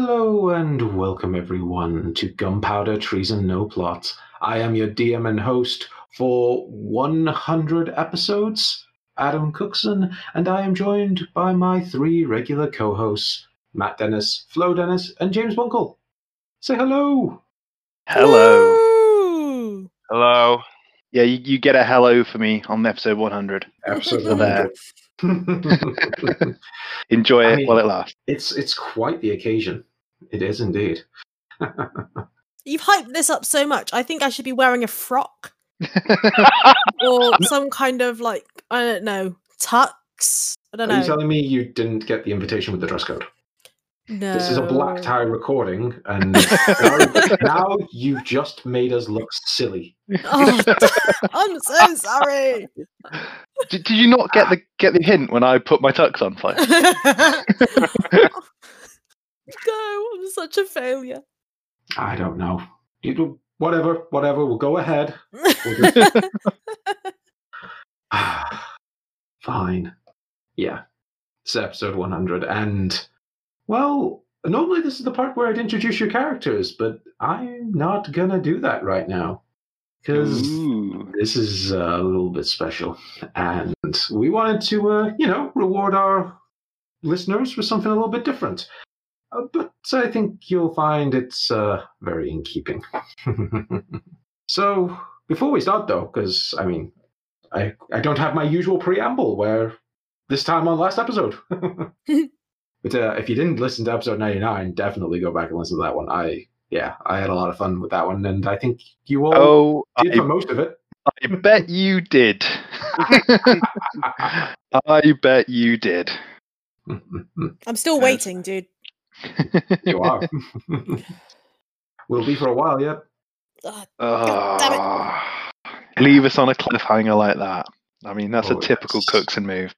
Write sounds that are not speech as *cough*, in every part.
Hello and welcome everyone to Gunpowder Treason No Plot. I am your DM and host for 100 episodes, Adam Cookson, and I am joined by my three regular co-hosts, Matt Dennis, Flo Dennis, and James Bunkle. Say hello. Hello. Hello. Yeah, you, you get a hello for me on episode 100. Episode there. 100. *laughs* Enjoy I it mean- while it lasts. it's it's quite the occasion. It is indeed. *laughs* You've hyped this up so much. I think I should be wearing a frock *laughs* or some kind of like I don't know tux. I don't Are you know. telling me you didn't get the invitation with the dress code? no. This is a black tie recording, and *laughs* now, now you've just made us look silly. Oh, I'm so sorry. did, did you not get the get the hint when I put my tux on? Fine. No, I'm such a failure. I don't know. You do whatever, whatever. We'll go ahead. *laughs* *sighs* Fine. Yeah. It's episode 100. And, well, normally this is the part where I'd introduce your characters, but I'm not going to do that right now. Because this is uh, a little bit special. And we wanted to, uh, you know, reward our listeners with something a little bit different. Uh, but I think you'll find it's uh, very in keeping. *laughs* so, before we start, though, because, I mean, I, I don't have my usual preamble where this time on last episode. *laughs* but uh, if you didn't listen to episode 99, definitely go back and listen to that one. I, yeah, I had a lot of fun with that one, and I think you all Oh, did for most of it. I bet you did. *laughs* I bet you did. I'm still waiting, dude. You are. *laughs* Will be for a while yet. Ugh, damn it. Ah, leave us on a cliffhanger like that. I mean, that's Oh, a typical yes. Cookson move.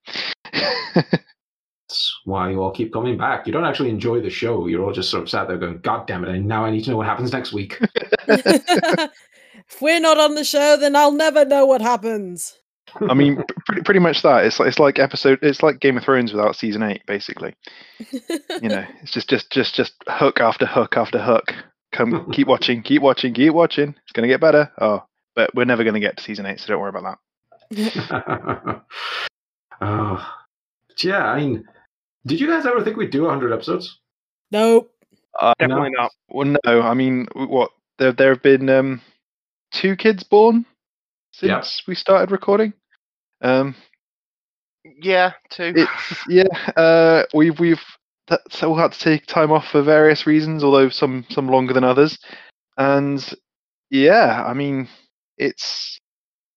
That's why you all keep coming back. You don't actually enjoy the show. You're all just sort of sat there going, God damn it, and now I need to know what happens next week. *laughs* if we're not on the show, then I'll never know what happens. I mean, pretty, pretty much that. It's like it's like episode. It's like Game of Thrones without season eight, basically. You know, *laughs* it's just just just just hook after hook after hook. Come, keep watching, keep watching, keep watching. It's gonna get better. Oh, but we're never gonna get to season eight, so don't worry about that. *laughs* oh. But yeah, I mean, did you guys ever think we'd do 100 episodes? nope. Uh, Definitely not. Well, no. I mean, what? There there have been um, two kids born since Yeah. we started recording. Um, Yeah, too. it's yeah uh we've we've that's all had to take time off for various reasons although some some longer than others and yeah i mean it's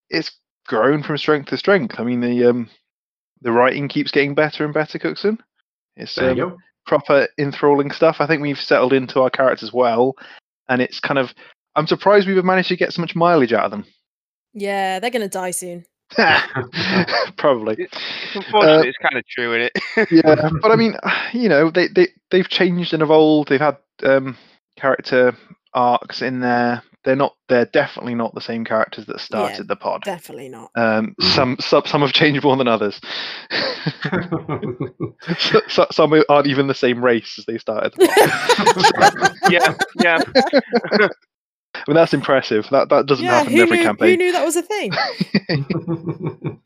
it's grown from strength to strength i mean the um the writing keeps getting better and better cookson it's There um, go. proper enthralling stuff i think we've settled into our characters well and it's kind of i'm surprised we've managed to get so much mileage out of them Yeah, they're gonna die soon. *laughs* probably It's unfortunate. it's kind of true, isn't it? *laughs* yeah, but I mean, *sighs* you know, they they they've changed and evolved. They've had um, character arcs in there. They're not. They're definitely not the same characters that started the pod. Definitely not. Um, Mhm. some some some have changed more than others. *laughs* So- so- some aren't even the same race as they started. The pod. yeah, yeah. I mean, that's impressive. That that doesn't yeah, happen in every knew, who knew that was a thing? *laughs*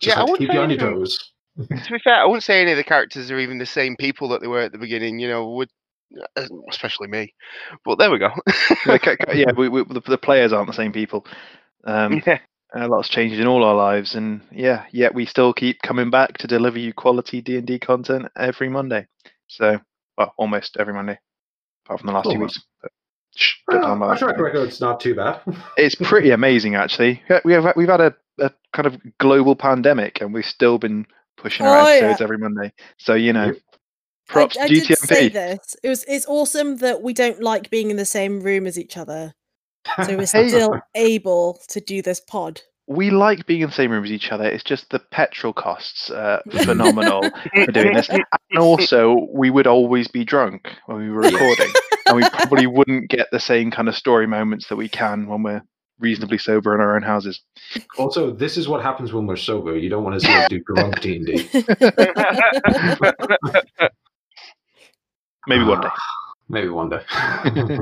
Just Yeah, I like to wouldn't keep you say on your toes. to be fair, I wouldn't say any of the characters are even the same people that they were at the beginning. You know, would uh, especially me. But there we go. *laughs* yeah, ca- ca- yeah we, we, the, the players aren't the same people. Um, yeah, a lot's changed in all our lives, and yeah, yet we still keep coming back to deliver you quality D and D content every Monday. So, well, almost every Monday, apart from the last two weeks. But, shh, don't tell Well, them our about track record's not too bad. *laughs* It's pretty amazing, actually. We have we've had a, a kind of global pandemic, and we've still been pushing our Oh, yeah. episodes every Monday. So you know, props I, I to did say GTMP. this. It was it's awesome that we don't like being in the same room as each other. So we're Hey. *laughs* still able to do this pod. We like being in the same room as each other. It's just the petrol costs uh, *laughs* phenomenal. for doing this. And also, we would always be drunk when we were recording, and we *laughs* probably wouldn't get the same kind of story moments that we can when we're reasonably sober in our own houses. Also, this is what happens when we're sober. You don't want to see us do *laughs* drunk D&D. Maybe one day. Maybe one day. *laughs*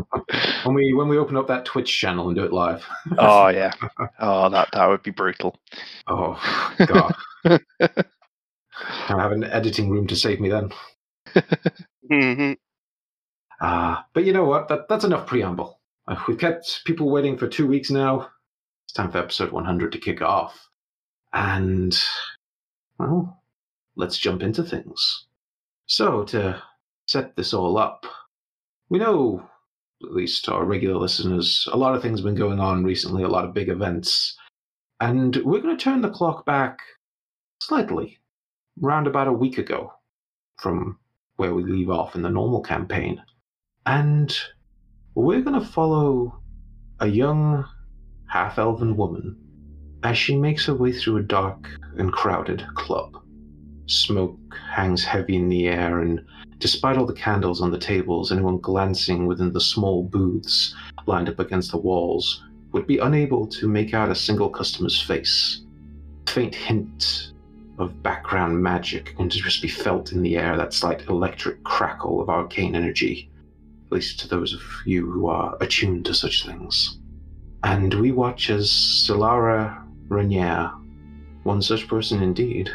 when we when we open up that Twitch channel and do it live. oh yeah. *laughs* Oh, that that would be brutal. Oh god. *laughs* I have an editing room to save me then. Uh, but you know what? That, that's enough preamble. Uh, we've kept people waiting for two weeks now. It's time for episode 100 to kick off. And, well, let's jump into things. So, to set this all up, we know, at least our regular listeners, a lot of things have been going on recently, a lot of big events. And we're going to turn the clock back slightly, round about a week ago from where we leave off in the normal campaign. And we're going to follow a young half elven woman as she makes her way through a dark and crowded club. Smoke hangs heavy in the air, and despite all the candles on the tables, anyone glancing within the small booths lined up against the walls would be unable to make out a single customer's face. Faint hint of background magic can just be felt in the air, that slight electric crackle of arcane energy, at least to those of you who are attuned to such things. And we watch as Solara Renier, one such person indeed,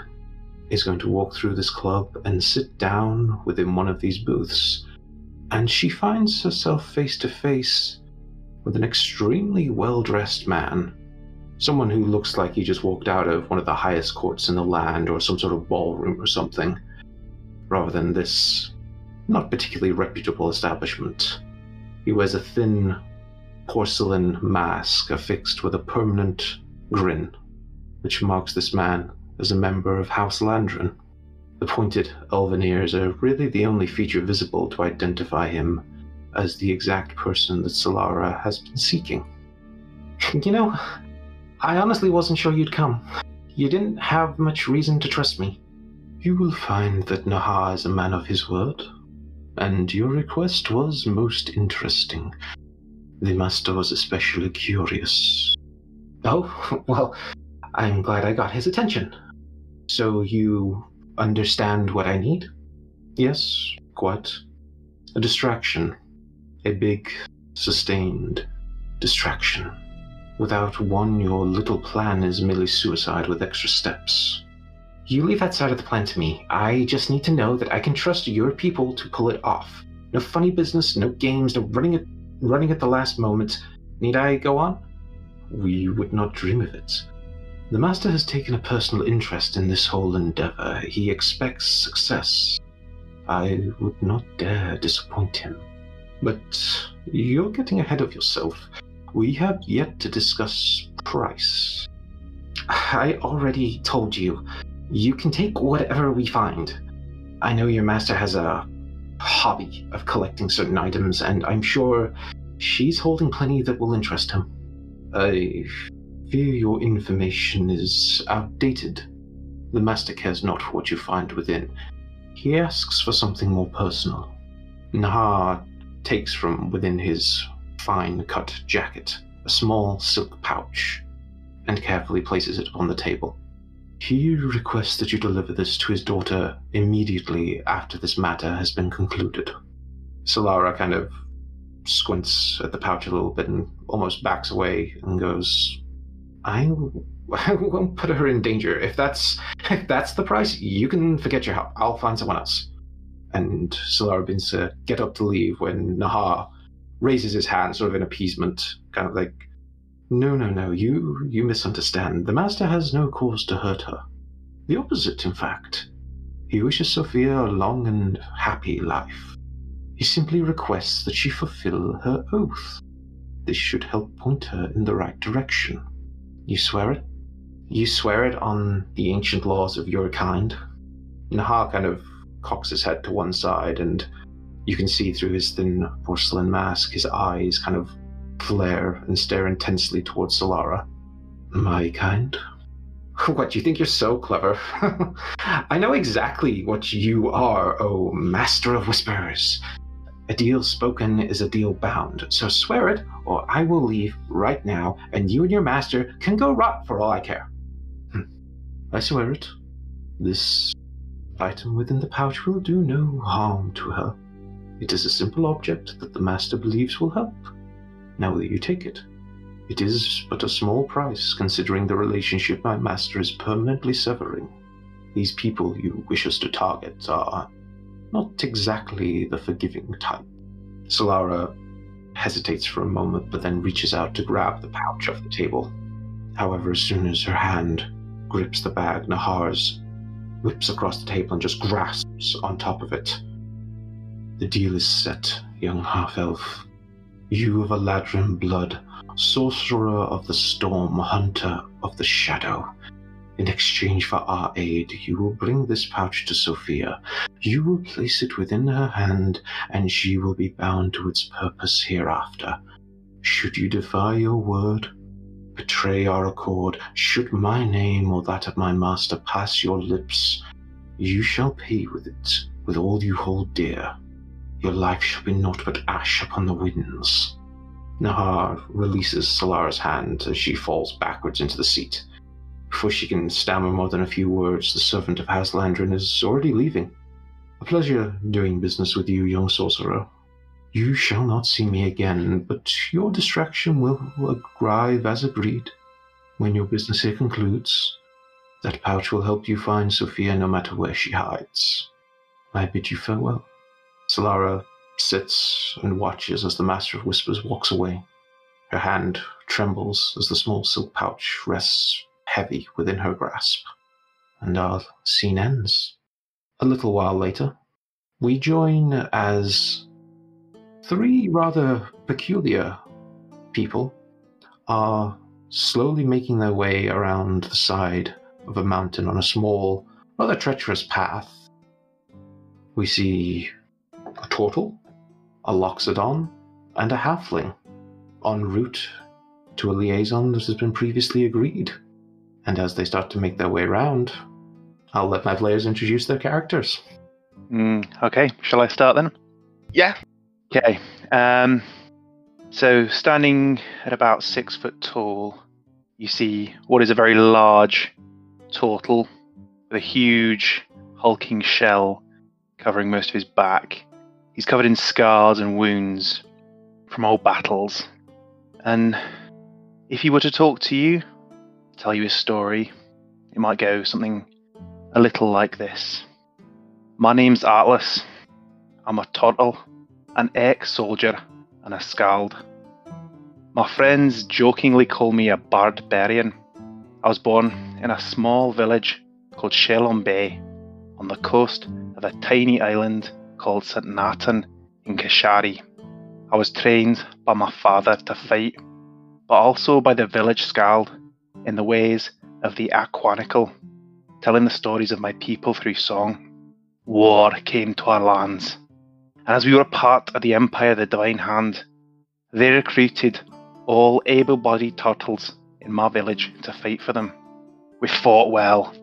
is going to walk through this club and sit down within one of these booths. And she finds herself face to face with an extremely well dressed man Someone who looks like he just walked out of one of the highest courts in the land or some sort of ballroom or something, rather than this not particularly reputable establishment. He wears a thin porcelain mask affixed with a permanent grin, which marks this man as a member of House Landron. The pointed elven ears are uh, really the only feature visible to identify him as the exact person that Solara has been seeking. You know, I honestly wasn't sure you'd come. You didn't have much reason to trust me. You will find that Naha is a man of his word, and your request was most interesting. The master was especially curious. Oh, *laughs* well, I'm glad I got his attention. So you understand what I need? Yes, quite. A distraction. A big, sustained distraction. Without one, your little plan is merely suicide with extra steps. You leave that side of the plan to me. I just need to know that I can trust your people to pull it off. No funny business, no games, no running it running at the last moment. Need I go on? We would not dream of it. The Master has taken a personal interest in this whole endeavor. He expects success. I would not dare disappoint him. But you're getting ahead of yourself. We have yet to discuss price. I already told you, you can take whatever we find. I know your master has a hobby of collecting certain items, and I'm sure she's holding plenty that will interest him. I fear your information is outdated. The master cares not for what you find within. He asks for something more personal. Naha takes from within his fine cut jacket a small silk pouch and carefully places it upon the table. He requests that you deliver this to his daughter immediately after this matter has been concluded. Solara kind of squints at the pouch a little bit and almost backs away and goes, I, *laughs* I won't put her in danger. If that's *laughs* if that's the price, you can forget your help. I'll find someone else. And Solara begins to get up to leave when Naha raises his hand, sort of in appeasement, kind of like, "No, no, no, you you misunderstand. The master has no cause to hurt her. The opposite, in fact. He wishes Sophia a long and happy life. He simply requests that she fulfill her oath. This should help point her in the right direction. You swear it? You swear it on the ancient laws of your kind?" Nahar kind of cocks his head to one side and you can see through his thin porcelain mask, his eyes kind of flare and stare intensely towards Solara. My kind? *laughs* What, you think you're so clever? *laughs* I know exactly what you are, oh Master of Whispers. A deal spoken is a deal bound, so swear it, or I will leave right now, and you and your master can go rot for all I care. Hmm. I swear it. This item within the pouch will do no harm to her. It is a simple object that the master believes will help. Now will you take it? It is but a small price considering the relationship my master is permanently severing. These people you wish us to target are not exactly the forgiving type. Solara hesitates for a moment, but then reaches out to grab the pouch off the table. However, as soon as her hand grips the bag, Nahar's whips across the table and just grasps on top of it. The deal is set, young half elf. You of Eladrin blood, sorcerer of the storm, hunter of the shadow. In exchange for our aid, you will bring this pouch to Sophia. You will place it within her hand, and she will be bound to its purpose hereafter. Should you defy your word, betray our accord, should my name or that of my master pass your lips, you shall pay with it, with all you hold dear. Your life shall be naught but ash upon the winds. Nahar releases Solara's hand as she falls backwards into the seat. Before she can stammer more than a few words, the servant of House Landron is already leaving. A pleasure doing business with you, young sorcerer. You shall not see me again, but your distraction will arrive as agreed. When your business here concludes, that pouch will help you find Sophia no matter where she hides. I bid you farewell. Solara sits and watches as the Master of Whispers walks away. Her hand trembles as the small silk pouch rests heavy within her grasp. And our scene ends. A little while later, we join as three rather peculiar people are slowly making their way around the side of a mountain on a small, rather treacherous path. We see a turtle, a loxodon, and a halfling en route to a liaison that has been previously agreed. And as they start to make their way around, I'll let my players introduce their characters. Mm, okay, shall I start then? Yeah. Okay. Um, so, standing at about six foot tall, you see what is a very large turtle with a huge, hulking shell covering most of his back. He's covered in scars and wounds from old battles. And if he were to talk to you, tell you his story, it might go something a little like this. My name's Atlas. I'm a turtle, an ex soldier, and a skald. My friends jokingly call me a barbarian. I was born in a small village called Shelon Bay on the coast of a tiny island called St. Nathan in Kashari. I was trained by my father to fight, but also by the village skald in the ways of the Aquanical, telling the stories of my people through song. War came to our lands, and as we were part of the Empire of the Divine Hand, they recruited all able bodied turtles in my village to fight for them. We fought well,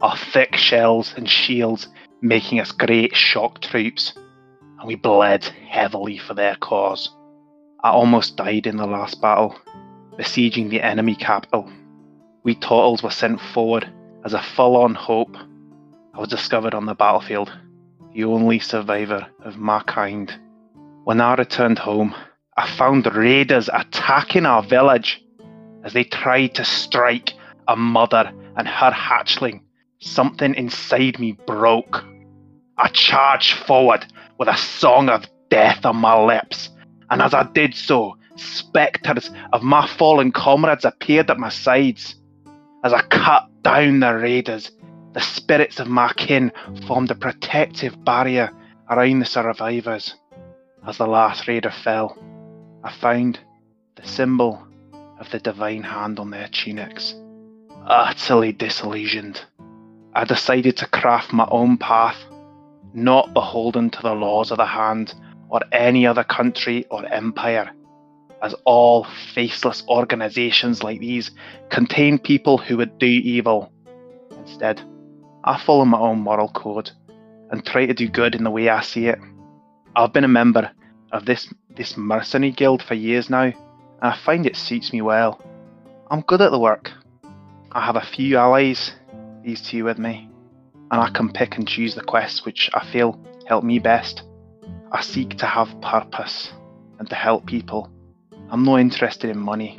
our thick shells and shields making us great shock troops, and we bled heavily for their cause. I almost died in the last battle, besieging the enemy capital. We turtles were sent forward as a forlorn hope. I was discovered on the battlefield, the only survivor of my kind. When I returned home, I found raiders attacking our village as they tried to strike a mother and her hatchling. Something inside me broke. I charged forward with a song of death on my lips, and as I did so, spectres of my fallen comrades appeared at my sides. As I cut down the raiders, the spirits of my kin formed a protective barrier around the survivors. As the last raider fell, I found the symbol of the divine hand on their tunics. Utterly disillusioned, I decided to craft my own path, not beholden to the laws of the hand or any other country or empire, as all faceless organizations like these contain people who would do evil. Instead, I follow my own moral code and try to do good in the way I see it. I've been a member of this this mercenary guild for years now, and I find it suits me well. I'm good at the work. I have a few allies, these two with me, and I can pick and choose the quests which I feel help me best. I seek to have purpose and to help people. I'm not interested in money.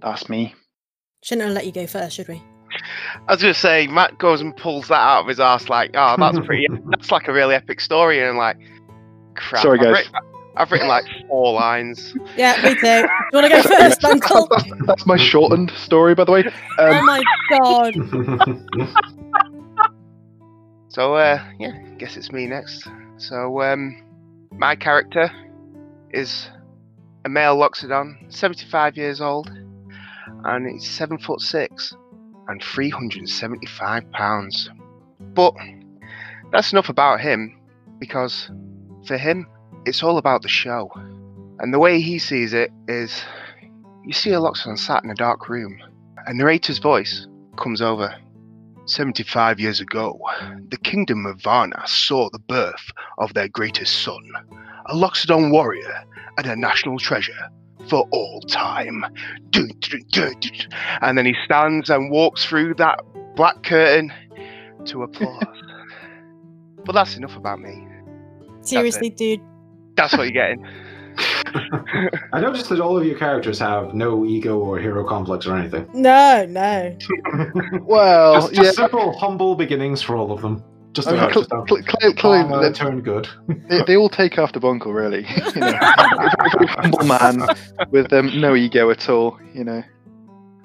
That's me. Shouldn't have let you go first, should we? I was gonna say Matt goes and pulls that out of his ass like, oh, that's *laughs* pretty. that's like a really epic story, and like, crap. Sorry, I've guys. written, I've written like four lines. Yeah, me too. *laughs* Do you want to go first, Uncle? That's, that's my shortened story, by the way. Oh Um, my god. *laughs* So uh, yeah, guess it's me next. So um, my character is a male Loxodon, 75 years old, and he's seven foot six and 375 pounds. But that's enough about him, because for him, it's all about the show. And the way he sees it is, you see a Loxodon sat in a dark room, a narrator's voice comes over. 75 years ago, the kingdom of Varna saw the birth of their greatest son, a Loxodon warrior and a national treasure for all time. And then he stands and walks through that black curtain to applause. but that's enough about me. Seriously, dude. That's what you're getting. *laughs* I noticed that all of your characters have no ego or hero complex or anything. No, no. *laughs* well, just, just yeah. simple, humble beginnings for all of them. Just I mean, about cl- just cl- cl- clearly, karma they- turn good. they, they all take after Buncle, really. *laughs* You know, a very, very humble man with um, no ego at all. You know.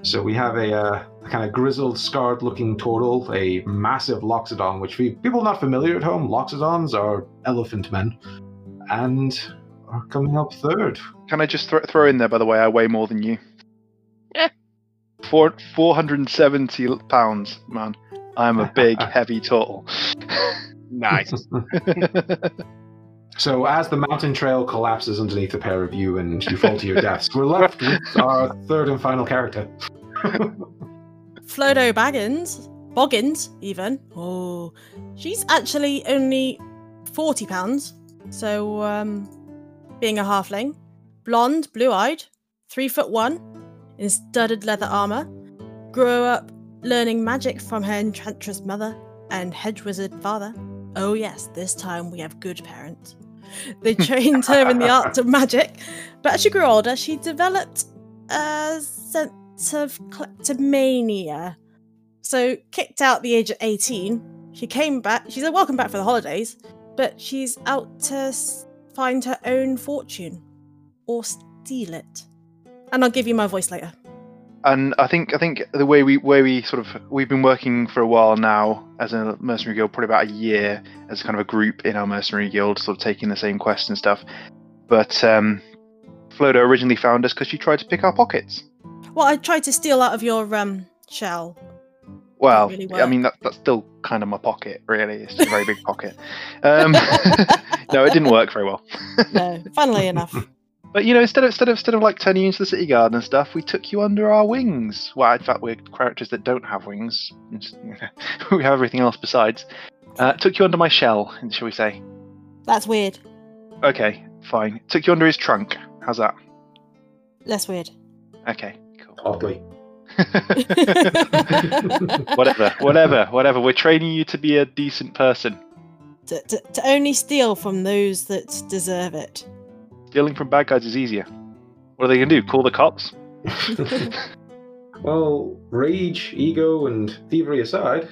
So we have a, uh, kind of grizzled, scarred-looking turtle, a massive loxodon, which we, people not familiar at home, loxodons are elephant men, and are coming up third. Can I just thro- throw in there, by the way, I weigh more than you. Yeah. Four, 470 pounds, man. I'm a big, *laughs* heavy turtle. Nice. *laughs* So as the mountain trail collapses underneath the pair of you and you fall to your deaths, we're left with our third and final character. *laughs* Flodo Baggins, Boggins, even. Oh, she's actually only forty pounds. So, um, being a halfling, blonde, blue-eyed, three foot one, in studded leather armor, grew up learning magic from her enchantress mother and hedge wizard father. Oh yes, this time we have good parents. They *laughs* trained her in the art of magic, but as she grew older, she developed a sense of kleptomania. So, kicked out at the age of 18, she came back. She's a welcome back for the holidays, but she's out to find her own fortune or steal it. And I'll give you my voice later. And I think I think the way we way we sort of we've been working for a while now as a mercenary guild, probably about a year as kind of a group in our mercenary guild, sort of taking the same quest and stuff. But um, Flodo originally found us because she tried to pick our pockets. Well, I tried to steal out of your um shell. Well, really I mean that, that's still kind of my pocket, really. It's just a very big pocket. Um, *laughs* no, it didn't work very well. No, funnily enough. *laughs* But you know, instead of instead of instead of like turning you into the city guard and stuff, we took you under our wings. Well, in fact, we're characters that don't have wings. *laughs* we have everything else besides. Uh, took you under my shell, shall we say? That's weird. Okay, fine. Took you under his trunk. How's that? Less weird. Okay, cool. Oddly. *laughs* *laughs* whatever, whatever, whatever. We're training you to be a decent person. to, to, to only steal from those that deserve it. Stealing from bad guys is easier. What are they gonna do? Call the cops? *laughs* well, rage, ego, and thievery aside,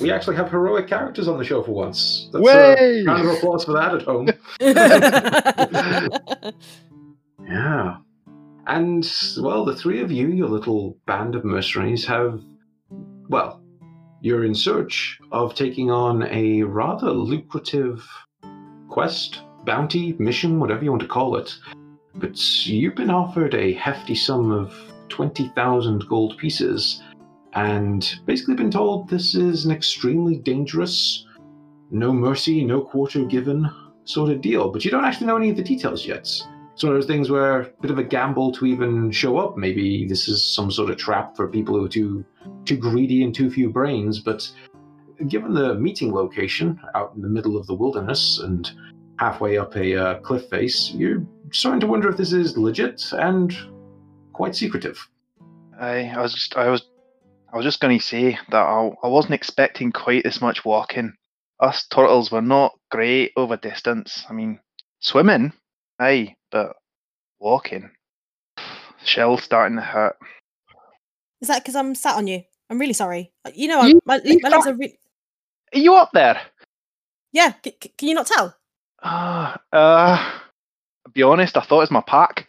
we actually have heroic characters on the show for once. That's Way! a round of applause for that at home. *laughs* Yeah. And, well, the three of you, your little band of mercenaries, have. Well, you're in search of taking on a rather lucrative quest, bounty, mission, whatever you want to call it. But you've been offered a hefty sum of 20,000 gold pieces, and basically been told this is an extremely dangerous, no mercy, no quarter given sort of deal. But you don't actually know any of the details yet. It's one of those things where a bit of a gamble to even show up. Maybe this is some sort of trap for people who are too too greedy and too few brains. But given the meeting location out in the middle of the wilderness and halfway up a uh, cliff face, you're starting to wonder if this is legit and quite secretive. I, I was just, I was, I was just going to say that I, I wasn't expecting quite this much walking. Us turtles were not great over distance. I mean, Swimming, aye, but walking. *sighs* Shell's starting to hurt. Is that because I'm sat on you? I'm really sorry. Uh, You know, I, You- my, my legs are. Re- Are you up there? yeah, c- c- can you not tell? Ah, *sighs* uh, I'll be honest, I thought it was my pack.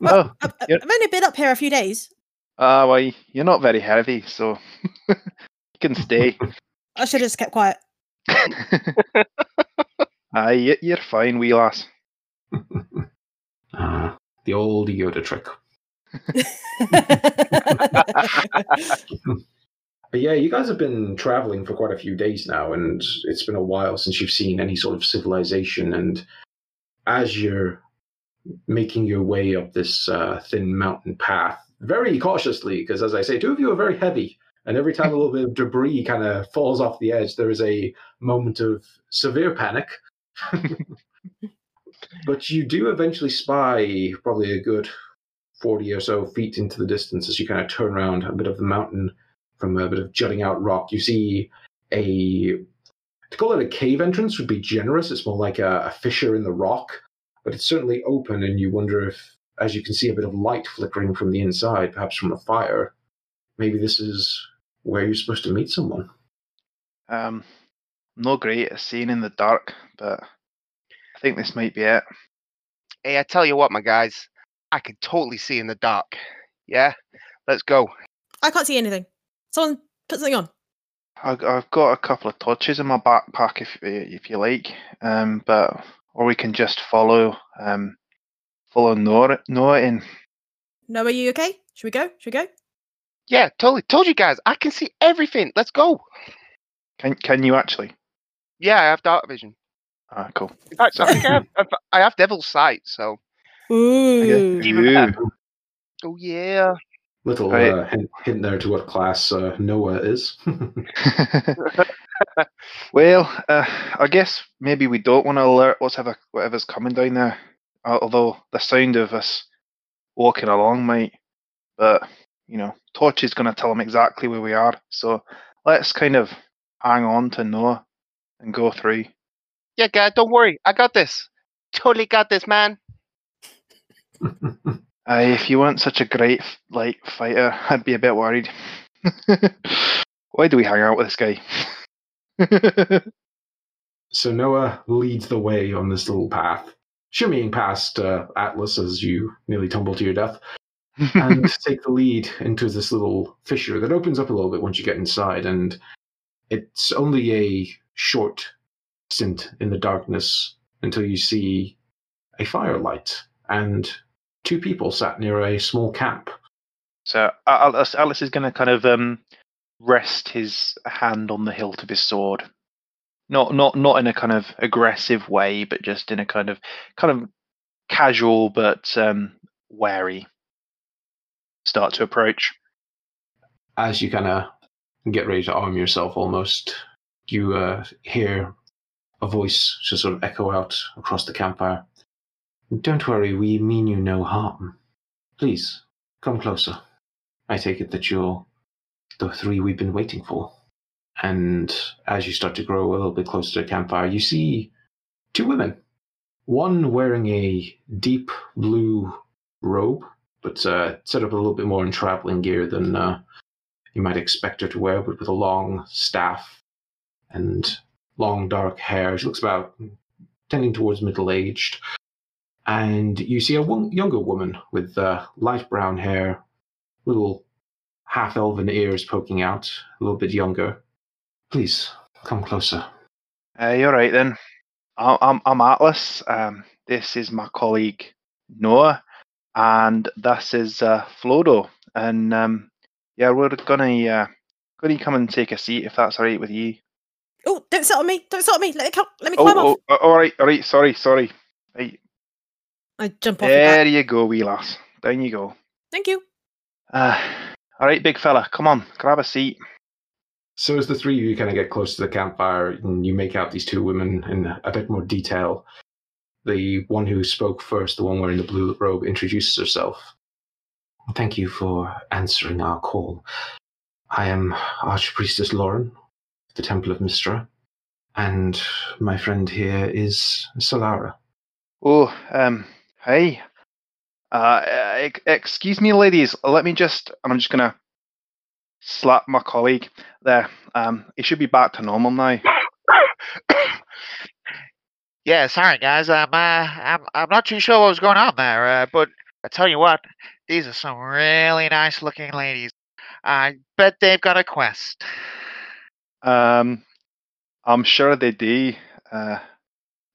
Well, oh, I've, I've only been up here a few days. ah, well, you're not very heavy, so *laughs* you can stay. I should have just kept quiet. *laughs* Aye, y- you're fine, wee lass. *laughs* Ah, the old Yoda trick. But yeah, you guys have been traveling for quite a few days now, and it's been a while since you've seen any sort of civilization. And as you're making your way up this uh, thin mountain path, very cautiously, because as I say, two of you are very heavy, and every time a little bit of debris kind of falls off the edge, there is a moment of severe panic. *laughs* but you do eventually spy probably a good 40 or so feet into the distance as you kind of turn around a bit of the mountain from a bit of jutting out rock. You see a to call it a cave entrance would be generous. It's more like a, a fissure in the rock, but it's certainly open, and you wonder if, as you can see, a bit of light flickering from the inside, perhaps from a fire. Maybe this is where you're supposed to meet someone. Um, no great at seeing in the dark, but I think this might be it. Hey, I tell you what, my guys, I can totally see in the dark. Yeah, let's go. I can't see anything. Someone put something on. I, I've got a couple of torches in my backpack, if if you like. Um, but or we can just follow um follow Noah Noah in. Noah, are you okay? Should we go? Should we go? Yeah, totally. Told you guys, I can see everything. Let's go. Can can you actually? Yeah, I have dark vision. Ah, cool. In fact, I think I *laughs* have, I've- devil's sight. So, Ooh. Even oh yeah. Little Right. uh, hint, hint there to what class uh, Noah is. *laughs* *laughs* well, uh, I guess maybe we don't want to alert whatever whatever's coming down there. al- Although the sound of us walking along might, but you know, torch is going to tell them exactly where we are. So let's kind of hang on to Noah and go through. Yeah, guy, don't worry. I got this. Totally got this, man. *laughs* Aye, if you weren't such a great like fighter, *laughs* I'd be a bit worried. *laughs* Why do we hang out with this guy? *laughs* So Noah leads the way on this little path, shimmying past uh, Atlas as you nearly tumble to your death, and take the lead into this little fissure that opens up a little bit once you get inside. And it's only a short stint in the darkness until you see a firelight and two people sat near a small camp. So Atlas, Atlas is going to kind of um, rest his hand on the hilt of his sword, not not not in a kind of aggressive way, but just in a kind of kind of casual but um, wary start to approach. as you kind of get ready to arm yourself almost, you uh, hear a voice just sort of echo out across the campfire. Don't worry, we mean you no harm. Please, come closer. I take it that you're the three we've been waiting for. And as you start to grow a little bit closer to the campfire, you see two women. One wearing a deep blue robe, but uh, set up a little bit more in traveling gear than uh, you might expect her to wear, but with a long staff and long dark hair. She looks about tending towards middle aged. And you see a wo- younger woman with uh, light brown hair, little half elven ears poking out, a little bit younger. Please come closer. Uh, you're right then. I- I'm I'm Atlas. Um, this is my colleague Noah, and this is uh, Flodo. And um, yeah, we're gonna uh, gonna come and take a seat if that's all right with you. Oh, don't sit on me! Don't sit on me! Let me, come, let me Oh, climb off! oh, all right, all right. Sorry, sorry. Right, I jump off. your back. there you go, wee lass. Down you go. Thank you. Uh, all right, big fella, come on, grab a seat. So as the three of you kind of get close to the campfire and you make out these two women in a bit more detail, the one who spoke first, the one wearing the blue robe, introduces herself. Thank you for answering our call. I am Archpriestess Lauren, the Temple of Mystra. And my friend here is Solara. Oh, um, hey. Uh, excuse me, ladies. Let me just. I'm just gonna slap my colleague there. Um, he should be back to normal now. Yeah, sorry guys. Um, uh, I'm I'm not too sure what was going on there, uh, but I tell you what, these are some really nice looking ladies. I bet they've got a quest. Um, I'm sure they do. Uh,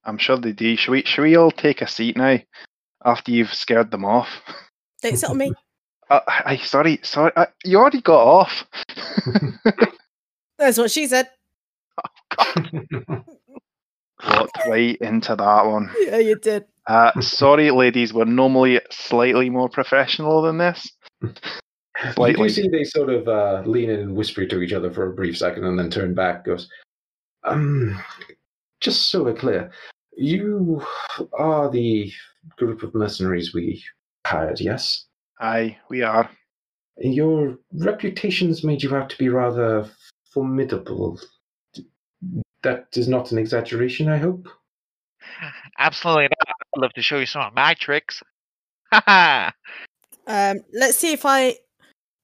I'm sure they do. Should we? Should we all take a seat now? After you've scared them off. Don't sit on me. *laughs* Uh, I sorry, sorry. Uh, you already got off. *laughs* That's what she said. Oh, *laughs* Walked right into that one. Yeah, you did. Uh, sorry, ladies. We're normally slightly more professional than this. You Slightly. do see they sort of uh, lean in and whisper to each other for a brief second and then turn back. Goes, um, just so we're clear, you are the group of mercenaries we hired, yes? Aye, we are. Your reputations made you out to be rather formidable. That is not an exaggeration, I hope. Absolutely not. I'd love to show you some of my tricks. Haha. *laughs* Um, let's see if I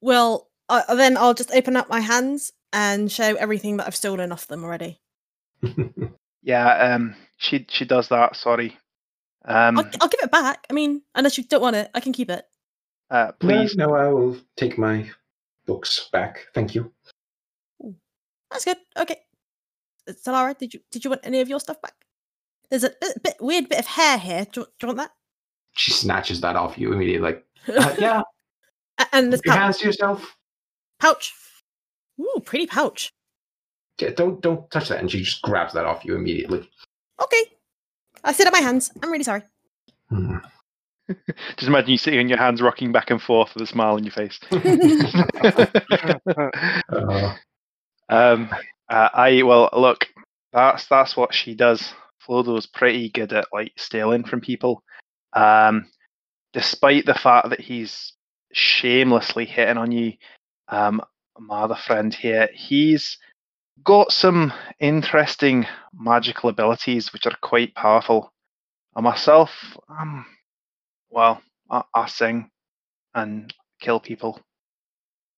will. Uh, then I'll just open up my hands and show everything that I've stolen off them already. *laughs* Yeah. Um. She she does that. Sorry. Um. I'll, I'll give it back. I mean, unless you don't want it, I can keep it. Uh, please. no, I will take my books back. Thank you. That's good. Okay. Uh, Solara, did you did you want any of your stuff back? There's a bit, bit weird bit of hair here. Do, you- do you want that? She snatches that off you immediately, like, *laughs* uh, yeah, and this your pouch. hands to yourself. pouch. Ooh, pretty pouch. Yeah, don't don't touch that. And she just grabs that off you immediately. Okay. I sit on my hands. I'm really sorry. Hmm. *laughs* Just imagine you sitting on your hands, rocking back and forth with a smile on your face. Uh, *laughs* *laughs* um, uh, I well, look, that's that's what she does. Flodo's pretty good at like stealing from people. Um, despite the fact that he's shamelessly hitting on you, um, my other friend here, he's got some interesting magical abilities which are quite powerful. And myself, um, well, I, I sing and kill people.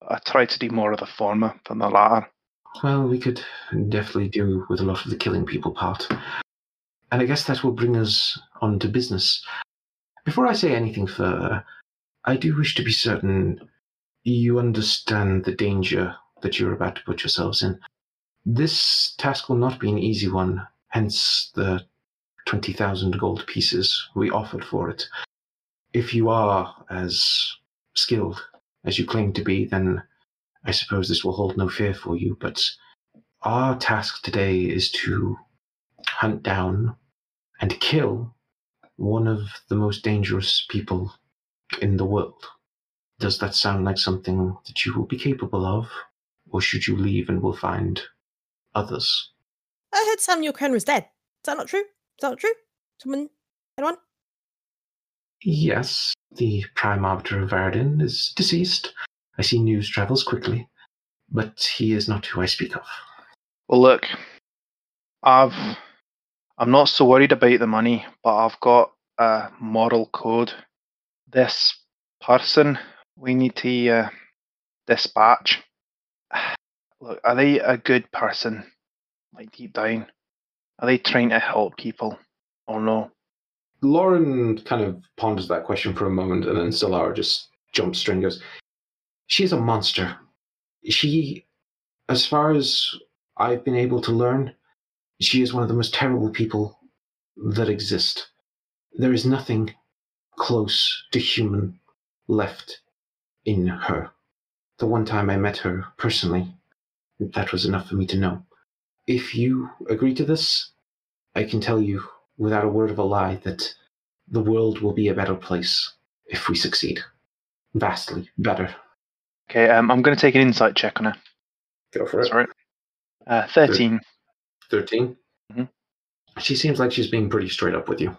I try to do more of the former than the latter. well, we could definitely do with a lot of the killing people part. And I guess that will bring us on to business. Before I say anything further, I do wish to be certain you understand the danger that you're about to put yourselves in. This task will not be an easy one, hence the 20,000 gold pieces we offered for it. If you are as skilled as you claim to be, then I suppose this will hold no fear for you. But our task today is to hunt down and kill one of the most dangerous people in the world. Does that sound like something that you will be capable of? Or should you leave and we'll find others? I heard Samuel Crane was dead. Is that not true? Is that not true? Someone, anyone? Yes, the Prime Arbiter of Varadin is deceased. I see news travels quickly, but he is not who I speak of. Well, look, I've I'm not so worried about the money, but I've got a moral code. This person we need to uh, dispatch. Look, are they a good person? Like deep down, are they trying to help people, or no? Lauren kind of ponders that question for a moment, and then Solara just jumps straight and goes, She is a monster. She, as far as I've been able to learn, she is one of the most terrible people that exist. There is nothing close to human left in her. The one time I met her personally, that was enough for me to know. If you agree to this, I can tell you without a word of a lie that the world will be a better place if we succeed. Vastly better. Okay, um, I'm going to take an insight check on her. Go for it. Sorry, uh, thirteen. 13. Mhm. She seems like she's being pretty straight up with you.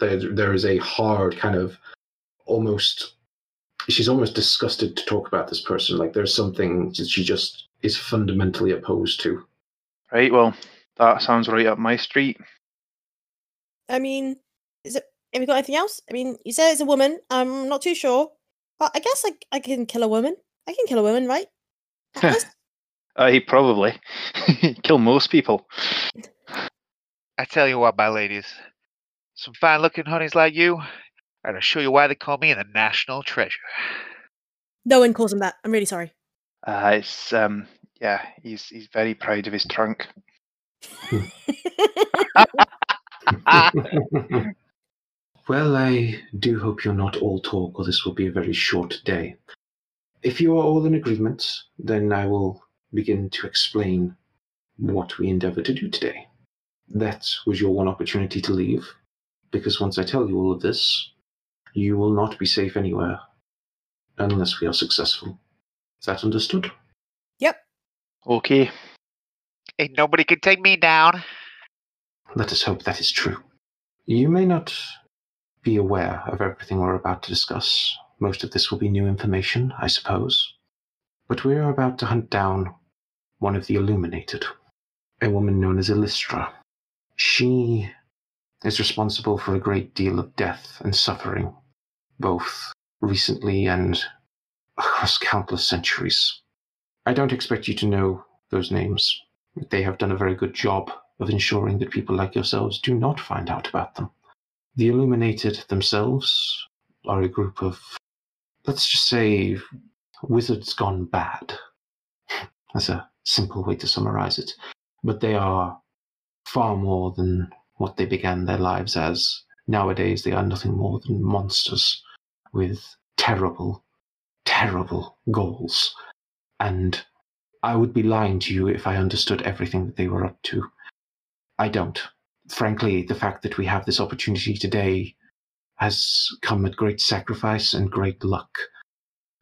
There, there is a hard kind of almost. She's almost disgusted to talk about this person. Like there's something that she just is fundamentally opposed to. Right. Well, That sounds right up my street. I mean, is it? Have you got anything else? I mean, you said it's a woman. I'm not too sure, but I guess I, I can kill a woman. I can kill a woman, right? Atlas? Uh, he probably *laughs* kill most people. I tell you what, my ladies, some fine looking honeys like you, and I'll show you why they call me the national treasure. no one calls him that. I'm really sorry. Uh, it's um, yeah, he's he's very proud of his trunk. well, I do hope you're not all talk, or this will be a very short day. If you are all in agreement, then I will begin to explain what we endeavor to do today. That was your one opportunity to leave, because once I tell you all of this, you will not be safe anywhere unless we are successful. Is that understood? yep. Okay. Ain't nobody can take me down. Let us hope that is true. You may not be aware of everything we're about to discuss. Most of this will be new information, I suppose. But we are about to hunt down one of the Illuminated, a woman known as Illustra. She is responsible for a great deal of death and suffering, both recently and across countless centuries. I don't expect you to know those names. They have done a very good job of ensuring that people like yourselves do not find out about them. The Illuminated themselves are a group of, let's just say, wizards gone bad. *laughs* That's a simple way to summarize it. But they are far more than what they began their lives as. Nowadays, they are nothing more than monsters with terrible, terrible goals. And I would be lying to you if I understood everything that they were up to. I don't. Frankly, the fact that we have this opportunity today has come at great sacrifice and great luck.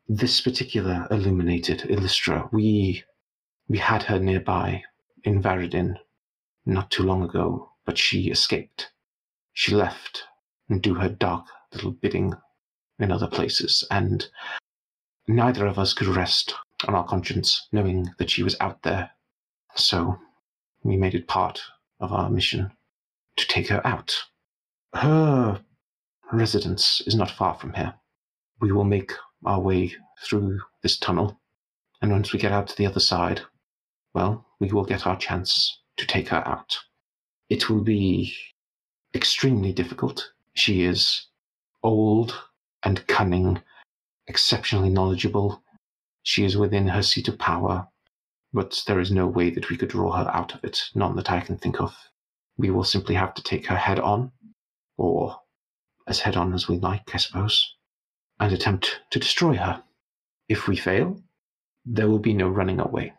This particular illuminated Illustra, we we had her nearby in Varadin not too long ago, but she escaped. She left and do her dark little bidding in other places, and neither of us could rest on our conscience knowing that she was out there. So we made it part of our mission to take her out. Her residence is not far from here. We will make our way through this tunnel, and once we get out to the other side, well, we will get our chance to take her out. It will be extremely difficult. She is old and cunning, exceptionally knowledgeable. She is within her seat of power, but there is no way that we could draw her out of it, none that I can think of. We will simply have to take her head on, or as head on as we like, I suppose, and attempt to destroy her. If we fail, there will be no running away.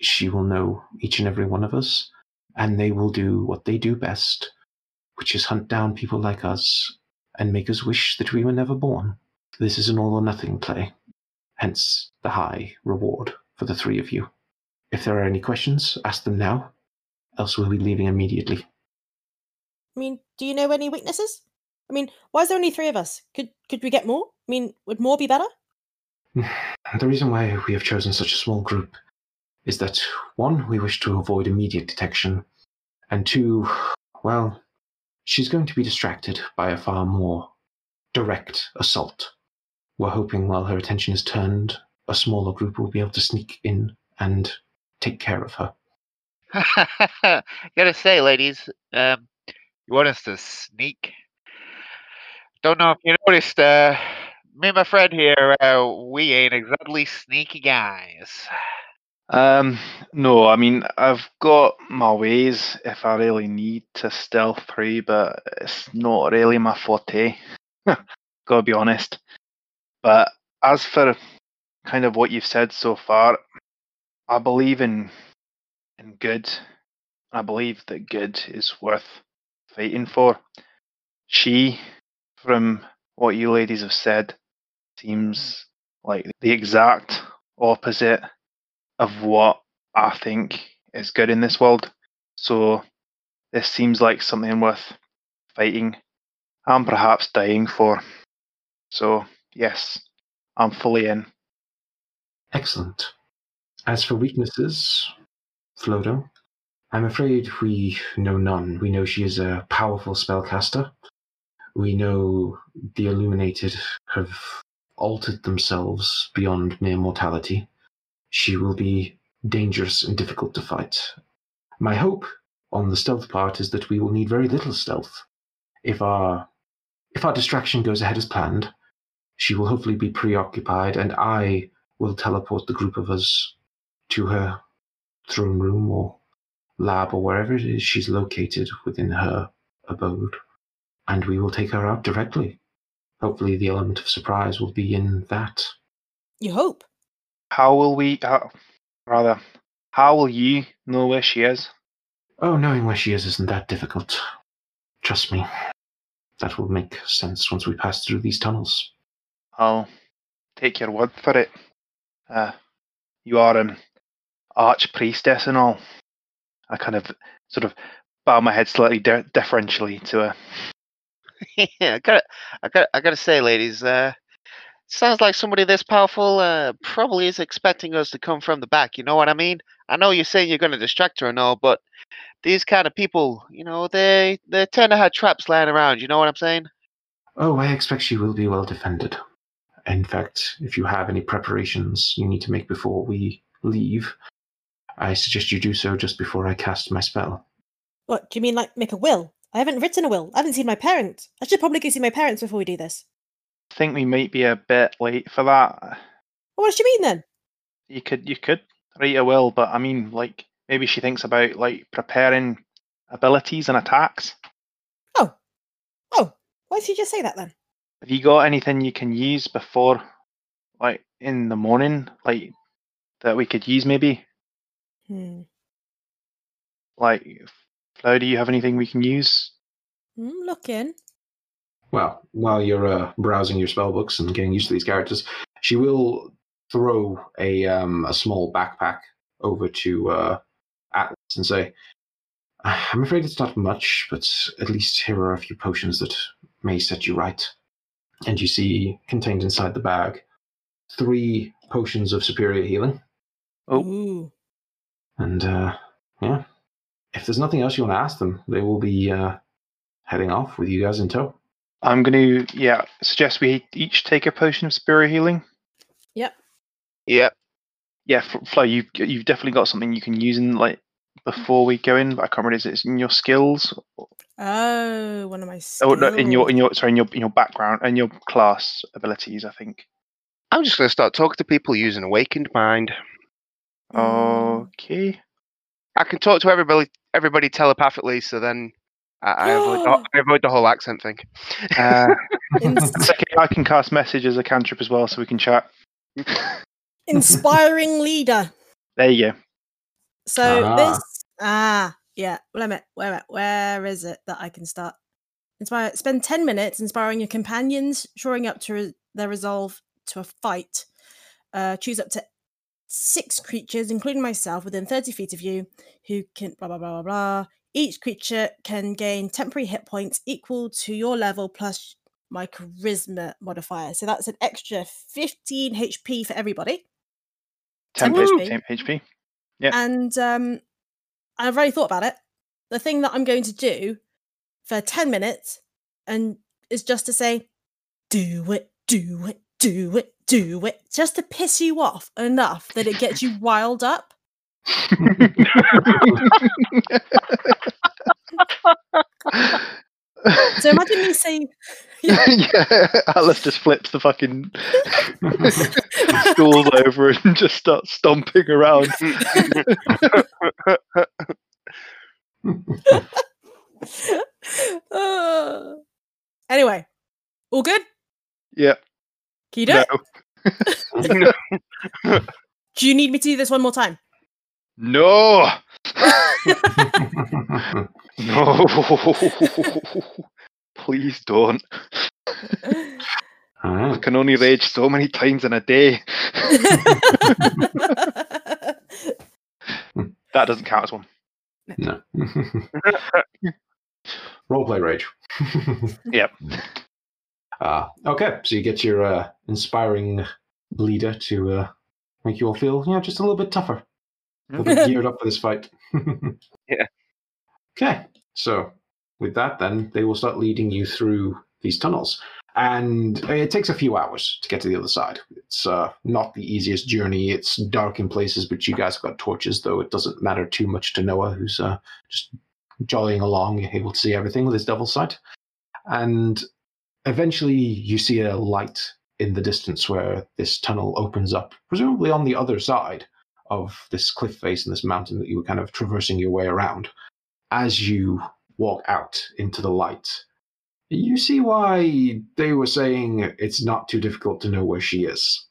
She will know each and every one of us, and they will do what they do best, which is hunt down people like us and make us wish that we were never born. This is an all or nothing play, hence the high reward for the three of you. If there are any questions, ask them now, else we'll be leaving immediately. I mean, do you know any weaknesses? I mean, why is there only three of us? Could could we get more? I mean, would more be better? *sighs* The reason why we have chosen such a small group is that one, we wish to avoid immediate detection, and two, well, she's going to be distracted by a far more direct assault. We're hoping while her attention is turned, a smaller group will be able to sneak in and take care of her. *laughs* Gotta say, ladies, um, you want us to sneak? Don't know if you noticed, uh, me and my friend here, uh, we ain't exactly sneaky guys. Um, no, I mean I've got my ways if I really need to stealth through, but it's not really my forte. *laughs* Gotta be honest. But as for kind of what you've said so far, I believe in in good. I believe that good is worth fighting for. She, from what you ladies have said, seems like the exact opposite of what I think is good in this world. So this seems like something worth fighting and perhaps dying for. So yes, I'm fully in. Excellent. As for weaknesses, Flodo, I'm afraid we know none. We know she is a powerful spellcaster. We know the Illuminated have altered themselves beyond mere mortality. She will be dangerous and difficult to fight. My hope on the stealth part is that we will need very little stealth. If our if our distraction goes ahead as planned, she will hopefully be preoccupied, and I will teleport the group of us to her throne room or lab or wherever it is she's located within her abode, and we will take her out directly. Hopefully, the element of surprise will be in that. You hope. How will we? How, rather, how will you know where she is? Oh, knowing where she is isn't that difficult. Trust me. That will make sense once we pass through these tunnels. I'll take your word for it. Uh, you are an arch priestess and all. I kind of sort of bow my head slightly di- deferentially to her. *laughs* yeah, I gotta, I gotta, I gotta say, ladies, uh, sounds like somebody this powerful uh, probably is expecting us to come from the back. You know what I mean? I know you're saying you're gonna distract her and all, but these kind of people, you know, they they tend to have traps lying around. You know what I'm saying? Oh, I expect she will be well defended. In fact, if you have any preparations you need to make before we leave, I suggest you do so just before I cast my spell. What, do you mean like make a will? I haven't written a will. I haven't seen my parents. I should probably go see my parents before we do this. I think we might be a bit late for that. Well, what do you mean then? You could you could write a will, but I mean like maybe she thinks about like preparing abilities and attacks. Oh. Oh, why did you just say that then? Have you got anything you can use before like in the morning? Like that we could use maybe? Hmm. Like Flo, do you have anything we can use? I'm looking. Well, while you're uh, browsing your spell books and getting used to these characters, she will throw a um, a small backpack over to uh, Atlas and say, "I'm afraid it's not much, but at least here are a few potions that may set you right." And you see contained inside the bag three potions of superior healing. Oh. Ooh. And uh, yeah, if there's nothing else you want to ask them, they will be uh, heading off with you guys in tow. I'm going to yeah suggest we each take a potion of superior healing. Yep. Yep. Yeah, F- Flo, you've you've definitely got something you can use in like before we go in. But I can't remember is it in your skills? Oh, one of my Oh no, in your in your sorry in your in your background and your class abilities. I think. I'm just gonna start talking to people using awakened mind. Mm. Okay. I can talk to everybody everybody telepathically, so then I, I, avoid, the, *gasps* I avoid the whole accent thing. Uh, *laughs* *laughs* okay, I can cast message as a cantrip as well, so we can chat. inspiring leader. There you go. So Ah. this ah yeah. Wait a minute. Wait a minute. Where is it that I can start? Inspire. Spend ten minutes inspiring your companions, shoring up to re- their resolve to a fight. Uh, choose up to six creatures, including myself, within thirty feet of you, who can blah blah blah blah blah. Each creature can gain temporary hit points equal to your level plus my charisma modifier. So that's an extra fifteen HP for everybody. 10 10 HP. HP. 10 HP. Yeah. And um, I've already thought about it. The thing that I'm going to do for 10 minutes and is just to say, do it, do it, do it, do it, just to piss you off enough that it gets you wild up. *laughs* *laughs* *laughs* So imagine me saying, *laughs* yeah, yeah, Atlas just flips the fucking stools over and just starts stomping around. Uh, *laughs* anyway, all good? Yeah. Can you do No. it? *laughs* Do you need me to do this one more time? No. *laughs* No. Please don't. I can only rage so many times in a day. *laughs* That doesn't count as one. No. *laughs* Roleplay rage. Yep. Uh, okay, so you get your uh, inspiring leader to uh, make you all feel, you know, just a little bit tougher. They'll be *laughs* geared up for this fight. *laughs* Yeah. Okay, so with that, then they will start leading you through these tunnels, and it takes a few hours to get to the other side. It's uh, not the easiest journey. It's dark in places, but you guys have got torches, though it doesn't matter too much to Noah, who's uh, just jollying along, able to see everything with his devil sight. And eventually, you see a light in the distance where this tunnel opens up, presumably on the other side of this cliff face and this mountain that you were kind of traversing your way around. As you walk out into the light, you see why they were saying it's not too difficult to know where she is.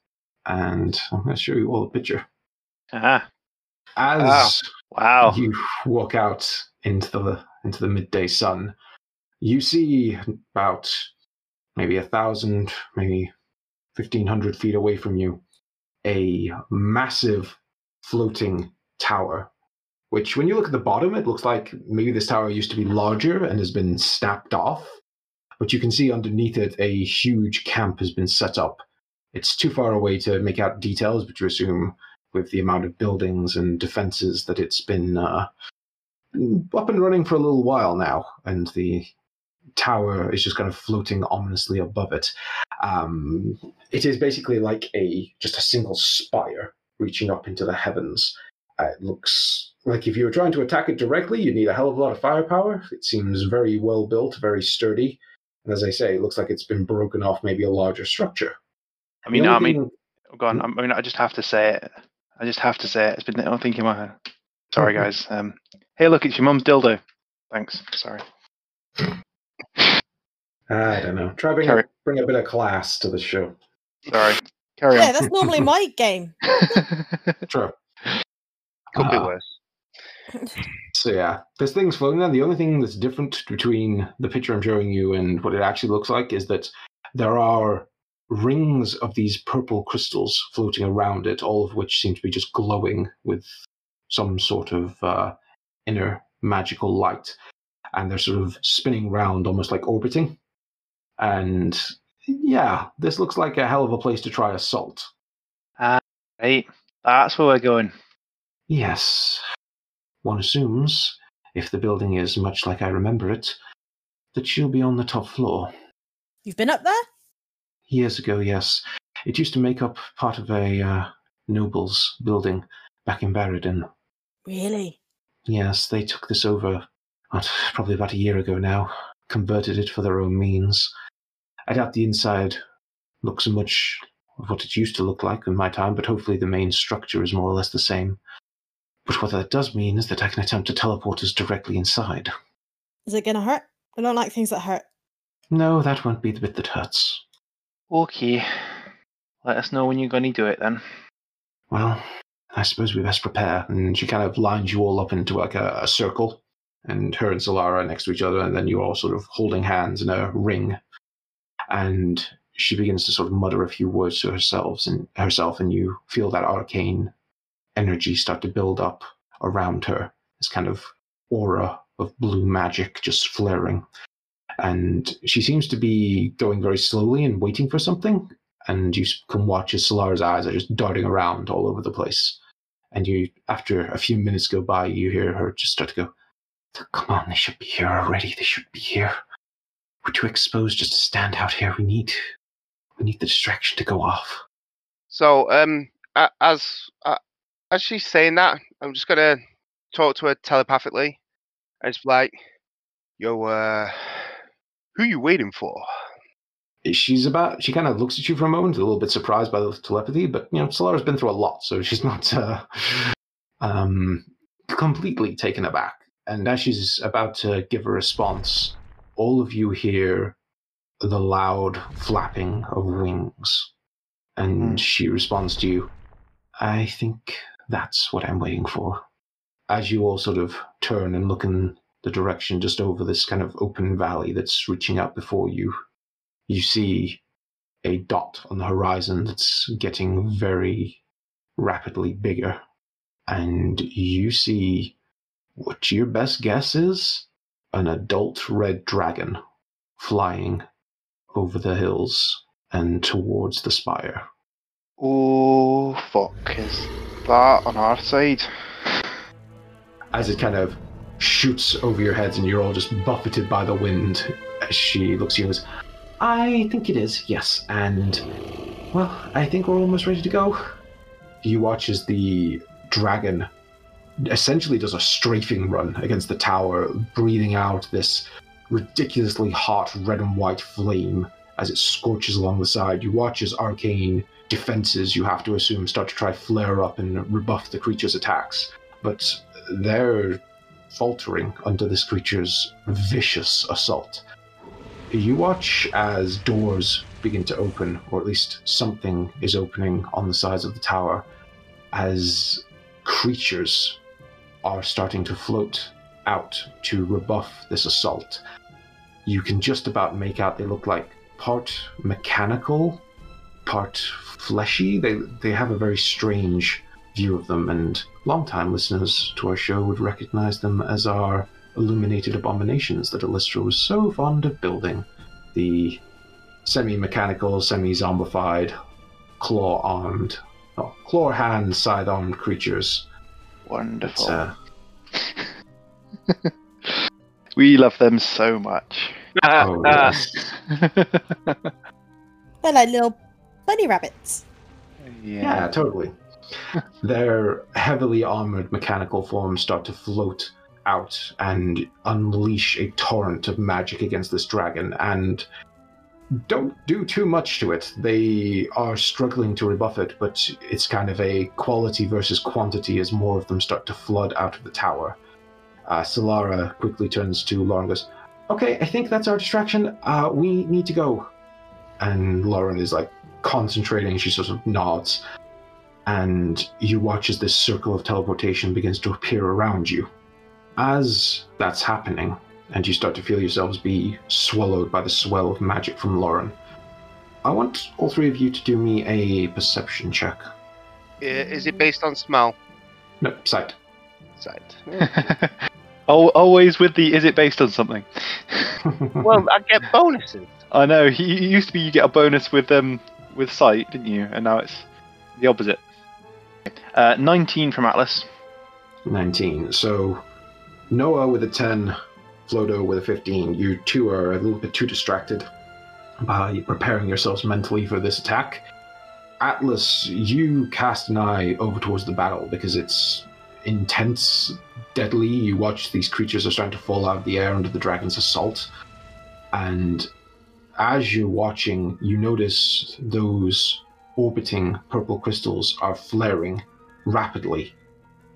And I'm going to show you all a picture. Ah, As wow. you walk out into the into the midday sun, you see about maybe a thousand, maybe fifteen hundred feet away from you, a massive floating tower. Which, when you look at the bottom, it looks like maybe this tower used to be larger and has been snapped off. But you can see underneath it a huge camp has been set up. It's too far away to make out details, but you assume with the amount of buildings and defenses that it's been uh, up and running for a little while now, and the tower is just kind of floating ominously above it. Um, it is basically like a just a single spire reaching up into the heavens. Uh, it looks like if you were trying to attack it directly, you'd need a hell of a lot of firepower. It seems very well built, very sturdy, and as I say, it looks like it's been broken off maybe a larger structure. I mean, I mean, thing- go on. I mean, I just have to say it. I just have to say it. It's been I think in my head. Sorry, guys. Um, hey, look, it's your mum's dildo. Thanks. Sorry. I don't know. Try bring a, bring a bit of class to the show. Sorry. Carry Yeah, on. that's normally my *laughs* game. *laughs* True. Could be Uh, worse. *laughs* So yeah, there's things floating there. The only thing that's different between the picture I'm showing you and what it actually looks like is that there are rings of these purple crystals floating around it, all of which seem to be just glowing with some sort of uh, inner magical light, and they're sort of spinning round, almost like orbiting. And yeah, this looks like a hell of a place to try assault. right. That's where we're going. Yes. One assumes, if the building is much like I remember it, that she'll be on the top floor. You've been up there? Years ago, yes. It used to make up part of a uh, noble's building back in Barradin. Really? Yes, they took this over what, probably about a year ago now, converted it for their own means. I doubt the inside looks much of what it used to look like in my time, but hopefully the main structure is more or less the same. But what that does mean is that I can attempt to teleport us directly inside. Is it gonna hurt? I don't like things that hurt. No, that won't be the bit that hurts. Okay. Let us know when you're going to do it then. Well, I suppose we best prepare. And she kind of lines you all up into like a, a circle, and her and Solara next to each other, and then you're all sort of holding hands in a ring. And she begins to sort of mutter a few words to herself, and herself, and you feel that arcane energy start to build up around her. This kind of aura of blue magic just flaring. And she seems to be going very slowly and waiting for something and you can watch as Solara's eyes are just darting around all over the place. And you, after a few minutes go by, you hear her just start to go, "Come on, they should be here already. They should be here. We're too exposed just to stand out here. We need, we need the distraction to go off." So, um, as uh, as she's saying that, I'm just gonna talk to her telepathically, and it's like, "Yo, uh, who you waiting for?" She's about. She kind of looks at you for a moment, a little bit surprised by the telepathy, but you know, Solara's been through a lot, so she's *laughs* not uh, um, completely taken aback. And as she's about to give a response, all of you hear the loud flapping of wings, and Hmm. she responds to you. I think that's what I'm waiting for. As you all sort of turn and look in the direction just over this kind of open valley that's reaching out before you, you see a dot on the horizon that's getting very rapidly bigger. And you see what your best guess is an adult red dragon flying over the hills and towards the spire. Oh, fuck. Is that on our side? as it kind of shoots over your heads and you're all just buffeted by the wind as she looks at you and goes, I think it is, yes. And, well, I think we're almost ready to go. You watch as the dragon essentially does a strafing run against the tower, breathing out this ridiculously hot red and white flame as it scorches along the side. You watch as arcane defenses, you have to assume, start to try flare up and rebuff the creature's attacks. But they're faltering under this creature's vicious assault. You watch as doors begin to open, or at least something is opening on the sides of the tower, as creatures are starting to float out to rebuff this assault. You can just about make out they look like part mechanical, part fleshy. They they have a very strange view of them, and long-time listeners to our show would recognize them as our illuminated abominations that Illustra was so fond of building. The semi-mechanical, semi-zombified, claw-armed, oh, claw-hand, scythe-armed creatures. Wonderful. Uh, *laughs* we love them so much. oh, yes. *laughs* They're like little bunny rabbits. Yeah, totally. *laughs* Their heavily armored mechanical forms start to float out and unleash a torrent of magic against this dragon, and don't do too much to it. They are struggling to rebuff it, but it's kind of a quality versus quantity as more of them start to flood out of the tower. Uh, Solara quickly turns to Lauren and goes, Okay, I think that's our distraction. Uh, we need to go. And Lauren is like concentrating, she sort of nods and you watch as this circle of teleportation begins to appear around you. As that's happening, and you start to feel yourselves be swallowed by the swell of magic from Lauren, I want all three of you to do me a perception check. Is it based on smell? No, sight. Sight. *laughs* Al always with the is it based on something? *laughs* well, I get bonuses. I know. He it used to be you get a bonus with um with sight, didn't you? And now it's the opposite. Uh, 19 from Atlas. 19. So, Noah with a 10, Flodo with a 15. You two are a little bit too distracted by preparing yourselves mentally for this attack. Atlas, you cast an eye over towards the battle because it's intense, deadly. You watch these creatures are starting to fall out of the air under the dragon's assault. And as you're watching, you notice those orbiting purple crystals are flaring rapidly.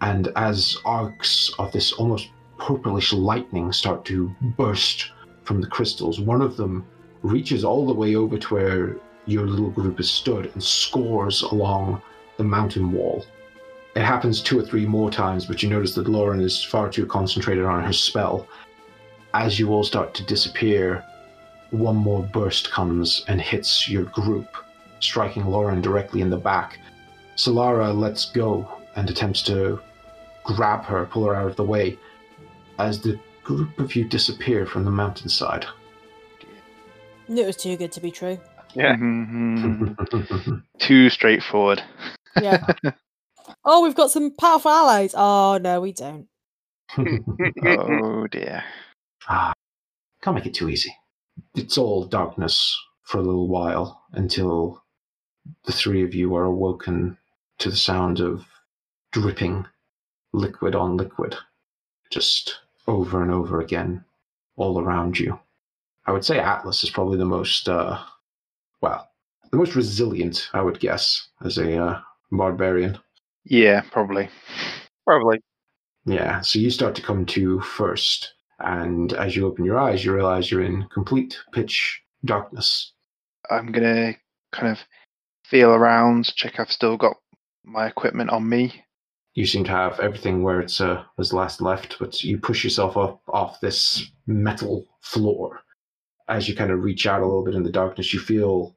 And as arcs of this almost purplish lightning start to burst from the crystals, one of them reaches all the way over to where your little group is stood and scores along the mountain wall. It happens two or three more times, but you notice that Lauren is far too concentrated on her spell. As you all start to disappear, one more burst comes and hits your group, striking Lauren directly in the back. Solara lets go and attempts to grab her, pull her out of the way, as the group of you disappear from the mountainside. It was too good to be true. Yeah. Mhm. *laughs* Too straightforward. Yeah. *laughs* oh, we've got some powerful allies. Oh no, we don't. *laughs* oh dear. ah, can't make it too easy. It's all darkness for a little while until the three of you are awoken to the sound of dripping liquid on liquid, just over and over again, all around you. I would say Atlas is probably the most, uh, well, the most resilient, I would guess, as a uh, barbarian. Yeah, probably. Probably. Yeah, so you start to come to first, and as you open your eyes, you realize you're in complete pitch darkness. I'm gonna kind of feel around, check I've still got my equipment on me. You seem to have everything where it's uh, was last left, but you push yourself up off this metal floor. As you kind of reach out a little bit in the darkness, you feel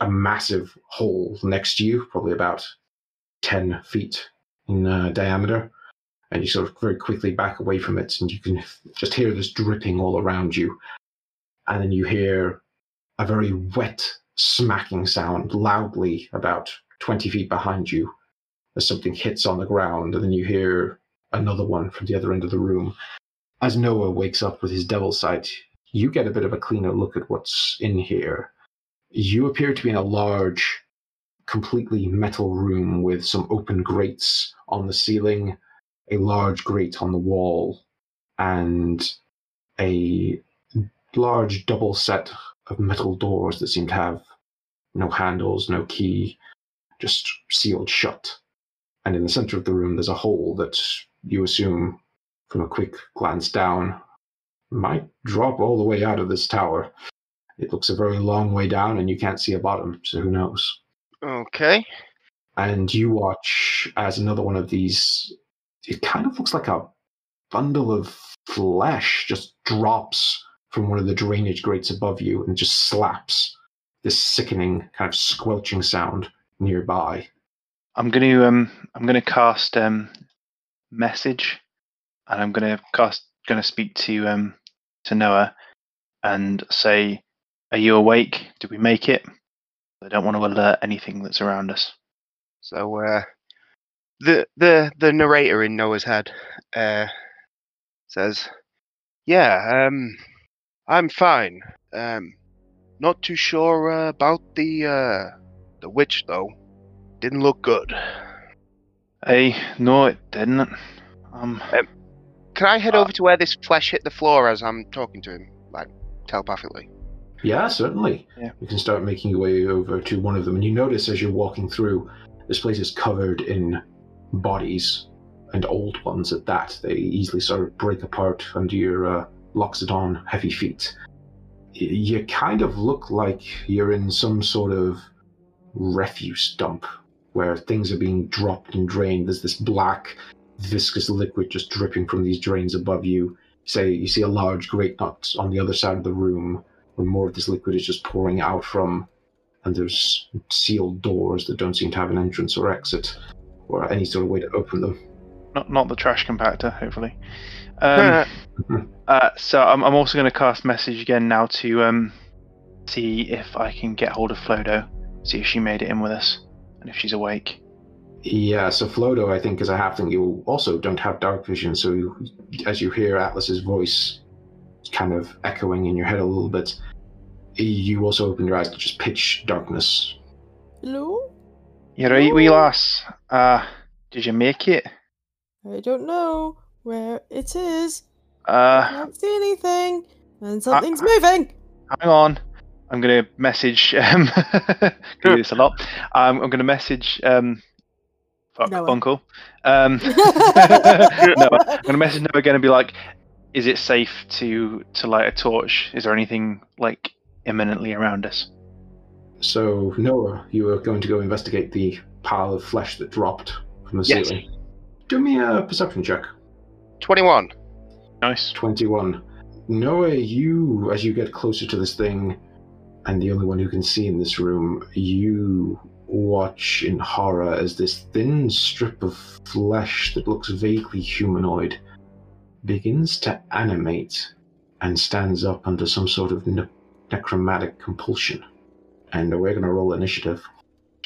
a massive hole next to you, probably about 10 feet in uh, diameter. And you sort of very quickly back away from it, and you can just hear this dripping all around you. And then you hear a very wet smacking sound loudly about 20 feet behind you as something hits on the ground. And then you hear another one from the other end of the room. As Noah wakes up with his devil sight, you get a bit of a cleaner look at what's in here. You appear to be in a large, completely metal room with some open grates on the ceiling, a large grate on the wall, and a large double set of metal doors that seem to have no handles, no key, just sealed shut. And in the center of the room, there's a hole that you assume, from a quick glance down, might drop all the way out of this tower. It looks a very long way down, and you can't see a bottom, so who knows? Okay. And you watch as another one of these. It kind of looks like a bundle of flesh just drops from one of the drainage grates above you and just slaps this sickening kind of squelching sound nearby. I'm going to um I'm going to cast um message, and I'm going to cast going to speak to um to Noah, and say, "Are you awake? Did we make it?" I don't want to alert anything that's around us. So uh, the the the narrator in Noah's head uh, says, "Yeah, um, I'm fine. Um, not too sure uh, about the uh, the witch though. Didn't look good. Hey, no, it didn't. Um, Can I head Uh, over to where this flesh hit the floor as I'm talking to him, like telepathically? Yeah, certainly. Yeah. You can start making your way over to one of them, and you notice as you're walking through, this place is covered in bodies and old ones at that. They easily sort of break apart under your uh, Loxodon heavy feet. You kind of look like you're in some sort of refuse dump where things are being dropped and drained. There's this black, viscous liquid just dripping from these drains above you. Say you see a large grate nut on the other side of the room where more of this liquid is just pouring out from, and there's sealed doors that don't seem to have an entrance or exit, or any sort of way to open them. not not the trash compactor, hopefully. Um, *laughs* uh, so I'm I'm also going to cast message again now to um see if I can get hold of Flodo, see if she made it in with us, and if she's awake. Yeah, so Flodo, I think, is a halfling. You also don't have dark vision, so you, as you hear Atlas's voice kind of echoing in your head a little bit, you also open your eyes to just pitch darkness. Hello? You're right, wee lass? Uh, did you make it? I don't know where it is. I Uh, can't see anything. And something's moving. hang on. I'm going to message. Um, *laughs* do this a lot. Um, I'm going to message. Um, fuck, Noah. Bunkle. Um, *laughs* *laughs* Noah. I'm going to message Noah again and be like, "Is it safe to to light a torch? Is there anything like imminently around us?" So, Noah, you are going to go investigate the pile of flesh that dropped from the Yes. ceiling. Do me a perception check. Twenty-one. Nice. 21. Noah, you, as you get closer to this thing, and the only one who can see in this room, you watch in horror as this thin strip of flesh that looks vaguely humanoid begins to animate and stands up under some sort of ne- necromantic compulsion. And we're going to roll initiative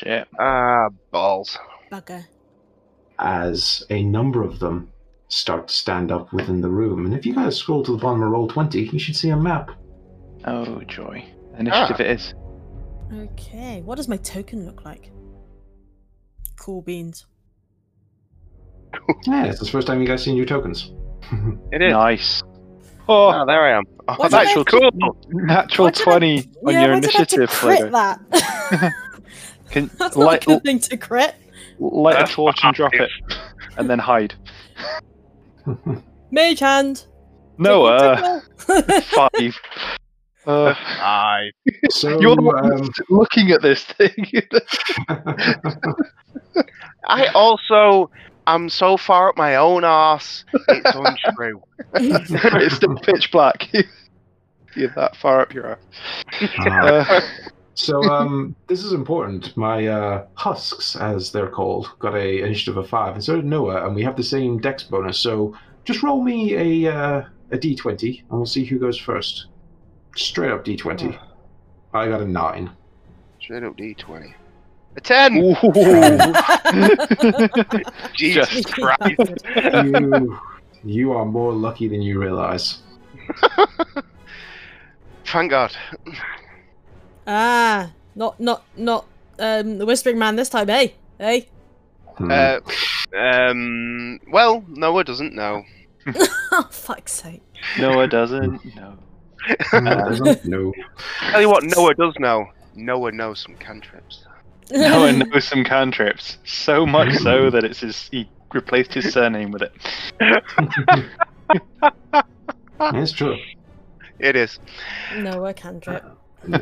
Yeah. Ah, balls. Bugger. as a number of them start to stand up within the room. And if you guys scroll to the bottom of Roll20, you should see a map. Oh joy. Initiative ah. it is. Okay, what does my token look like? Cool beans. Yeah, it's the first time you guys seen your tokens. *laughs* It is. Nice. Oh, Oh, there I am. Oh, Why did I cool. *laughs* natural Why did I- twenty on yeah, your why I initiative. crit that? *laughs* Can That's not light, a good thing to crit. light a torch and drop it, and then hide. Mage hand. Noah, Tickle, tickle. five. Uh, Aye. so, you're um, looking at this thing. *laughs* I also am so far up my own arse. It's untrue. *laughs* it's still pitch black. *laughs* You're that far up your ass. Uh, so um, this is important. My uh, husks, as they're called, got a initiative of five, and so did Noah, and we have the same dex bonus. So just roll me a uh, a d20, and we'll see who goes first. Straight up d20. I got a nine. Straight up D20. A 10! Ooh. *laughs* Jesus Christ. *laughs* you, you are more lucky than you realize. *laughs* Thank God. ah, not not not um the Whispering Man this time, eh? Hey. Hmm. Uh, um, well, Noah doesn't, know. oh fuck's sake. no, it doesn't. No. Uh, *laughs* no. Tell you what, Noah does know. Noah knows some cantrips. Noah *laughs* knows some cantrips. So much so *laughs* that it's his. He replaced his surname with it. It's true. It is. Noah cantrip. No,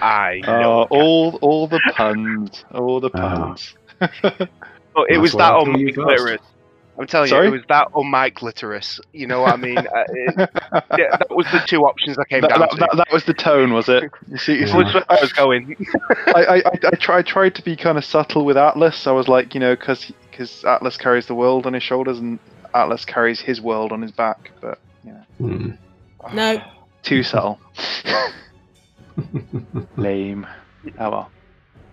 I can't Uh, know. all, all the puns. All the Ah. puns. But it was that I'll on do you Mike first. Glitterous. I'm telling Sorry? you, it was that or Mike Glitterous. You know what I mean? uh, it, *laughs* yeah, that was the two options I came that, down that, to. that, that was the tone, was it? *laughs* You see, Yeah. it's Which way I was going. I, I, I, I, try, I tried to be kind of subtle with Atlas. I was like, you know, because Atlas carries the world on his shoulders and Atlas carries his world on his back, but you know, Hmm. No. too subtle. *laughs* Lame. Oh well.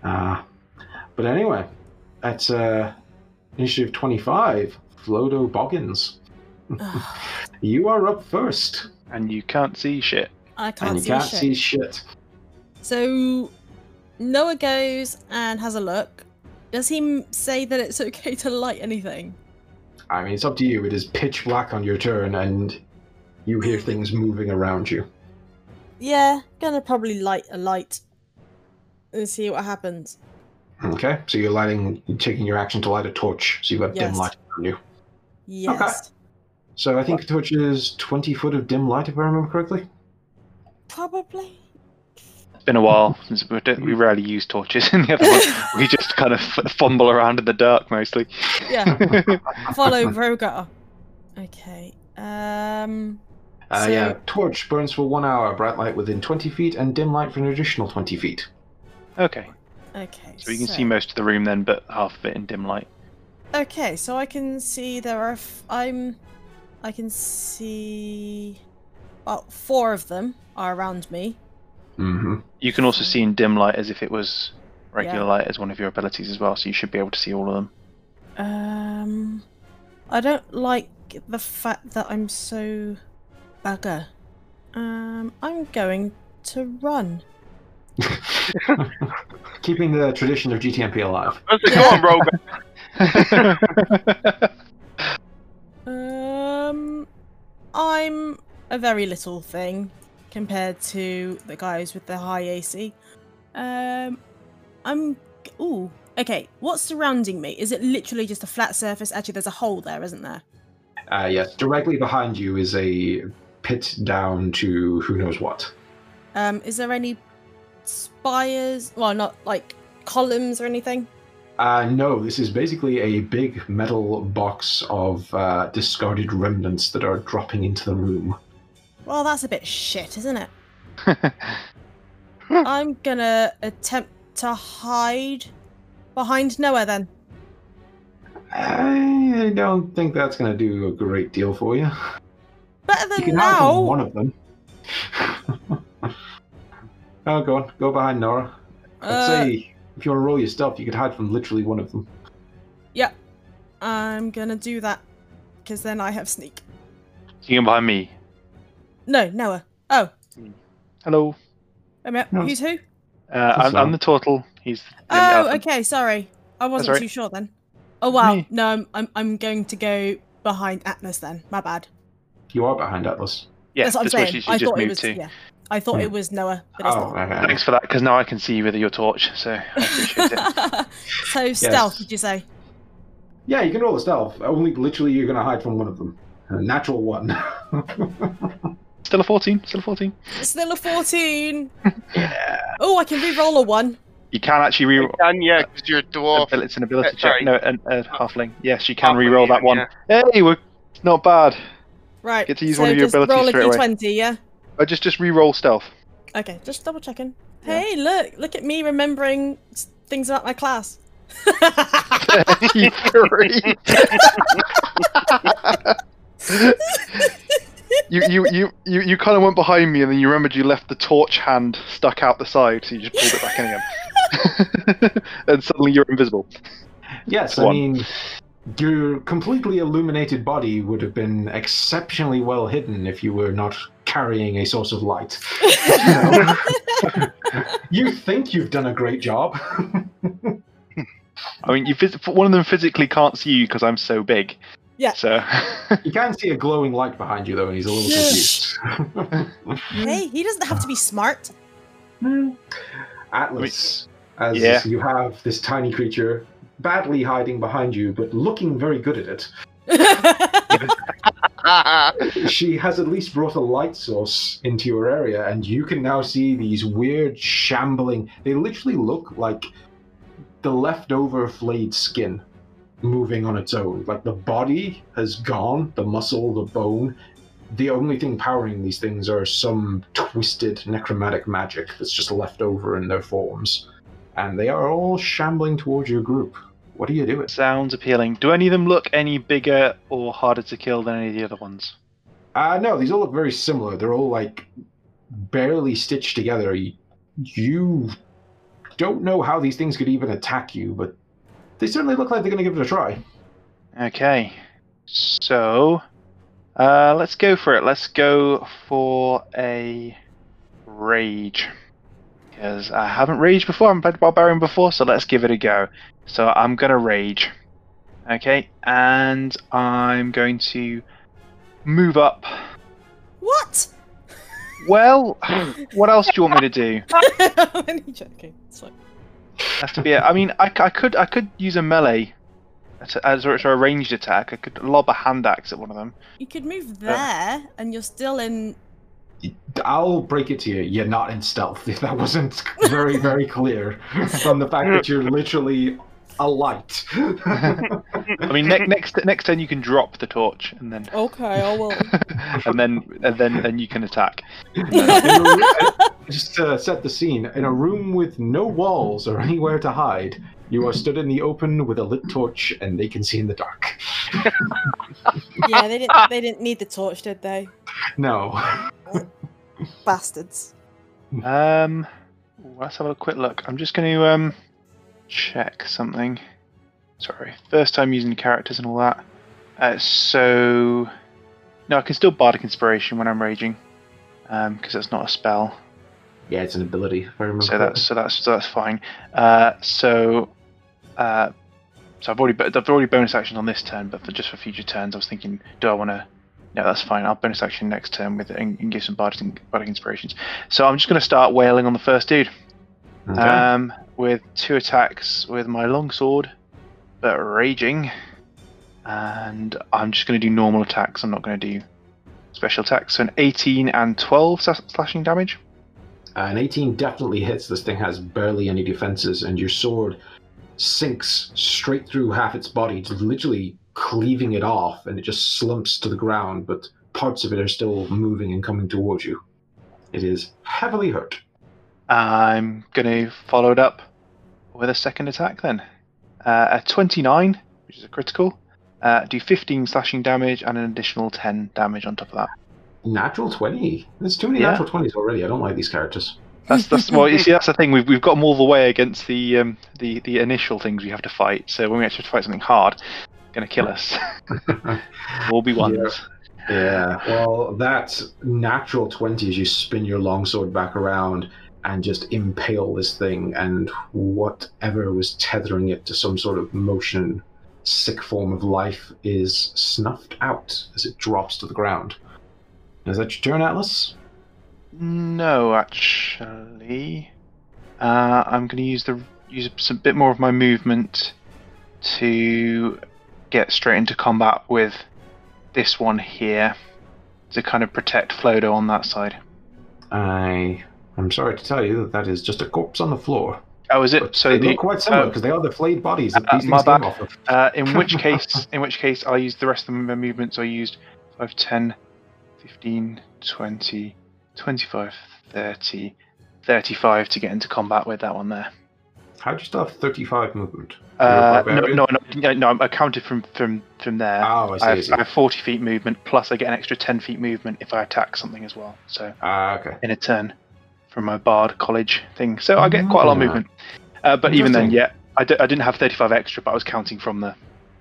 Ah. but anyway, at uh, initiative 25, Flodo Boggins. you are up first, And you can't see shit. I can't and you see can't shit. see shit. So Noah goes and has a look. Does he say that it's *laughs* okay to light anything? I mean, it's up to you. It is pitch black on your turn, and you hear things moving around you. Yeah, gonna probably light a light and see what happens. Okay, so you're lighting, taking your action to light a torch, so you've got dim light around you. Yes. So I think the torch is 20 foot of dim light, if I remember correctly. Probably. It's been a while since we, don't, we rarely use torches in the other one. *laughs* We just kind of f- fumble around in the dark mostly. Yeah. *laughs* Follow Rogar. Okay. Um. Uh, So- yeah, torch burns for one hour, bright light within 20 feet, and dim light for an additional 20 feet. okay, Okay. so you can see most of the room then, but half of it in dim light. Okay, so I can see there are. F- I'm. I can see. Well, four of them are around me. Mm-hmm. You can also see in dim light as if it was regular Yeah. light as one of your abilities as well, so you should be able to see all of them. Um. I don't like the fact that I'm so bugger. Um. I'm going to run. *laughs* Keeping the tradition of GTMP alive. I said, Go on, Rogan. Um, I'm a very little thing compared to the guys with the high AC. Um, I'm. Ooh, okay. What's surrounding me? Is it literally just a flat surface? Actually, there's a hole there, isn't there? Uh, yes, directly behind you is a pit down to who knows what. Um, is there any spires? Well, not like columns or anything. Uh, no, this is basically a big metal box of uh, discarded remnants that are dropping into the room. Well, that's a bit shit, isn't it? *laughs* I'm gonna attempt to hide behind Noah then. I don't think that's to do a great deal for you. Better than You can hide from one of them. *laughs* oh, go on. Go behind Nora. Let's Uh, say if you want to roll your stuff, you could hide from literally one of them. Yeah, I'm gonna do that because then I have sneak. you can behind me. No, Noah. Oh, Hello. wait a minute. No. Who's who? Uh, I'm, I'm the turtle. He's the Oh, elephant. okay. Sorry, I wasn't alright. too sure then. Oh wow. Me. No, I'm, I'm I'm going to go behind Atlas then. My bad. You are behind Atlas. Yeah, That's what I'm that's saying. she, she I thought it was. to. Yeah, I thought Hmm. it was Noah, but it's Oh, not. okay. Thanks for that, because now I can see you with your torch, so I *laughs* appreciate it. so stealth, did you say? Yeah, you can roll a stealth. Only literally you're going to hide from one of them. A natural one. *laughs* Still a 14. Still a 14. Still a fourteen. *laughs* yeah. Oh, I can re-roll a one. You can actually re roll. And yeah, because you're a dwarf. It's an ability Uh, check. sorry. No, an a halfling. Yes, you can Halfling, re-roll that yeah, one. Hey, we're not bad. Right. Get to use so one of your just abilities roll a straight away. d20, yeah. I just just re-roll stealth. Okay, just double checking. Yeah. Hey, look, look at me remembering things about my class. *laughs* *laughs* you you, you, you, you, you kind of went behind me and then you remembered you left the torch hand stuck out the side, so you just pulled it back in again. *laughs* and suddenly you're invisible. Yes, Go I on. mean, your completely illuminated body would have been exceptionally well hidden if you were not carrying a source of light. *laughs* You think you've done a great job. *laughs* I mean, you phys- one of them physically can't see you because I'm so big. Yeah. So You can see a glowing light behind you, though, and he's a little confused. *laughs* hey, he doesn't have to be smart. Atlas, as Yeah. you have this tiny creature badly hiding behind you, but looking very good at it. *laughs* she has at least brought a light source into your area, and you can now see these weird, shambling. They literally look like the leftover flayed skin moving on its own. Like the body has gone, the muscle, the bone. The only thing powering these things are some twisted necromantic magic that's just left over in their forms. And they are all shambling towards your group. What do you do? sounds appealing. Do any of them look any bigger or harder to kill than any of the other ones? Uh, no, these all look very similar. They're all like barely stitched together. You, you don't know how these things could even attack you, but they certainly look like they're going to give it a try. Okay. So uh, let's go for it. Let's go for a rage. Because I haven't raged before, I haven't played Barbarian before, so let's give it a go. So I'm gonna rage. Okay, and I'm going to move up. what? Well, what else do you want me to do? *laughs* I'm only joking. It's fine. Has to be. A, I mean, I could I could use a melee as a, as a ranged attack. I could lob a hand axe at one of them. You could move uh, there, and you're still in. I'll break it to you. You're not in stealth. If *laughs* that wasn't very, very clear from the fact that you're literally a light. *laughs* I mean, ne- next next turn you can drop the torch, and then *laughs* Okay, I will. *laughs* and then and then then you can attack. In just to set the scene, in a room with no walls or anywhere to hide, you are stood in the open with a lit torch, and they can see in the dark. yeah, they didn't. They didn't need the torch, did they? No. Bastards. Um, let's have a quick look. I'm just going to um check something. Sorry, first time using characters and all that. Uh, so no, I can still bardic inspiration when I'm raging, um, because that's not a spell. Yeah, it's an ability. If I remember. So that's so that's so that's fine. Uh, so, uh, so I've already I've already bonus action on this turn, but for just for future turns, I was thinking, do I want to? No, that's fine. I'll bonus action next turn with it and, and give some bardic, bardic inspirations. So I'm just going to start wailing on the first dude. Okay. Um, with two attacks with my longsword, but raging, and I'm just going to do normal attacks. I'm not going to do special attacks. So an 18 and 12 slashing damage. An 18 definitely hits. This thing has barely any defenses, and your sword sinks straight through half its body, literally cleaving it off, and it just slumps to the ground, but parts of it are still moving and coming towards you. It is heavily hurt. I'm going to follow it up with a second attack then. Uh, a 29, which is a critical. Uh, do 15 slashing damage and an additional 10 damage on top of that. Natural 20. There's too many Yeah. natural 20s already. I don't like these characters. That's that's well, you *laughs* see, that's the thing. We've we've got them all the way against the um the the initial things we have to fight. So when we actually have to fight something hard, it's gonna kill us. *laughs* we'll be ones. Yeah, well, that natural 20 as you spin your longsword back around and just impale this thing, and whatever was tethering it to some sort of motion, sick form of life is snuffed out as it drops to the ground. Is that your turn, Atlas? No, actually, uh, I'm going to use the use a bit more of my movement to get straight into combat with this one here to kind of protect Flodo on that side. I. I'm sorry to tell you that that is just a corpse on the floor. Oh, is it? But So they the, look quite similar uh, because they are the flayed bodies that uh, these things came off of. Uh, in which *laughs* case, in which case, I used the rest of my movements. I used 5, 10, 15, 20, 25, 30, 35 to get into combat with that one there. How do you still have 35 movement? Uh, no, no, no, no, I counted from from from there. Oh, I see. I I have, see. I have 40 feet movement, plus I get an extra 10 feet movement if I attack something as well. So Ah, okay. in a turn from my Bard College thing. So I get quite a lot of Ah. movement. Uh, but even then, yeah, I, d- I didn't have 35 extra, but I was counting from the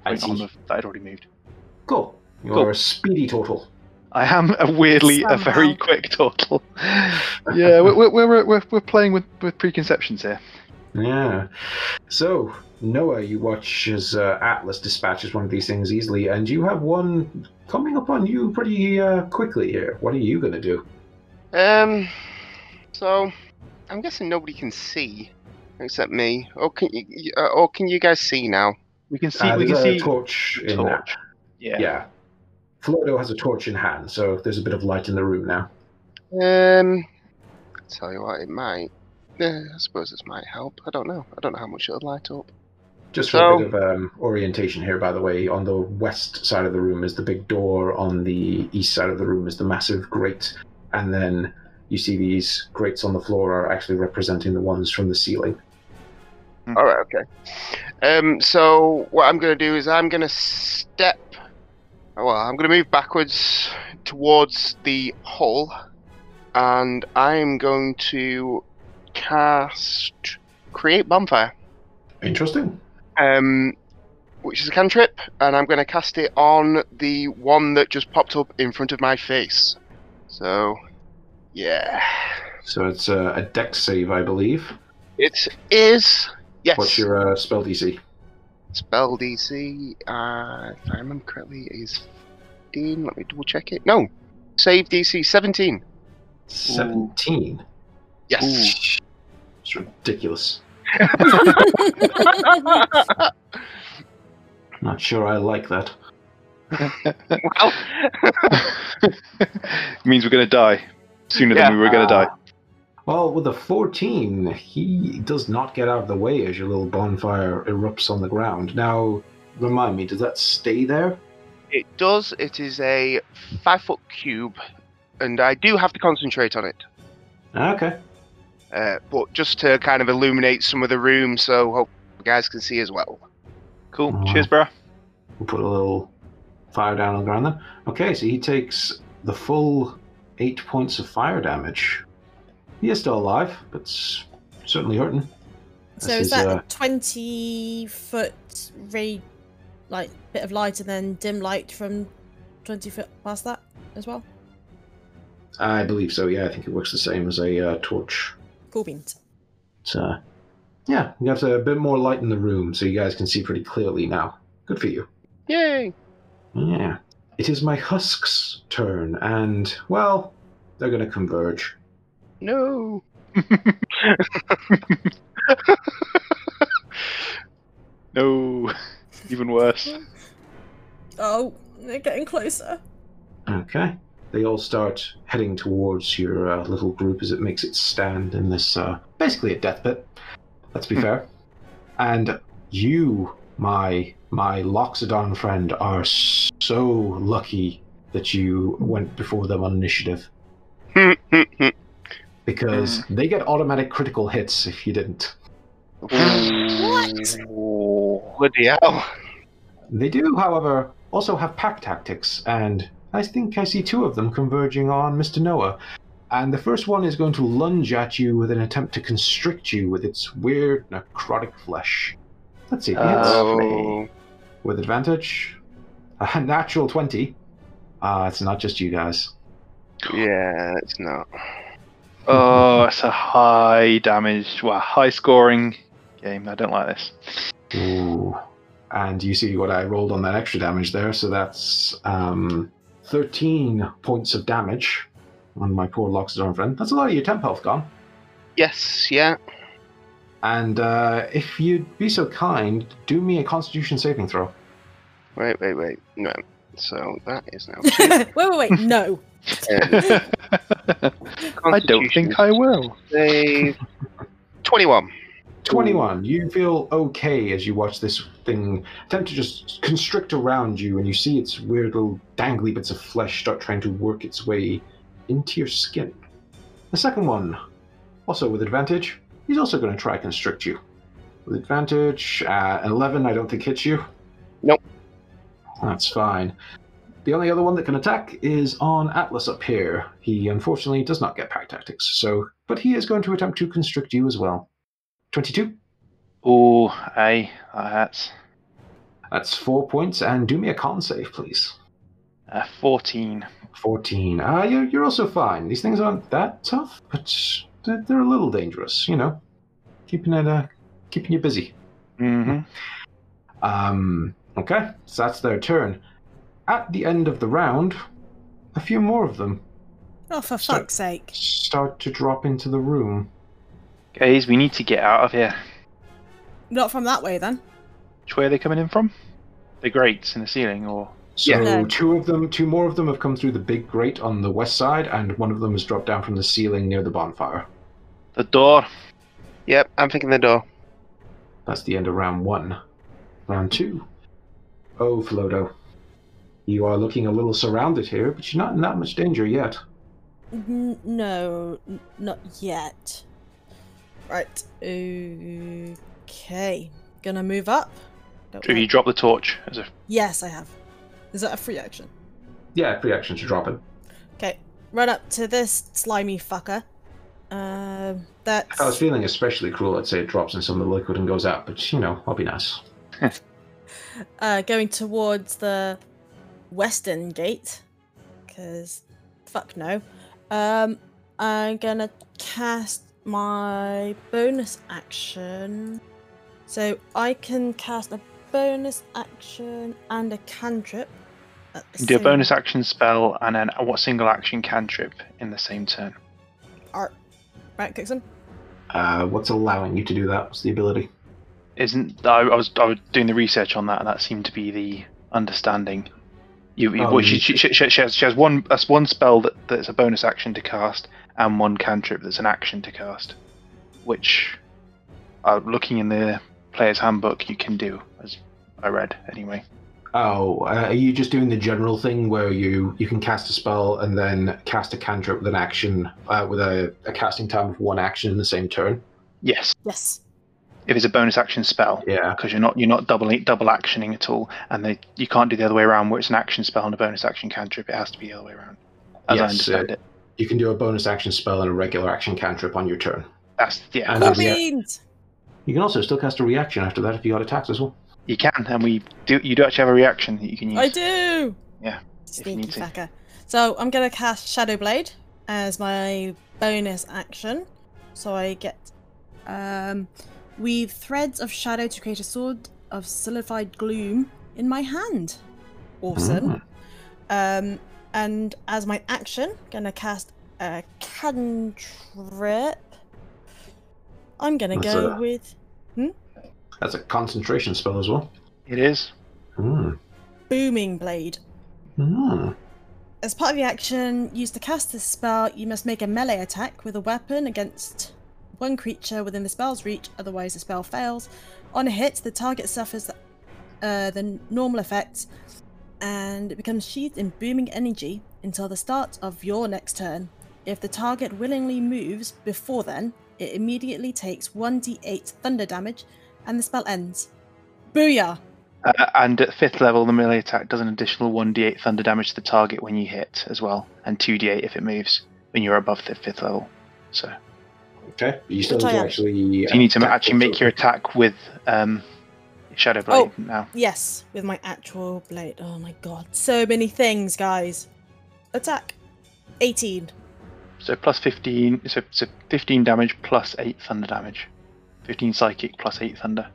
I point on the, that I'd already moved. Cool. You're Cool. a speedy tortle. I am a weirdly a very Somehow. quick tortle. yeah, we're, we're, we're, we're, we're playing with, with preconceptions here. Yeah. So, Noah, you watch as uh, Atlas dispatches one of these things easily, and you have one coming up on you pretty uh, quickly here. What are you going to do? Um, so I'm guessing nobody can see except me. Or can you? Uh, or can you guys see now? We can see. Uh, we can see. torch in torch. Yeah. Yeah. Flodo has a torch in hand, so there's a bit of light in the room now. Um, tell you what, it might. Uh, I suppose this might help. I don't know. I don't know how much it'll light up. Just for So- a bit of um, orientation here, by the way, on the west side of the room is the big door. On the east side of the room is the massive grate, and then you see these grates on the floor are actually representing the ones from the ceiling. All right. Okay. Um. So what I'm gonna do is I'm gonna step. Well, I'm gonna move backwards towards the hull, and I'm going to cast create bonfire. Interesting. um, which is a cantrip, and I'm going to cast it on the one that just popped up in front of my face. So, yeah, So it's uh, a dex save, I believe. it is. Yes, What's your uh, spell DC? spell DC? Uh, if I remember correctly, is 15. Let me double check it. No, save DC 17. 17. Yes. It's ridiculous. *laughs* Not sure I like that. well, *laughs* *laughs* means we're going to die sooner Yeah. than we were going to die. Uh, Well, with a 14, he does not get out of the way as your little bonfire erupts on the ground. Now, remind me, does that stay there? it does. It is a five foot cube, and I do have to concentrate on it. Okay. uh, but just to kind of illuminate some of the room so hope you guys can see as well. Cool. Oh. Cheers, bro. We'll put a little fire down on the ground then. Okay, so he takes the full eight points of fire damage. He is still alive, but certainly hurting. So This is is, that uh, a twenty foot ray, like bit of light, and then dim light from twenty foot past that as well? I believe so, yeah. I think it works the same as a uh, torch. Cool beans. It's, uh, yeah, you got a bit more light in the room, so you guys can see pretty clearly now. Good for you. Yay! Yeah. It is my husks' turn, and, well, they're going to converge. No! *laughs* no. Even worse. Oh, they're getting closer. Okay. They all start heading towards your uh, little group as it makes its stand in this, uh, basically a death pit. Let's be fair. And you, my my Loxodon friend, are so lucky that you went before them on initiative *laughs* because hmm. they get automatic critical hits if you didn't. What? Bloody hell. They do, however, also have pack tactics, and I think I see two of them converging on Mr. Noah. And the first one is going to lunge at you with an attempt to constrict you with its weird necrotic flesh. Let's see if he hits. Oh. with advantage. A *laughs* natural 20. Uh, it's not just you guys. Yeah, it's not. *laughs* Oh, it's a high damage, well, high scoring game. I don't like this. Ooh. And you see what I rolled on that extra damage there, so that's um, 13 points of damage on my poor Loxodon friend. That's a lot of your temp health gone. Yes, yeah. And uh, if you'd be so kind, do me a constitution saving throw. Wait, wait, wait. No. So that is now. *laughs* wait, wait, wait. No. I don't think I will. Save 21. 21. You feel okay as you watch this thing attempt to just constrict around you, and you see its weird little dangly bits of flesh start trying to work its way into your skin. The second one, also with advantage, he's also going to try constrict you. With advantage, uh, 11, I don't think hits you. Nope. That's fine. The only other one that can attack is on Atlas up here. He unfortunately does not get pack tactics, so but he is going to attempt to constrict you as well. 22. Oh, aye, that's That's four points, and do me a con save, please. uh, 14. 14. Ah, you're, you're also fine. These things aren't that tough, but they're, they're a little dangerous, you know? Keeping it, uh, keeping you busy. hmm Um, okay, so that's their turn. At the end of the round, a few more of them Oh, for So- fuck's sake. start to drop into the room. Guys, we need to get out of here. Not from that way then. Which way are they coming in from? The grates in the ceiling, or So Yeah. Two of them, two more of them have come through the big grate on the west side, and one of them has dropped down from the ceiling near the bonfire. the door? Yep, I'm thinking the door. That's the end of round one. Round two. Oh, Flodo. You are looking a little surrounded here, but you're not in that much danger yet. N- no, n- not yet. Right. Okay. Gonna move up. Don't Have you know. drop the torch as a Yes, I have. Is that a free action? Yeah, free action to drop it. Okay. Run up to this slimy fucker. Um, that's. If I was feeling especially cruel, I'd say it drops in some of the liquid and goes out, but you know, I'll be nice. *laughs* uh, going towards the western gate because fuck no um i'm gonna cast my bonus action so i can cast a bonus action and a cantrip at the You do a bonus action spell and then a what single action cantrip in the same turn. Ar- right Cookson? Uh, what's allowing you to do that? What's the ability? Isn't I, I was I was doing the research on that and that seemed to be the understanding. You, you Oh, well, she, she, she, she has, she has one that's one spell that, that's a bonus action to cast and one cantrip that's an action to cast, which, uh, looking in the player's handbook, you can do as I read anyway. Oh, uh, are you just doing the general thing where you you can cast a spell and then cast a cantrip with an action uh, with a, a casting time of one action in the same turn? Yes, yes if it's a bonus action spell. Yeah. because you're not you're not double double actioning at all, and they, you can't do the other way around where it's an action spell and a bonus action cantrip. It has to be the other way around, as I Yes, understand uh, it. You can do a bonus action spell and a regular action cantrip on your turn. That's yeah, and cool there's the- beans You can also still cast a reaction after that if you got attacks as well. You can, and we do. You do actually have a reaction that you can use. i do Yeah, you sneaky fucker so i'm gonna cast shadow blade as my bonus action so i get um weave threads of shadow to create a sword of solidified gloom in my hand awesome Mm. um and as my action gonna cast a cantrip i'm gonna What's go that? with That's a concentration spell as well. It is. Hmm. booming blade Hmm. As part of the action used to cast this spell, you must make a melee attack with a weapon against one creature within the spell's reach, otherwise the spell fails. On a hit, the target suffers uh, the normal effects and it becomes sheathed in booming energy until the start of your next turn. If the target willingly moves before then, it immediately takes 1d8 thunder damage and the spell ends. Booyah! Uh, and at fifth level, the melee attack does an additional 1d8 thunder damage to the target when you hit as well, and 2d8 if it moves when you're above the fifth level. So, Okay. You still need to actually. so you need to actually make your attack with um, Shadow Blade Oh. now. Yes, with my actual blade. Oh my god, so many things, guys. Attack. 18. So plus 15, so, so 15 damage plus 8 thunder damage. 15 psychic plus 8 thunder.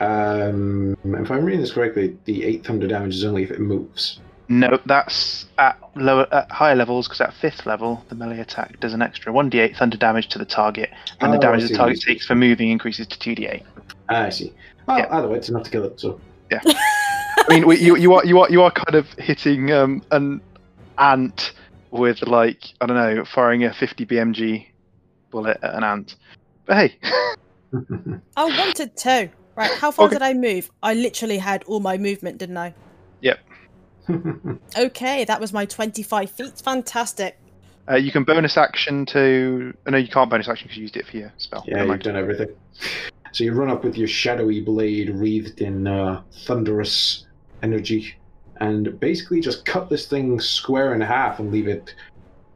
Um, if I'm reading this correctly, the eight thunder damage is only if it moves. No, that's at lower, at higher levels because at fifth level the melee attack does an extra 1d8 thunder damage to the target, and the Oh, I damage the see. target takes for moving increases to 2d8. Ah, I see. Well, Yeah. either way, it's enough to kill it. So yeah, *laughs* I mean, you you are you are you are kind of hitting um, an ant with like I don't know, firing a 50 BMG bullet at an ant. But hey, *laughs* I wanted to. Right, how far Okay. did I move? I literally had all my movement, didn't I? Yep. *laughs* *laughs* okay, that was my 25 feet. Fantastic. uh, you can bonus action to. oh, No, you can't bonus action because you used it for your spell. yeah, Never you've done everything. So you run up with your shadowy blade wreathed in uh, thunderous energy, and basically just cut this thing square in half and leave it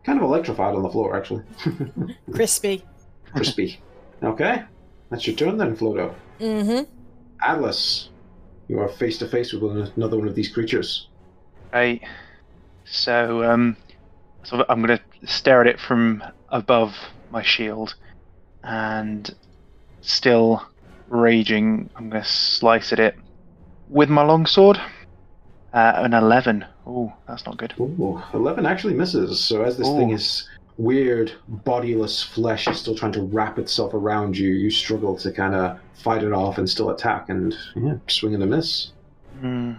kind of electrified on the floor, actually. *laughs* Crispy. Crispy. Okay, that's your turn then, Flodo. Mm-hmm. Atlas, you are face to face with another one of these creatures. Right. So, um, so I'm gonna stare at it from above my shield, and still raging, I'm gonna slice at it with my longsword. Uh, an eleven. Oh, that's not good. Ooh, 11 actually misses. So as this thing is weird, bodiless flesh is still trying to wrap itself around you, you struggle to kind of fight it off and still attack, and yeah, swing and a miss. Hmm.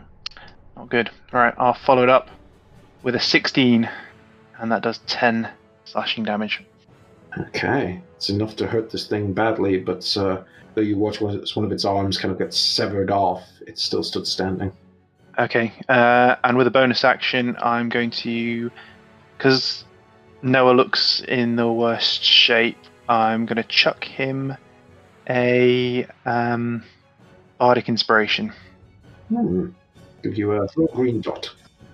Not good. All right, I'll follow it up with a 16, and that does 10 slashing damage. Okay, it's enough to hurt this thing badly, but uh, though you watch one of, its, one of its arms kind of get severed off, it still stood standing. Okay, uh, and with a bonus action, I'm going to, because Noah looks in the worst shape, I'm going to chuck him a um, bardic inspiration. Hmm. Give you a green dot.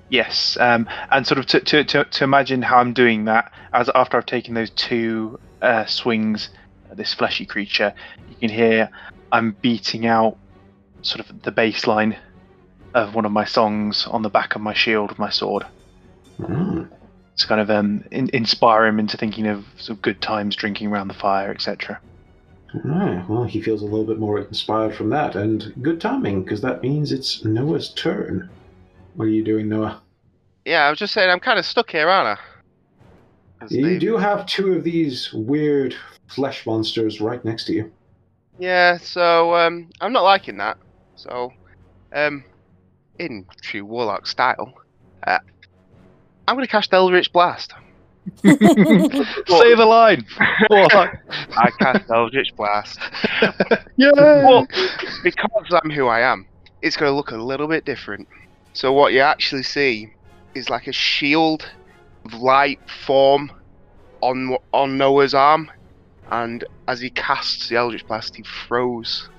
Yes, um, and sort of to, to, to, to imagine how I'm doing that, as after I've taken those two uh, swings at this fleshy creature, you can hear I'm beating out sort of the bass line of one of my songs on the back of my shield with my sword. Hmm. To kind of um, in, inspire him into thinking of sort of good times drinking around the fire, etc. Alright, well, he feels a little bit more inspired from that, and good timing, because that means it's Noah's turn. What are you doing, Noah? Yeah, I was just saying I'm kind of stuck here, aren't I? You they- do have two of these weird flesh monsters right next to you. Yeah, so um, I'm not liking that. So, um, in true Warlock style, uh, I'm going to cast Eldritch Blast. *laughs* Say the line. *laughs* I cast Eldritch Blast. *laughs* yeah. Well, because I'm who I am, it's going to look a little bit different. So what you actually see is like a shield of light form on on Noah's arm, and as he casts the Eldritch Blast, he throws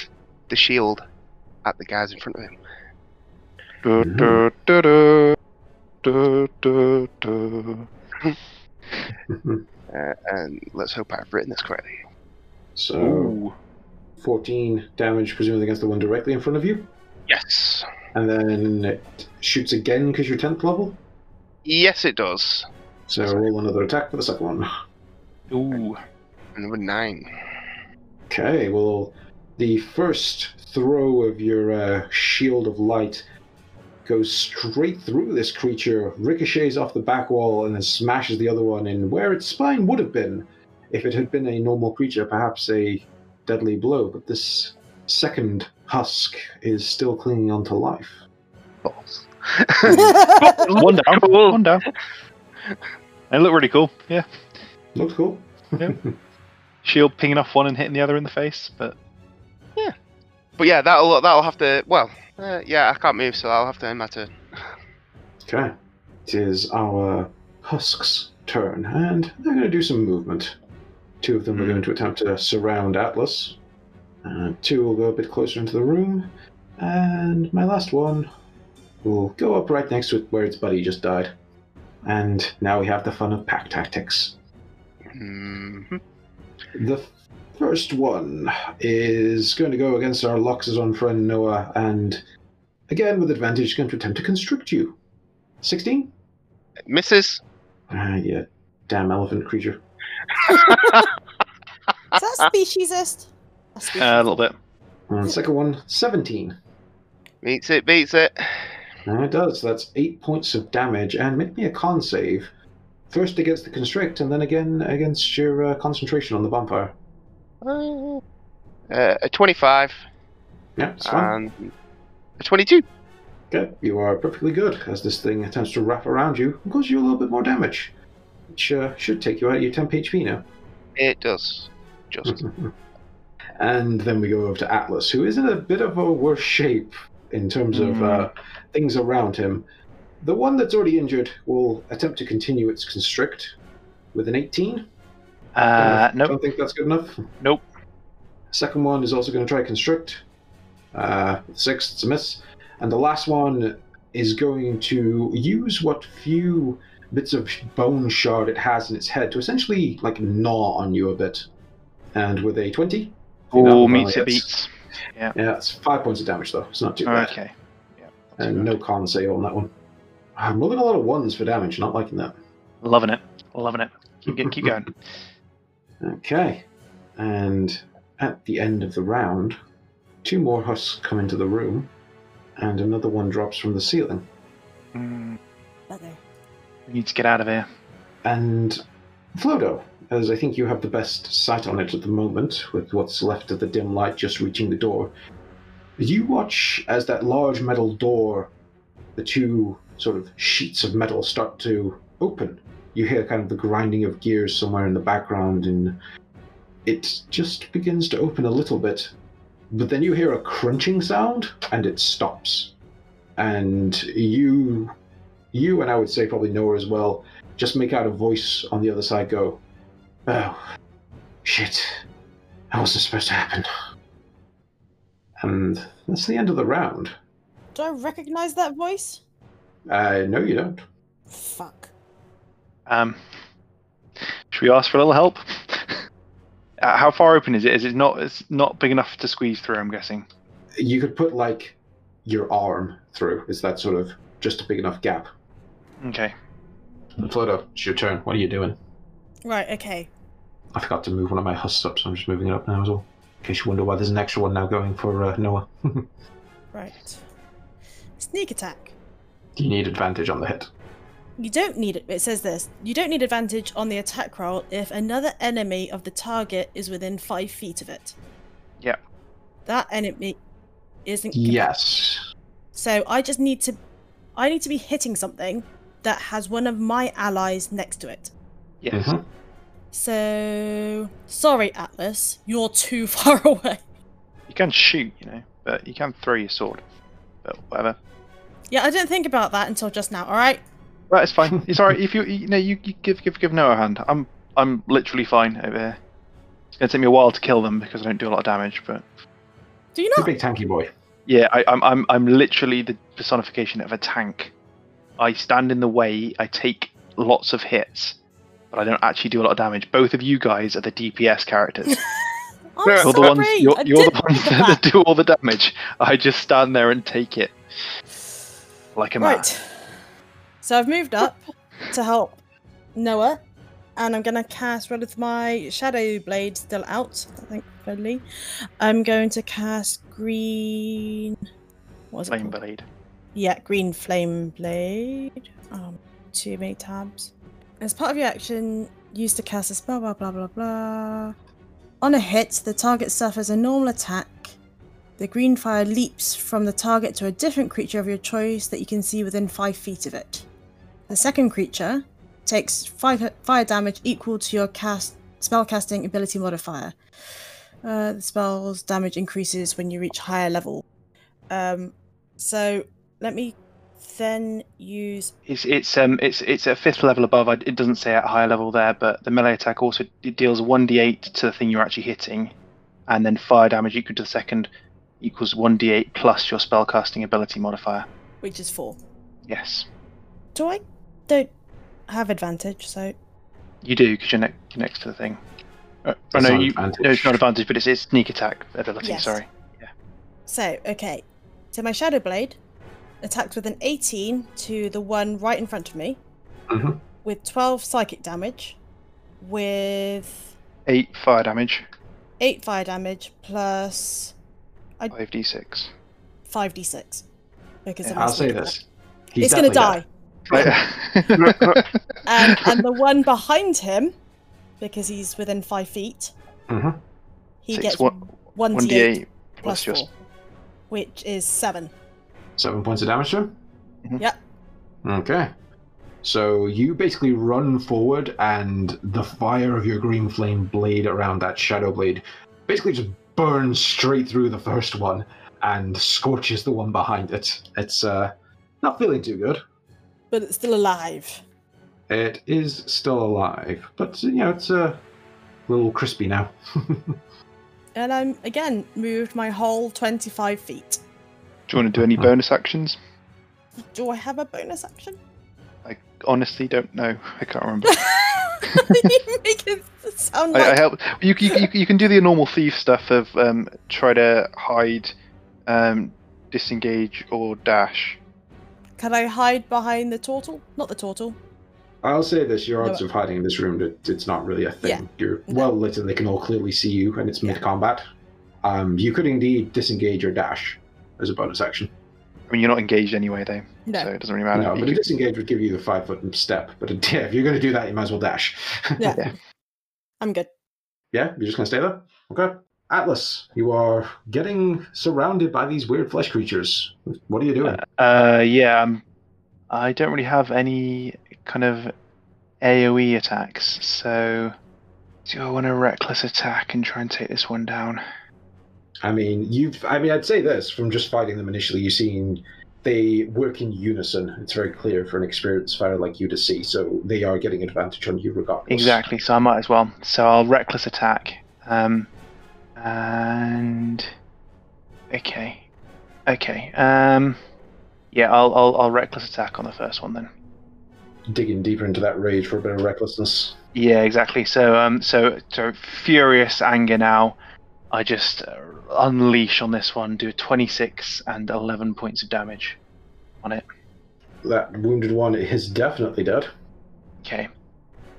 the shield at the guys in front of him. Du- *laughs* Uh, and let's hope I've written this correctly. so, Ooh. 14 damage, presumably against the one directly in front of you. Yes. And then it shoots again because you're 10th level. Yes, it does. So roll another attack for the second one. Ooh. Number nine. Okay, well, the first throw of your uh, shield of light goes straight through this creature, ricochets off the back wall, and then smashes the other one in where its spine would have been if it had been a normal creature, perhaps a deadly blow. But this second husk is still clinging onto life. Balls. One down. One down. They look really cool. Yeah. Looks cool. yeah. *laughs* Shield pinging off one and hitting the other in the face, but yeah. But yeah, that'll that'll have to. Well, uh, yeah, I can't move, so I'll have to end my turn. Okay. It is our Husk's turn, and they're going to do some movement. Two of them are going to attempt to surround Atlas. Uh, two will go a bit closer into the room. And my last one will go up right next to it where its buddy just died. And now we have the fun of pack tactics. Mhm. The first one is going to go against our Loxodon friend Noah, and again with advantage, going to attempt to constrict you. 16? Misses. Ah, yeah. Damn elephant creature. Is that speciesist? That's *laughs* uh, a little bit. And second one, 17. Meets it, beats it. And it does. That's 8 points of damage. And make me a con save. First against the constrict, and then again against your uh, concentration on the bonfire. Uh, a 25 Yeah, it's fine. and a 22. Okay, you are perfectly good as this thing attempts to wrap around you and cause you a little bit more damage. Which uh, should take you out of your 10 HP now. It does. Just. *laughs* and then we go over to Atlas, who is in a bit of a worse shape in terms of uh, things around him. The one that's already injured will attempt to continue its constrict with an 18. Uh, Don't think that's good enough. Nope. Second one is also going to try constrict. Uh, six, it's a miss. And the last one is going to use what few bits of bone shard it has in its head to essentially like gnaw on you a bit. And with a 20, Oh, No, meets it beats. Yeah. Yeah, it's five points of damage though. It's not too bad. Okay. Yeah. And no con save on that one. I'm rolling a lot of ones for damage. Not liking that. Loving it. Loving it. Keep, keep *laughs* going. Okay. And at the end of the round, two more husks come into the room, and another one drops from the ceiling. Mm, Bugger. we need to get out of here. And Flodo, as I think you have the best sight on it at the moment, with what's left of the dim light just reaching the door, you watch as that large metal door, the two sort of sheets of metal start to open. You hear kind of the grinding of gears somewhere in the background, and it just begins to open a little bit. But then you hear a crunching sound, and it stops. And you, you, and I would say probably Noah as well, just make out a voice on the other side go, Oh, shit. That wasn't supposed to happen. And that's the end of the round. Do I recognize that voice? Uh, no, you don't. Fuck. Um, should we ask for a little help? *laughs* Uh, how far open is it? Is it not? It's not big enough to squeeze through. I'm guessing. You could put, like, your arm through. Is that sort of just a big enough gap? Okay. Flodo, it's your turn. What are you doing? Right, okay. I forgot to move one of my husks up, so I'm just moving it up now as well. In case you wonder why there's an extra one now going for uh, Noah. *laughs* Right. Sneak attack. Do you need advantage on the hit? You don't need it. It says this. You don't need advantage on the attack roll if another enemy of the target is within five feet of it. Yeah. That enemy isn't. Yes. So I just need to. I need to be hitting something that has one of my allies next to it. Yes. Mhm. So sorry, Atlas. You're too *laughs* far away. You can shoot, you know, but you can throw your sword. But whatever. Yeah, I didn't think about that until just now. All right. Right, it's fine. *laughs* It's alright. If you, you know, you, you give give give Noah a hand. I'm I'm literally fine over here. It's gonna take me a while to kill them because I don't do a lot of damage, but Do you He's a not? big tanky boy. yeah, I, I'm I'm I'm literally the personification of a tank. I stand in the way. I take lots of hits, but I don't actually do a lot of damage. Both of you guys are the DPS characters. *laughs* I'm You're sorry. the ones. You're, I you're didn't the ones think of that do all the damage. I just stand there and take it like a man. Right. So I've moved up to help Noah, and I'm gonna cast with my Shadow Blade still out. Thankfully, I'm going to cast Green. What Flame blade. Yeah, Green Flame Blade. Um, too many tabs. As part of your action, use to cast a spell. Blah blah blah blah. On a hit, the target suffers a normal attack. The green fire leaps from the target to a different creature of your choice that you can see within five feet of it. The second creature takes five fire damage equal to your cast spellcasting ability modifier. Uh, the spell's damage increases when you reach higher level. Um, so let me then use. It's it's um it's it's a fifth level above. I- It doesn't say at higher level there, but the melee attack also it deals one d8 to the thing you're actually hitting, and then fire damage equal to the second equals one d8 plus your spellcasting ability modifier. which is four. Yes, Do I don't have advantage, so you do because you're, ne- you're next to the thing. Uh, oh That's no, you, no, it's not advantage, but it's, it's sneak attack ability. Yes. Sorry. Yeah. So okay. So my shadow blade attacks with an 18 to the one right in front of me Mhm. with 12 psychic damage, with Eight fire damage, eight fire damage plus five d6. 5d6 because of my I'll say this. He's it's gonna die. Right. And, *laughs* and the one *laughs* behind him, because he's within five feet, dead. Mhm. he Six, gets one- one One d8 d8 plus plus your four, which is seven. Seven points of damage to him? Mhm. Yep. Okay. So you basically run forward, and the fire of your green flame blade around that shadow blade basically just burns straight through the first one and scorches the one behind it. It's uh, not feeling too good. But it's still alive. It is still alive, but you know it's a little crispy now. *laughs* And I'm again moved my whole 25 feet. Do you want to do any bonus actions? Do I have a bonus action? I honestly don't know. I can't remember. *laughs* you make it sound I, like I help. You, you, you, you can do the normal thief stuff of um, try to hide, um, disengage, or dash. Can I hide behind the turtle? Not the turtle. I'll say this: your odds No. of hiding in this room, it, it's not really a thing. Yeah. You're No. well lit, and they can all clearly see you, and it's Yeah. mid-combat. Um, you could indeed disengage or dash as a bonus action. I mean, you're not engaged anyway, though, No. so it doesn't really matter. no, You but a could- disengage would give you the five-foot step. But *laughs* yeah, if you're going to do that, you might as well dash. Yeah. *laughs* Yeah. I'm good. Yeah, you're just gonna stay there? Okay. Atlas, you are getting surrounded by these weird flesh creatures. What are you doing? Uh, yeah, um, I don't really have any kind of AoE attacks, so do I want a reckless attack and try and take this one down? I mean, you've. I mean, I'd say this from just fighting them initially. You've seen they work in unison. It's very clear for an experienced fighter like you to see. So they are getting advantage on you regardless. Exactly, so I might as well. So I'll reckless attack. Um, and okay, okay. Um, yeah, I'll I'll, I'll reckless attack on the first one then. Digging deeper into that rage for a bit of recklessness. Yeah, exactly. So, um, so, so furious anger now. I just uh, unleash on this one, do 26 and 11 points of damage on it. That wounded one is definitely dead. Okay.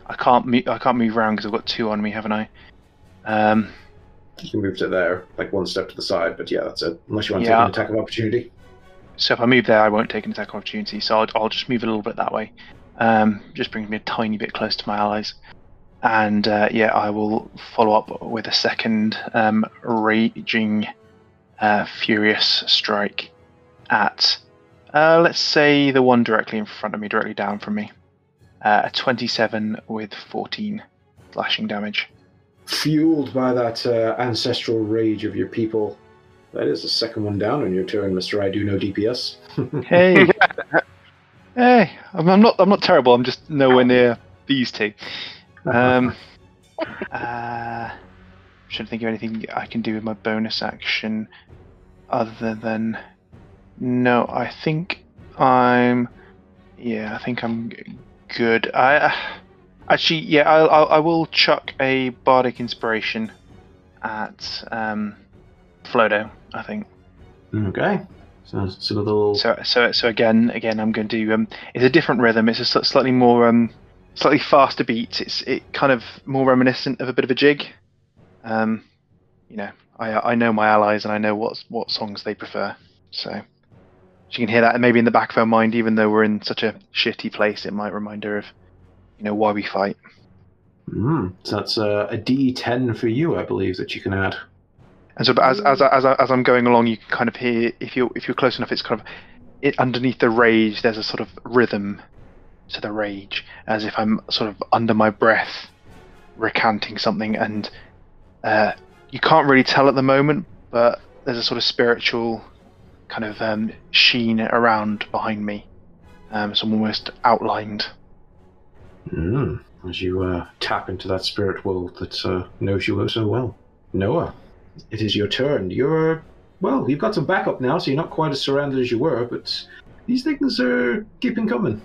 I can't move. I can't move around because I've got two on me, haven't I? Um, You can move to there, like one step to the side. But yeah, that's it. Unless you want to Yeah. take an attack of opportunity. so if I move there, I won't take an attack opportunity. So I'll, I'll just move a little bit that way. Um, just brings me a tiny bit close to my allies. And uh, yeah, I will follow up with a second um, raging, uh, furious strike at, uh, let's say, the one directly in front of me, directly down from me. Uh, a 27 with 14 slashing damage. Fueled by that uh, ancestral rage of your people. That is the second one down on your turn, Mister. I do know DPS. *laughs* Hey, *laughs* hey, I'm, I'm not. I'm not terrible. I'm just nowhere near these two. Um, *laughs* uh, should think of anything I can do with my bonus action other than. No, I think I'm. Yeah, I think I'm good. I actually, yeah, I'll, I'll, I will chuck a bardic inspiration at um, Flodo. I think. okay. So, so a little. So, so, so again, again, I'm going to. Um, it's a different rhythm. It's a slightly more, um, slightly faster beat. It's it kind of more reminiscent of a bit of a jig. Um, you know, I I know my allies and I know what what songs they prefer. So she can hear that, and maybe in the back of her mind, even though we're in such a shitty place, it might remind her of, you know, why we fight. Mm, so that's uh, a D10 for you, I believe, that you can add. And so, but as as as, as I'm going along, you can kind of hear if you are if you're close enough, it's kind of it underneath the rage. There's a sort of rhythm to the rage, as if I'm sort of under my breath, recanting something, and uh, you can't really tell at the moment, but there's a sort of spiritual kind of um, sheen around behind me, um, so I'm almost outlined. Mm, as you uh, tap into that spirit world that uh, knows you so well. Noah, it is your turn. You're. Well, you've got some backup now, so you're not quite as surrounded as you were, but these things are keeping coming.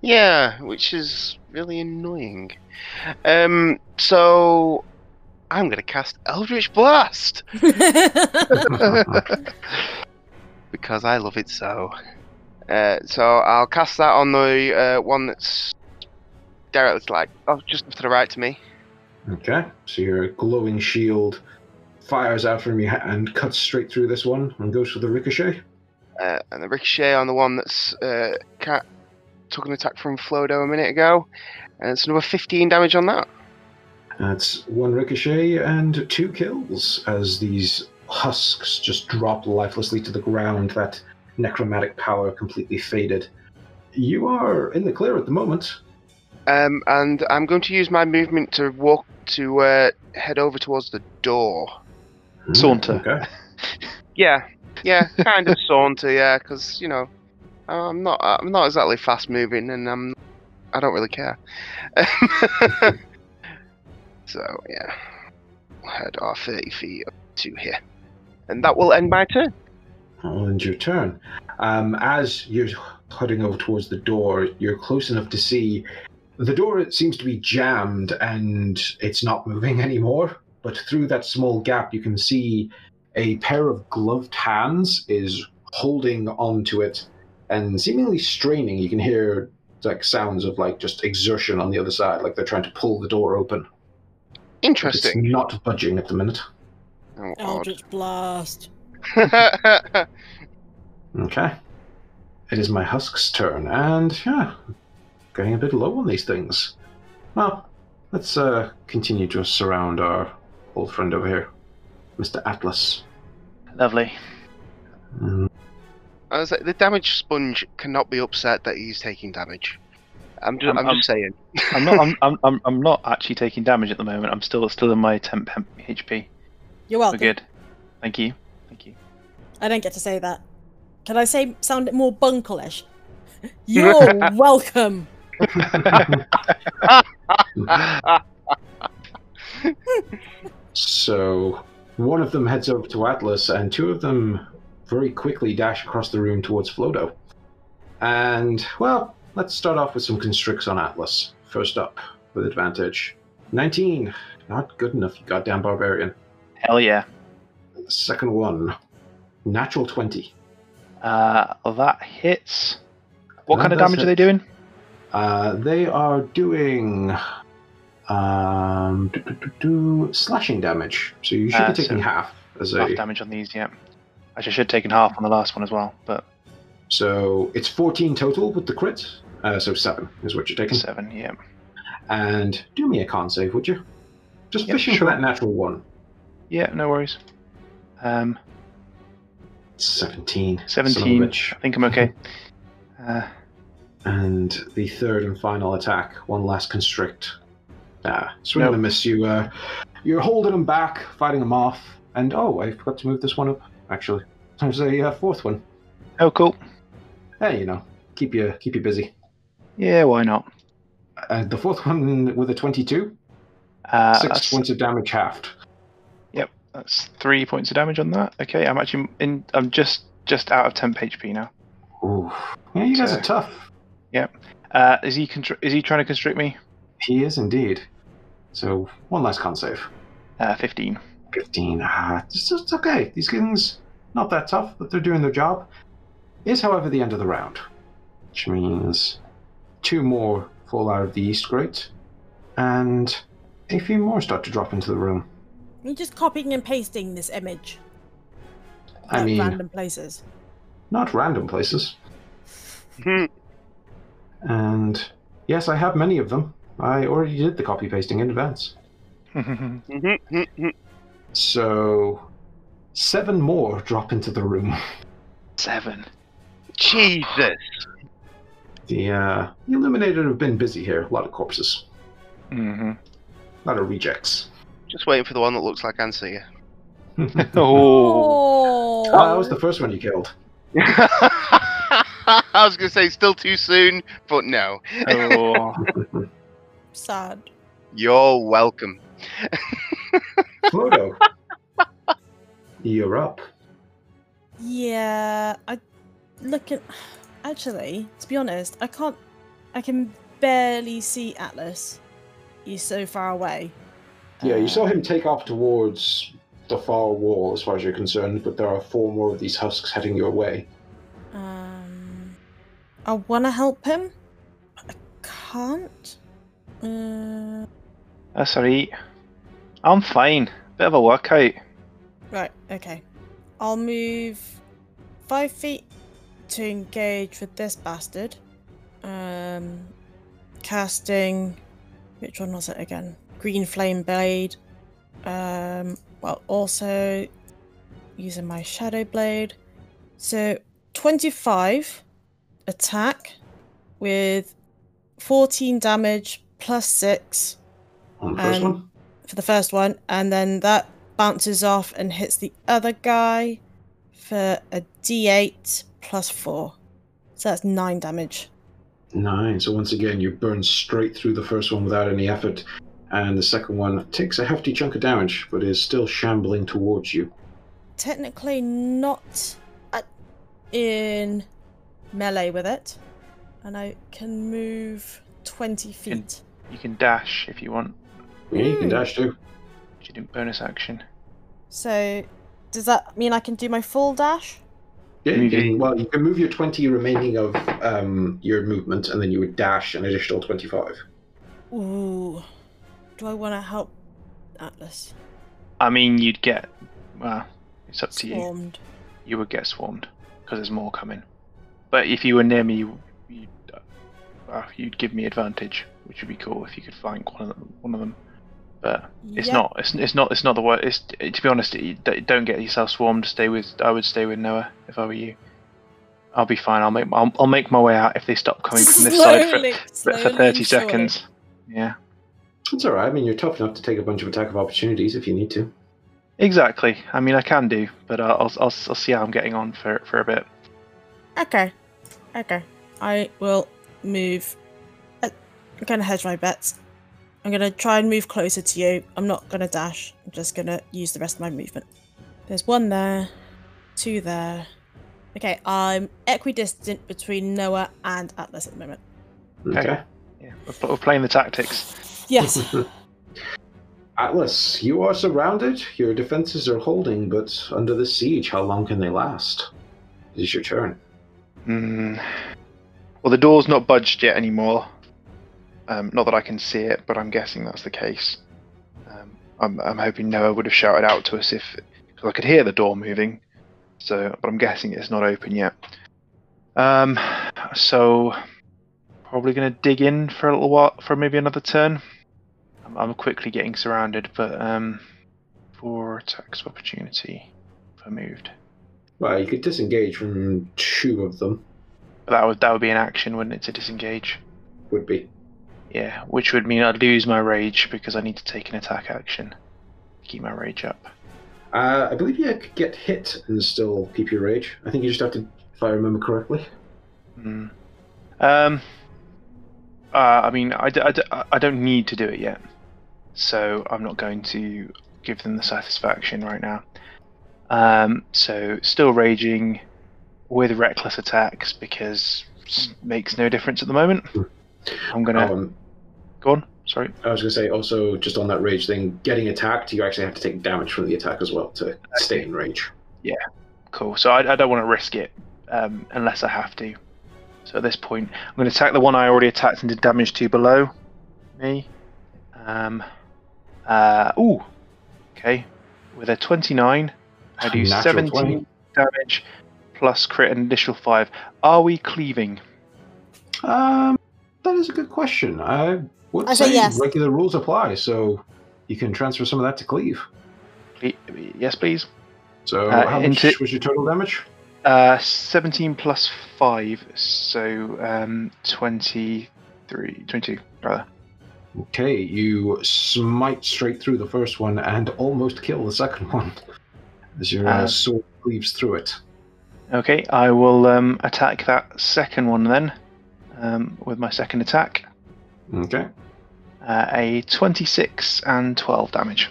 Yeah, which is really annoying. Um, so I'm gonna cast Eldritch Blast *laughs* *laughs* because I love it so. Uh, so I'll cast that on the uh, one that's directly like oh just to the right to me. Okay, so your glowing shield fires out from you and cuts straight through this one and goes for the ricochet. Uh, and the ricochet on the one that's uh, ca- took an attack from Flodo a minute ago, and it's another 15 damage on that. That's one ricochet and two kills as these husks just drop lifelessly to the ground. That necromantic power completely faded. You are in the clear at the moment. Um, and I'm going to use my movement to walk to uh, head over towards the door. Saunter. Okay. *laughs* Yeah, yeah, kind of saunter, yeah, because you know, I'm not, I'm not exactly fast moving, and I'm, I don't really care. *laughs* so yeah, we'll head our 30 feet up to here, and that will end my turn. I'll end your turn. Um, as you're heading over towards the door, you're close enough to see the door seems to be jammed and it's not moving *laughs* anymore. But through that small gap, you can see a pair of gloved hands is holding onto it and seemingly straining. You can hear like sounds of like just exertion on the other side, like they're trying to pull the door open. Interesting. It's not budging at the minute. Oh, odd. Eldritch Blast. *laughs* Okay. It is my husk's turn, and yeah, getting a bit low on these things. Well, let's uh, continue to surround our old friend over here, Mr. Atlas. Lovely. Mm, I was like, the damage sponge cannot be upset that he's taking damage. I'm just, I'm- I'm, just saying. I'm not. I'm, *laughs* I'm, I'm, I'm not actually taking damage at the moment. I'm still still in my temp HP. You're We're welcome. good. Thank you. Thank you. I don't get to say that. Can I say sound more bunkleish? *laughs* You're welcome. So, one of them heads over to Atlas, and two of them very quickly dash across the room towards Flodo. And, well, let's start off with some constricts on Atlas. First up, with advantage. 19. Not good enough, you goddamn barbarian. Hell yeah. Second one, natural 20. Uh, that hits. What That kind of damage are they doing? Uh, they are doing um, do, do, do, slashing damage. So you should Uh, be taking so half as Half a. damage on these, yeah. Actually, I should have taken half on the last one as well, but So it's 14 total with the crit. Uh, so 7 is what you're taking. seven, yeah. And do me a con save, would you? Just Yep, fishing sure. for that natural one. Yeah, no worries. Um, 17. son of a 17. I think I'm okay. *laughs* Uh, And the third and final attack, one last constrict. Ah, swing and a Nope. miss. You, uh, you're holding him back, fighting him off. And oh, I forgot to move this one up. Actually, there's a uh, fourth one. oh, cool. Hey, you know, keep you keep you busy. Yeah, why not? Uh, the fourth one with a 22, Uh, six that's, points of damage halved. Yep, that's three points of damage on that. Okay, I'm actually in. I'm just just out of temp HP now. Ooh, yeah, you guys So- are tough. Uh, is he contr- is he trying to constrict me? He is indeed. So one last con save. Uh, 15. 15. Ah, it's, it's okay. These things, not that tough, but they're doing their job. Is, however, the end of the round. Which means two more fall out of the East Grate, and a few more start to drop into the room. You're just copying and pasting this image. I at mean, random places. not random places. *laughs* And yes, I have many of them. I already did the copy pasting in advance. *laughs* So, seven more drop into the room. Seven. Jesus. The, uh, the Illuminated have been busy here. A lot of corpses. Mm-hmm. A lot of rejects. Just waiting for the one that looks like Ansia. *laughs* Oh. Oh, Oh, that was the first one you killed. *laughs* *laughs* I was going to say still too soon, but no. oh. *laughs* sad. You're welcome. *laughs* Flodo. You're up. Yeah, I look at. Actually, to be honest, I can't. I can barely see Atlas. He's so far away. Yeah, you Uh, saw him take off towards the far wall as far as you're concerned, but there are four more of these husks heading your way. Um, I want to help him. but I can't. Uh, That's alright. I'm fine. Bit of a workout. right. Okay. I'll move five feet to engage with this bastard. Um, casting. Which one was it again? Green flame blade. Um, well, also using my shadow blade. So 25 attack with 14 damage plus 6 On the first one? for the first one, and then that bounces off and hits the other guy for a d8 plus 4. So that's 9 damage. Nine. So once again, you burn straight through the first one without any effort, and the second one takes a hefty chunk of damage, but is still shambling towards you. Technically not uh, in melee with it, and I can move 20 feet. You can dash if you want. Yeah, you can dash too. You didn't bonus action. So, does that mean I can do my full dash? Yeah, you can, well, you can move your 20 remaining of um, your movement, and then you would dash an additional 25. Ooh. Do I want to help Atlas? I mean, you'd get. Well, it's up to you. You would get swarmed because there's more coming. But if you were near me, you, you'd, uh, you'd give me advantage, which would be cool if you could flank one of them. One of them. But it's Yeah. not. It's, it's not. It's not the word. It's to be honest. You d- don't get yourself swarmed. Stay with. I would stay with Noah if I were you. I'll be fine. I'll make. I'll, I'll make my way out if they stop coming from this side for, *laughs* Slowly- for, for thirty and seconds. Yeah. It's alright. I mean, you're tough enough to take a bunch of attack of opportunities if you need to. Exactly. I mean, I can do, but I'll, I'll, I'll, I'll see how I'm getting on for for a bit. Okay. Okay. I will move. uh, I'm going to hedge my bets. I'm going to try and move closer to you. I'm not going to dash. I'm just going to use the rest of my movement. There's one there, two there. Okay, I'm equidistant between Noah and Atlas at the moment. Okay. Okay. Yeah, we're, we're playing the tactics. Yes. *laughs* Atlas, you are surrounded. Your defenses are holding, but under the siege, how long can they last? It is your turn. Hmm. Well, the door's not budged yet anymore. Um, not that I can see it, but I'm guessing that's the case. Um, I'm, I'm hoping Noah would have shouted out to us if I could hear the door moving. So, but I'm guessing it's not open yet. Um, so probably going to dig in for a little while, for maybe another turn. I'm, I'm quickly getting surrounded, but um, for attacks of opportunity, if moved. Well, you could disengage from two of them. That would that would be an action, wouldn't it, to disengage? Would be. Yeah, which would mean I'd lose my rage because I need to take an attack action. Keep my rage up. Uh, I believe you could get hit and still keep your rage. I think you just have to, if I remember correctly. Hmm. Um. Uh, I mean, I, d- I, d- I don't need to do it yet, so I'm not going to give them the satisfaction right now. Um. So still raging with reckless attacks because it makes no difference at the moment. I'm gonna Um, go on. Sorry. I was going to say also, just on that rage thing, getting attacked, you actually have to take damage from the attack as well to stay in rage. Yeah, cool. So I, I don't want to risk it um, unless I have to. So at this point, I'm going to attack the one I already attacked and did damage to below me. Um, uh, ooh. Okay. With a 29, I do Natural 17 20. damage plus crit an initial 5. Are we cleaving? Um, that is a good question. I would I say yes. regular rules apply, so you can transfer some of that to cleave. Yes, please. So Uh, how much into- was your total damage? Uh, 17 plus 5, so um, 23, 22, rather. Okay, you smite straight through the first one and almost kill the second *laughs* one as your uh, Uh, sword cleaves through it. Okay, I will um, attack that second one then um, with my second attack. Okay, Uh, a 26 and 12 damage.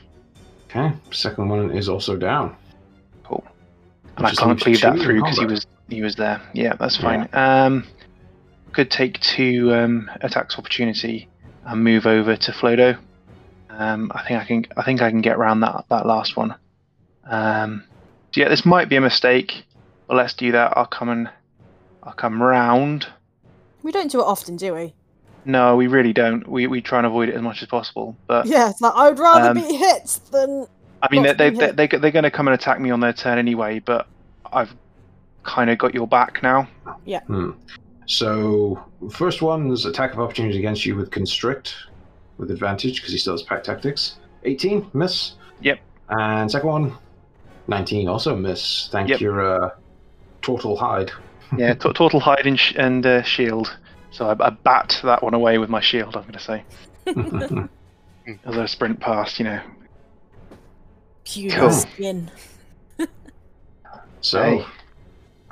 okay. Second one is also down. Cool. And I can't cleave that through because he was he was there. Yeah, that's fine. Um, could take two um, attacks opportunity and move over to Flodo. Um, I think I can I think I can get around that that last one. Um, so yeah, this might be a mistake, but let's do that. I'll come and I'll come round. we don't do it often, do we? No, we really don't. We we try and avoid it as much as possible. But Yeah, it's like I would rather Um, be hit than. I mean, they they, they they they're going to come and attack me on their turn anyway. But I've kind of got your back now. Hmm. So first one's attack of opportunity against you with constrict with advantage because he still has pack tactics. 18 miss. Yep. And second one, 19 also miss. Thank Yep. your uh, tortle hide. *laughs* Yeah, t- tortle hide and, sh- and uh, shield. So I, I bat that one away with my shield. I'm going to say *laughs* as I sprint past. You know. Puny Cool. skin. so, Hey.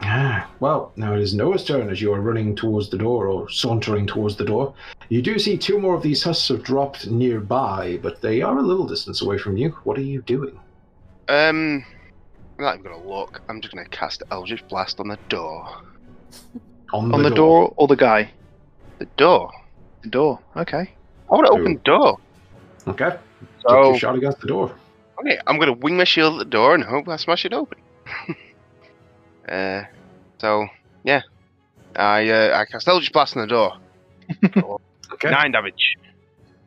ah, well, now it is Noah's turn as you are running towards the door or sauntering towards the door. You do see two more of these husks have dropped nearby, but they are a little distance away from you. What are you doing? Um, I'm not even gonna look. I'm just gonna cast Eldritch Blast on the door. *laughs* On the, On the door or the guy? The door. The door. Okay. I want to open the door. Okay. So, Take So your shot against the door. okay, I'm gonna wing my shield at the door and hope I smash it open. *laughs* uh, so yeah, I uh, I cast Eldritch Blast on the door. *laughs* Okay. Nine damage.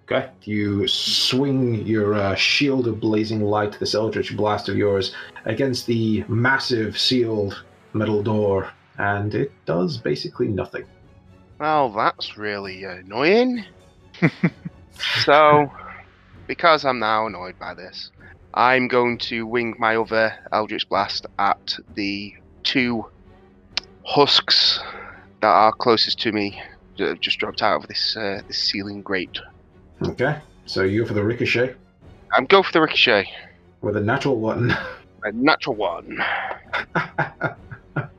Okay. You swing your uh, shield of blazing light, this eldritch blast of yours, against the massive sealed metal door, and it does basically nothing. Well, that's really annoying. *laughs* so, because I'm now annoyed by this, I'm going to wing my other Eldritch Blast at the two husks that are closest to me, that have just dropped out of this uh, this ceiling grate. Okay. So you go for the ricochet I'm go for the ricochet. with a natural one. *laughs* A natural one.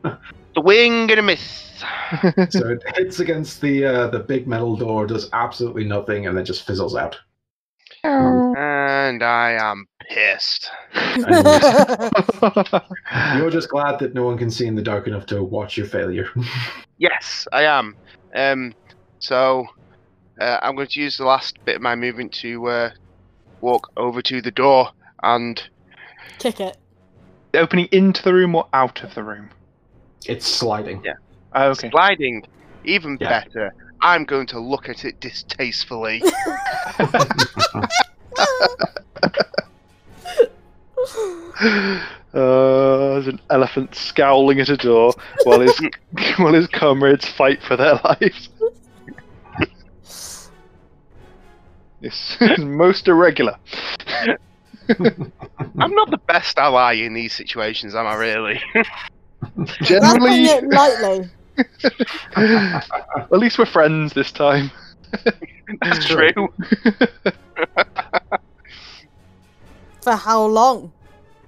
The wing and a miss. *laughs* so it hits against the uh, the big metal door, does absolutely nothing, and then just fizzles out. And I am pissed. *laughs* You're just glad that no one can see in the dark enough to watch your failure. *laughs* Yes, I am. Um, so uh, I'm going to use the last bit of my movement to uh, walk over to the door and Kick it. Opening into the room or out of the room? it's sliding. Yeah. Oh, okay. sliding. Even Yeah. better, I'm going to look at it distastefully. *laughs* *laughs* Uh, there's an elephant scowling at a door while his *laughs* while his comrades fight for their lives. This is most irregular. I'm not the best ally in these situations, am I really? *laughs* Generally, it lightly. *laughs* at least we're friends this time. *laughs* That's true. For how long?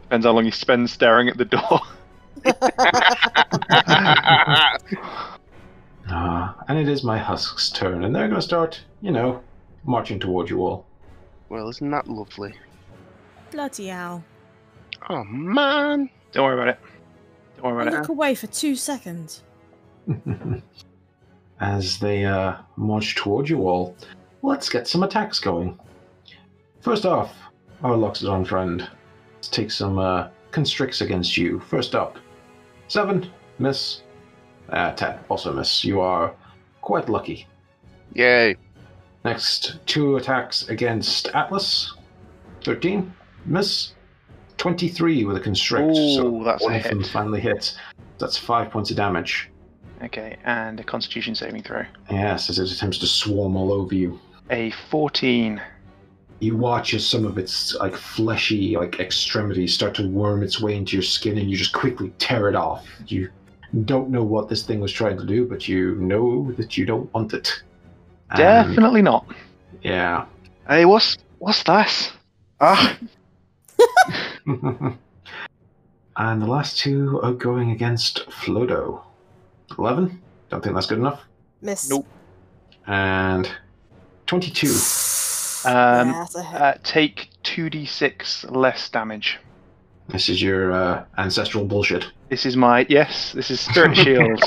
Depends how long he spends staring at the door. Uh, and it is my husks' turn, and they're going to start, you know, marching towards you all. well, isn't that lovely? Bloody hell. Oh man. Don't worry about it. Don't worry I about it. look away for two seconds. *laughs* As they uh, march towards you all, let's get some attacks going. First off, our Loxodon friend. Let's take some uh, constricts against you. First up, seven, miss. Uh, ten, also miss. You are quite lucky. Yay. Next, two attacks against Atlas. 13, miss. 23 with a constrict. so that's a one them hit. finally hits. That's five points of damage. Okay, and a Constitution saving throw. Yes, as it attempts to swarm all over you. A 14. You watch as some of its like fleshy like extremities start to worm its way into your skin, and you just quickly tear it off. You don't know what this thing was trying to do, but you know that you don't want it. And, Definitely not. Yeah. Hey, what's what's this? Ah, *laughs* and the last two are going against Flodo. 11. Don't think that's good enough. Miss. Nope. And 22. Um, yeah, that's a hit. uh, take 2d6 less damage. This is your uh, ancestral bullshit. This is my yes. This is Spirit *laughs* Shield.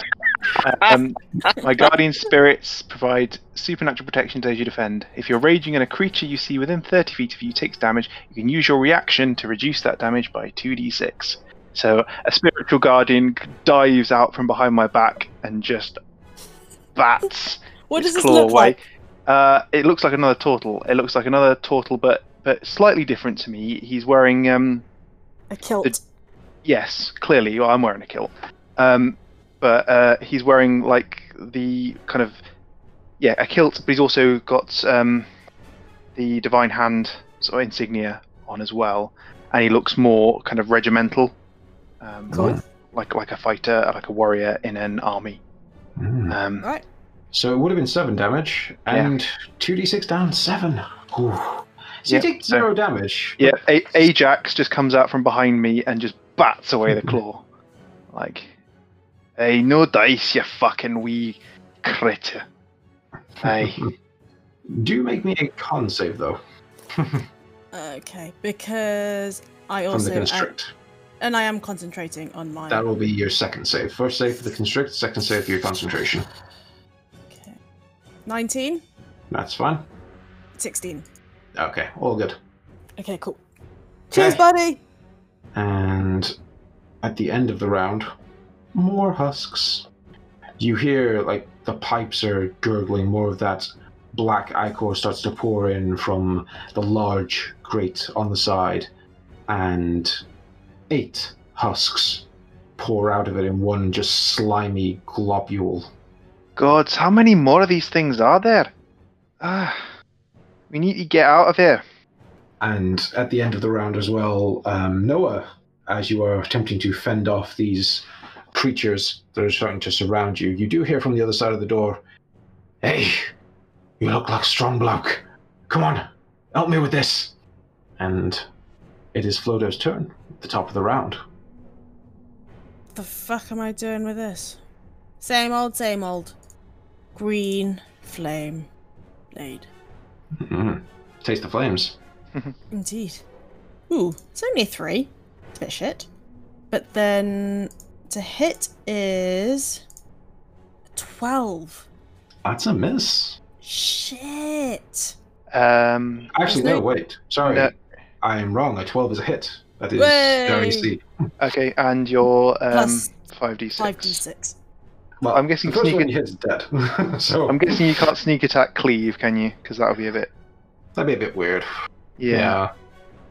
*laughs* um, my guardian spirits provide supernatural protection as you defend. If you're raging and a creature you see within 30 feet of you takes damage, you can use your reaction to reduce that damage by 2d6. So a spiritual guardian dives out from behind my back and just bats what its does this claw look away. like? Uh, it looks like another turtle. It looks like another turtle, but but slightly different to me. He's wearing um A kilt. the- yes, clearly well, I'm wearing a kilt. Um, but uh, he's wearing like the kind of yeah a kilt, but he's also got um the divine hand sort of insignia on as well, and he looks more kind of regimental, um, Cool. like like a fighter, like a warrior in an army. Mm. Um, Right. So it would have been 7 damage, and 2d6 down, 7. Ooh. So Yeah, you take so- 0 damage. Yeah, a- Ajax just comes out from behind me and just bats away the *laughs* claw. Like, hey, no dice, you fucking wee critter. *laughs* Hey, Do make me a con save, though, Okay, because I also from the also am, constrict. and I am concentrating on my. That will be your second save. First save for the constrict, second save for your concentration. Okay. Nineteen. That's fine. 16. Okay, all good. Okay, cool. Cheers, Okay. buddy! And at the end of the round, more husks. You hear like the pipes are gurgling, more of that black ichor starts to pour in from the large grate on the side, and eight husks pour out of it in one just slimy globule. Gods, how many more of these things are there? Ah, we need to get out of here. And at the end of the round as well, um, Noah, as you are attempting to fend off these creatures that are starting to surround you, you do hear from the other side of the door, Hey, you look like a strong bloke. Come on, help me with this. And it is Flodo's turn at the top of the round. the fuck am I doing with this? Same old, same old. Green flame blade. Mm-hmm. Taste the flames. *laughs* Indeed. Ooh, it's only a three. It's a bit shit. But then to hit is 12. That's a miss. Shit. Um, Actually, no, no- wait. Sorry. No. I am wrong. A 12 is a hit. That is Way. very easy. *laughs* okay, and your um, Plus 5d6. 5d6. Well, I'm guessing the first sneak one it- you hit is dead. *laughs* so I'm guessing you can't sneak attack cleave, can you? Because that would be a bit. that'd be a bit weird. Yeah.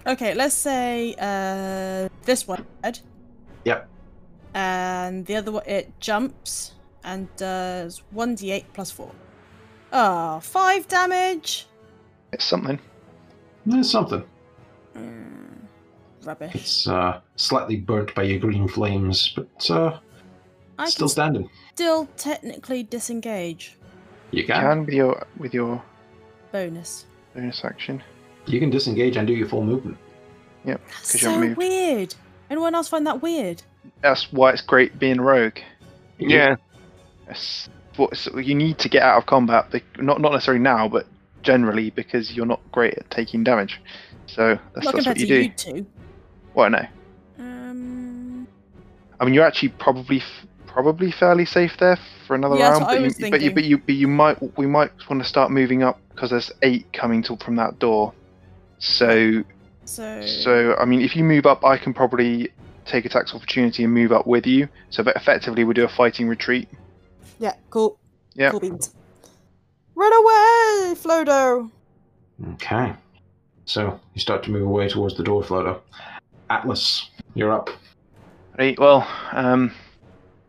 Okay, let's say uh, this one dead. Yep. And the other one, it jumps and does 1d8 plus 4. Oh, 5 damage. It's something. There's something. Mm, rubbish. It's uh, slightly burnt by your green flames, but uh, I still can standing. still technically disengage. You You can. can with your with your Bonus. bonus action. You can disengage and do your full movement. Yep. That's 'Cause you haven't so weird. Anyone else find that weird? That's why it's great being rogue. Yeah. It's what so you need to get out of combat. bec- Not not necessarily now, but generally because you're not great at taking damage. So that's, Not that's compared what you to do. you two. Well, no. Um, I mean, you're actually probably probably fairly safe there for another Yeah, that's round. what I but, was you, but you but you but you might we might want to start moving up because there's eight coming to, from that door. So so. so I mean, if you move up, I can probably take attacks opportunity and move up with you. So, but effectively, we do a fighting retreat. Yeah, cool. Yeah. Cool beans. Run away, Flodo! Okay. So you start to move away towards the door, Flodo. Atlas, you're up. Right. Well, um,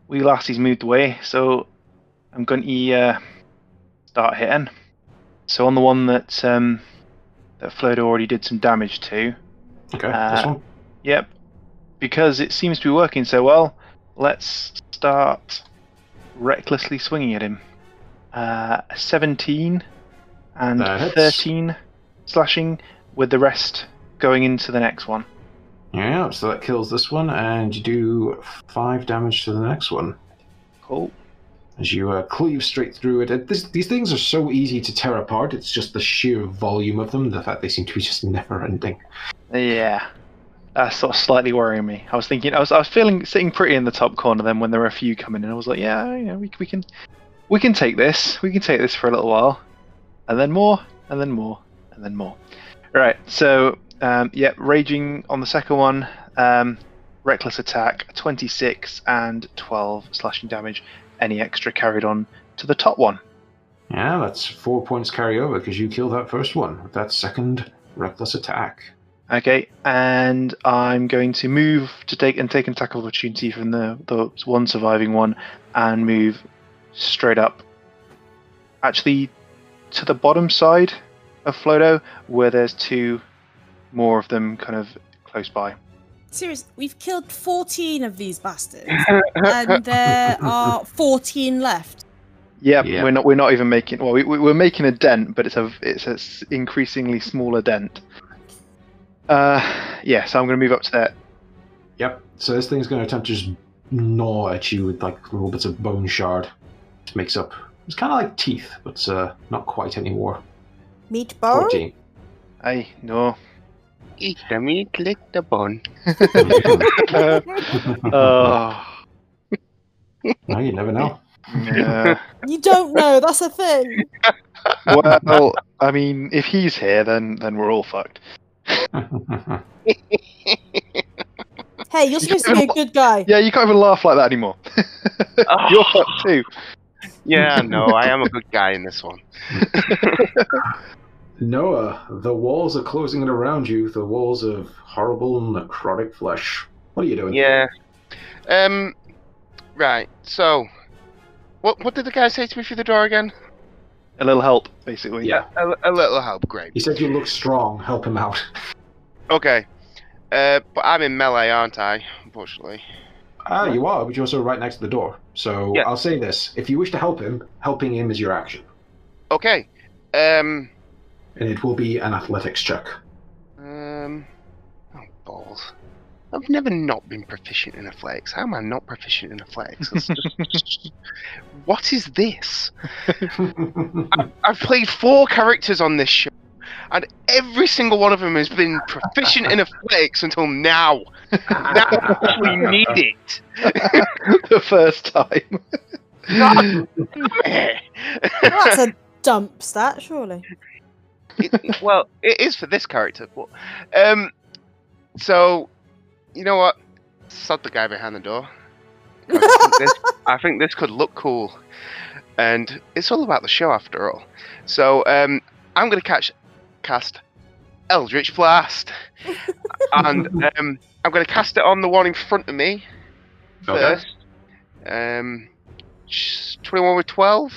we lassies moved away, so I'm going to uh, start hitting. So on the one that um, that Flodo already did some damage to. Okay, this Uh, one. Yep. Because it seems to be working so well, let's start recklessly swinging at him. Uh, 17 and That hits. 13 slashing, with the rest going into the next one. Yeah, so that kills this one, and you do five damage to the next one. Cool. As you uh, cleave straight through it. it this, these things are so easy to tear apart. It's just the sheer volume of them, the fact they seem to be just never ending. Yeah. That's sort of slightly worrying me. I was thinking, I was, I was feeling sitting pretty in the top corner then when there were a few coming in. I was like, yeah, we, we can, we can take this. We can take this for a little while, and then more, and then more, and then more. Right. So, um, yeah, raging on the second one. Um, reckless attack, 26 and 12 slashing damage. Any extra carried on to the top one. Yeah, that's four points carry over because you killed that first one with that second reckless attack. Okay, and I'm going to move to take and take an attack of opportunity from the the one surviving one, and move straight up. Actually, to the bottom side of Flodo, where there's two more of them kind of close by. Serious, we've killed 14 of these bastards, *laughs* and there are 14 left. Yep, Yeah. we're not we're not even making well we, we- we're making a dent, but it's a it's a s- increasingly smaller dent. Uh, yeah, so I'm going to move up to that. Yep. So this thing's going to attempt to just gnaw at you with like little bits of bone shard. It makes up. It's kind of like teeth, but uh, not quite anymore. Meat bone? Fourteen. I no. Eat the meat, lick the bone. *laughs* *laughs* oh. no, you never know. Yeah. You don't know. That's a thing. well, I mean, if he's here, then then we're all fucked. Hey, you're supposed to be a good guy. Yeah, you can't even laugh like that anymore. *laughs* *laughs* You're fucked too. Yeah, no, I am a good guy in this one. *laughs* Noah, the walls are closing in around you, the walls of horrible necrotic flesh. What are you doing? Yeah. Um. Right. So, what what did the guy say to me through the door again? A little help, basically. Yeah. A, a little help, great. He said you look strong, help him out. Okay. Uh, but I'm in melee, aren't I? Unfortunately. Ah, you are, but you're also right next to the door. So Yeah. I'll say this. If you wish to help him, helping him is your action. Okay. Um. And it will be an athletics check. Um. Oh balls! I've never not been proficient in athletics. How am I not proficient in athletics? *laughs* Just- what is this? *laughs* I've played four characters on this show, and every single one of them has been proficient in athletics until now. Now I actually need it. *laughs* the first time. Well, that's a dump stat, surely. It- well, it is for this character, but um, so you know what? Sod the guy behind the door. I, think *laughs* this, I think this could look cool, and it's all about the show after all. So um, I'm gonna catch cast Eldritch Blast, *laughs* and um, I'm gonna cast it on the one in front of me first. Okay. first. Um, 21 with 12.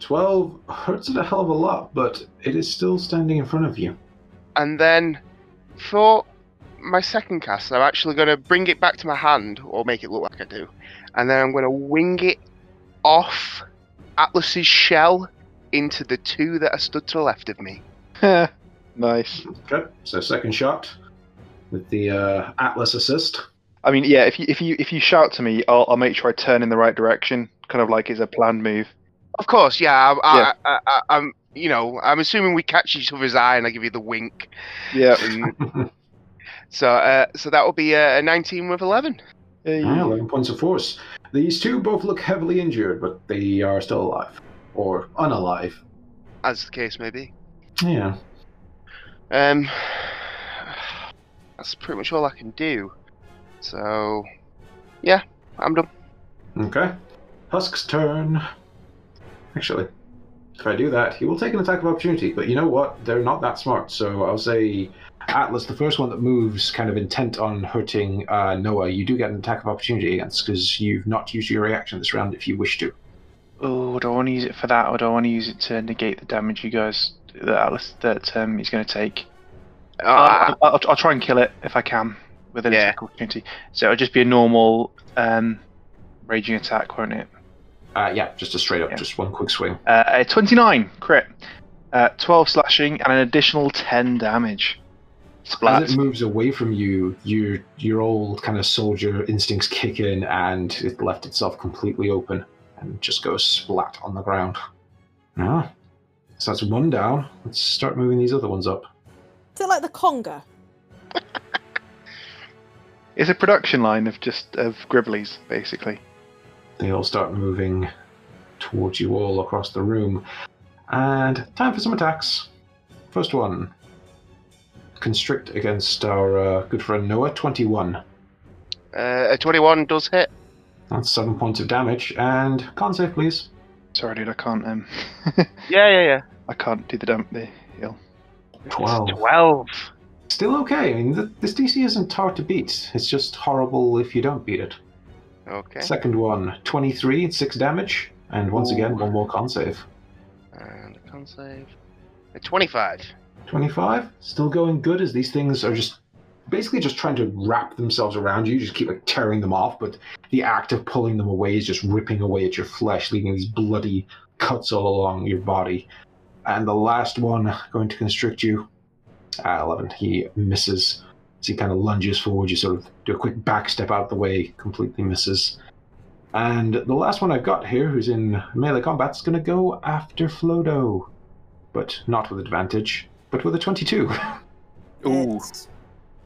12 hurts it a hell of a lot, but it is still standing in front of you. And then for my second cast, I'm actually going to bring it back to my hand, or make it look like I do. And then I'm going to wing it off Atlas's shell into the two that are stood to the left of me. *laughs* nice. Okay, so second shot with the uh, Atlas assist. I mean, yeah. If you if you if you shout to me, I'll I'll make sure I turn in the right direction, kind of like it's a planned move. Of course, yeah. I, I, Yeah. I, I, I'm, you know, I'm assuming we catch each other's eye, and I give you the wink. Yeah. And *laughs* so, uh, so that will be a 19 with 11. Hey. Ah, 11 points of force. These two both look heavily injured, but they are still alive. Or unalive. as the case may be. Yeah. Um, that's pretty much all I can do. So, yeah, I'm done. Okay. Husk's turn. Actually, if I do that, he will take an attack of opportunity. But you know what? They're not that smart. So I'll say Atlas, the first one that moves, kind of intent on hurting uh, Noah, you do get an attack of opportunity against because you've not used your reaction this round if you wish to. Oh, do I want to use it for that, or do I want to use it to negate the damage you guys that Atlas that um, he's going to take? Uh, I'll, I'll, I'll try and kill it if I can with an Yeah. attack opportunity. So it'll just be a normal um, raging attack, won't it? Uh, yeah, just a straight up, Yeah. just one quick swing. Uh, a 29 crit, uh, 12 slashing, and an additional 10 damage. Splat. As it moves away from you, your your old kind of soldier instincts kick in, and it left itself completely open and just goes splat on the ground. Ah, so that's one down. Let's start moving these other ones up. Is it like the conga? *laughs* It's a production line of just of Gribblies, basically. They all start moving towards you all across the room, and time for some attacks. First one, constrict against our uh, good friend Noah. Twenty-one. uh, a 21 does hit. That's seven points of damage, and con save, please. Sorry, dude, I can't. Um, *laughs* Yeah, yeah, yeah. I can't do the dump. The heal. Twelve. It's 12. Still okay. I mean, th- this DC isn't hard to beat. It's just horrible if you don't beat it. Okay. Second one, 23, 6 damage. And once Ooh. again, one more con save. And a con save. A 25. 25, still going good as these things are just basically just trying to wrap themselves around you. You just keep like tearing them off, but the act of pulling them away is just ripping away at your flesh, leaving these bloody cuts all along your body. And the last one going to constrict you. Uh, 11. He misses. As he kind of lunges forward, you sort of do a quick back step out of the way, completely misses. And the last one I've got here, who's in melee combat, is going to go after Flodo. But not with advantage, but with a 22. *laughs* Ooh. It's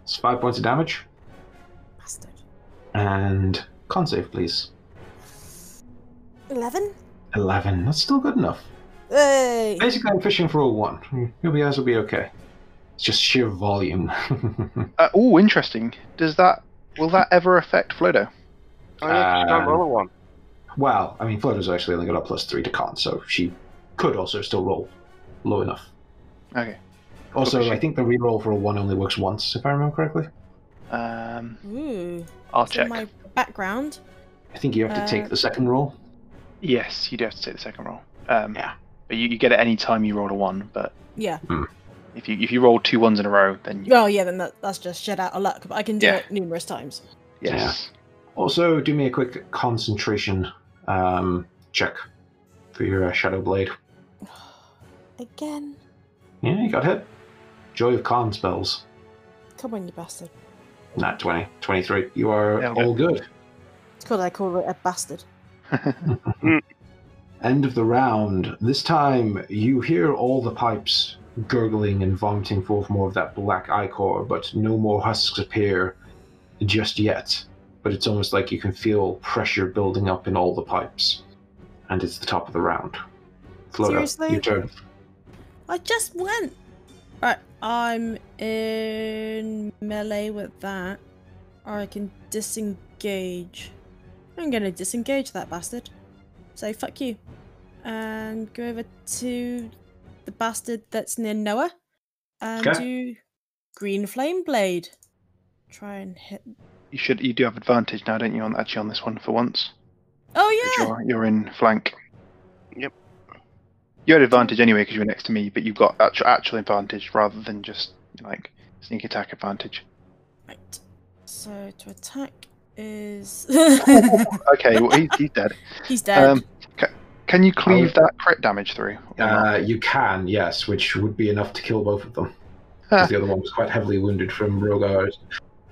It's five points of damage. bastard. And con save, please. 11? 11. That's still good enough. Hey! Basically, I'm fishing for a 1. You'll be, guys will be okay. It's just sheer volume. *laughs* Uh, oh, interesting. Does that will that ever affect Flodo? Oh, yeah, 'cause you Um, roll a one. well, I mean, Flodo's actually only got a plus 3 to con, so she could also still roll low enough. Okay. Also, Okay, I think the reroll for a 1 only works once, if I remember correctly. Um, Ooh. I'll So check. my background. I think you have to Uh, take the second roll. Yes, you do have to take the second roll. Um, Yeah. But you, you get it any time you roll a one. But Yeah. if you if you roll two ones in a row, then you, Oh, yeah, then that, that's just shit out of luck, but I can do Yeah. it numerous times. yes. Also, do me a quick concentration um, check for your uh, Shadow Blade. *sighs* Again? Yeah, you got hit. Joy of Con spells. Come on, you bastard. Not 20. 23. You are Yeah, all good. It's called I call it a bastard. *laughs* End of the round. This time, you hear all the pipes gurgling and vomiting forth more of that black ichor, but no more husks appear just yet. But it's almost like you can feel pressure building up in all the pipes. And it's the top of the round. Float Seriously? up. Your turn. I just went. Right, I'm in melee with that. Or I can disengage. I'm gonna disengage that bastard. Say fuck you. And go over to the bastard that's near Noah. And Okay. do green flame blade. Try and hit. You should. You do have advantage now, don't you? On actually on this one for once. Oh yeah! You're you're in flank. Yep. You had advantage anyway because you were next to me, but you've got actual actual advantage rather than just like sneak attack advantage. Right. So to attack is. *laughs* *laughs* Okay, well, he, he's dead. He's dead. Um, Can you cleave that crit damage through? Uh, you can, yes, which would be enough to kill both of them. 'Cause the other one was quite heavily wounded from Rogar's,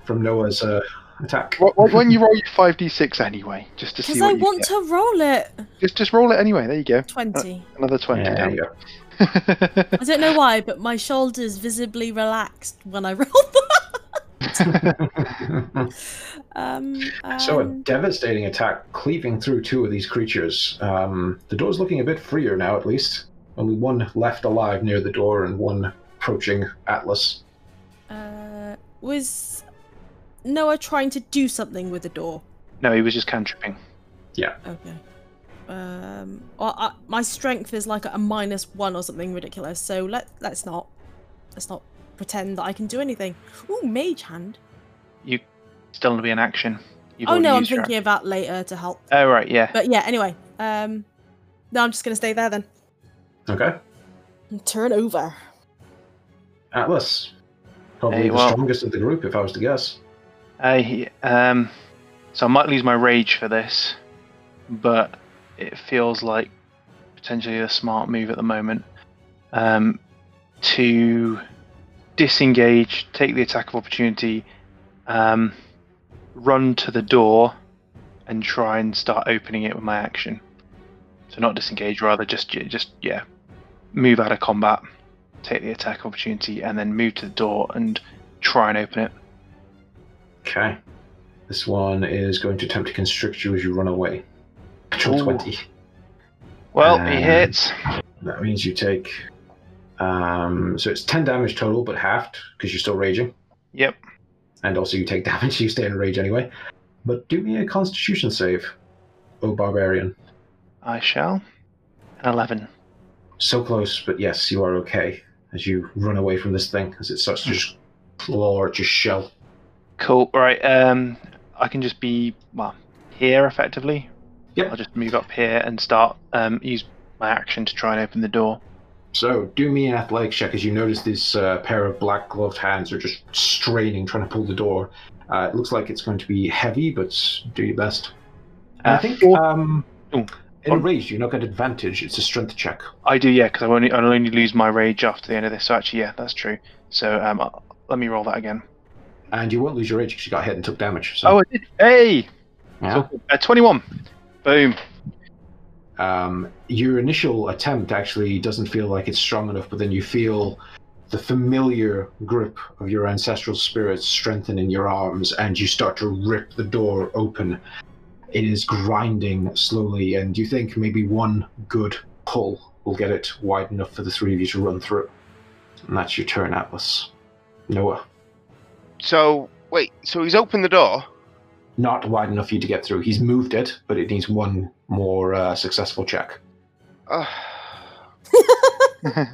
from Noah's uh, attack. Wh- wh- when you roll your five d six anyway, just to see Because I you want get. to roll it. Just just roll it anyway. There you go. 20. Another twenty. Yeah, there down. you go. *laughs* I don't know why, but my shoulders visibly relaxed when I *laughs* rolled them. *laughs* um, So a devastating attack cleaving through two of these creatures. Um, the door's looking a bit freer now, at least. Only one left alive near the door and one approaching Atlas. uh, was Noah trying to do something with the door? no, he was just cantripping. Yeah. Okay. Um, well, I, my strength is like a minus one or something ridiculous. So let let's not let's not pretend that I can do anything. Ooh, mage hand. You still to be an action. You've oh no, I'm used your thinking of that later to help. Oh right, yeah. But yeah, anyway. Um, no, I'm just gonna stay there then. Okay. Turn over. Atlas. Probably Hey, the well- strongest of the group, if I was to guess. I um, so I might lose my rage for this, but it feels like potentially a smart move at the moment. Um, to disengage, take the attack of opportunity, um, run to the door, and try and start opening it with my action. So not disengage, rather just just yeah, move out of combat, take the attack opportunity, and then move to the door and try and open it. Okay. This one is going to attempt to constrict you as you run away. Control Ooh. 20. Well, he hits. That means you take. Um, so it's 10 damage total, but halved because you're still raging. Yep. And also, you take *laughs* damage, you stay in rage anyway. But do me a constitution save, oh barbarian. I shall. An 11. So close, but yes, you are okay as you run away from this thing as it starts to just claw at your shell. Cool. Right. Um, I can just be well here effectively. Yep. I'll just move up here and start um use my action to try and open the door. So, do me an athletics check as you notice this uh, pair of black gloved hands are just straining, trying to pull the door. Uh, it looks like it's going to be heavy, but do your best. And I Uh, think four- um, in a rage, You're not get advantage. It's a strength check. I do, yeah, because I only I only lose my rage after the end of this. So actually, yeah, that's true. So um, let me roll that again. And you won't lose your edge because you got hit and took damage. So, Oh, I did. Hey, yeah. so, uh, twenty-one. Boom. um, your initial attempt actually doesn't feel like it's strong enough, but then you feel the familiar grip of your ancestral spirits strengthen in your arms, and you start to rip the door open. it is grinding slowly, and you think maybe one good pull will get it wide enough for the three of you to run through. And that's your turn, Atlas. Noah, So wait, so he's opened the door. not wide enough for you to get through. He's moved it, but it needs one more uh, successful check. Uh, *laughs*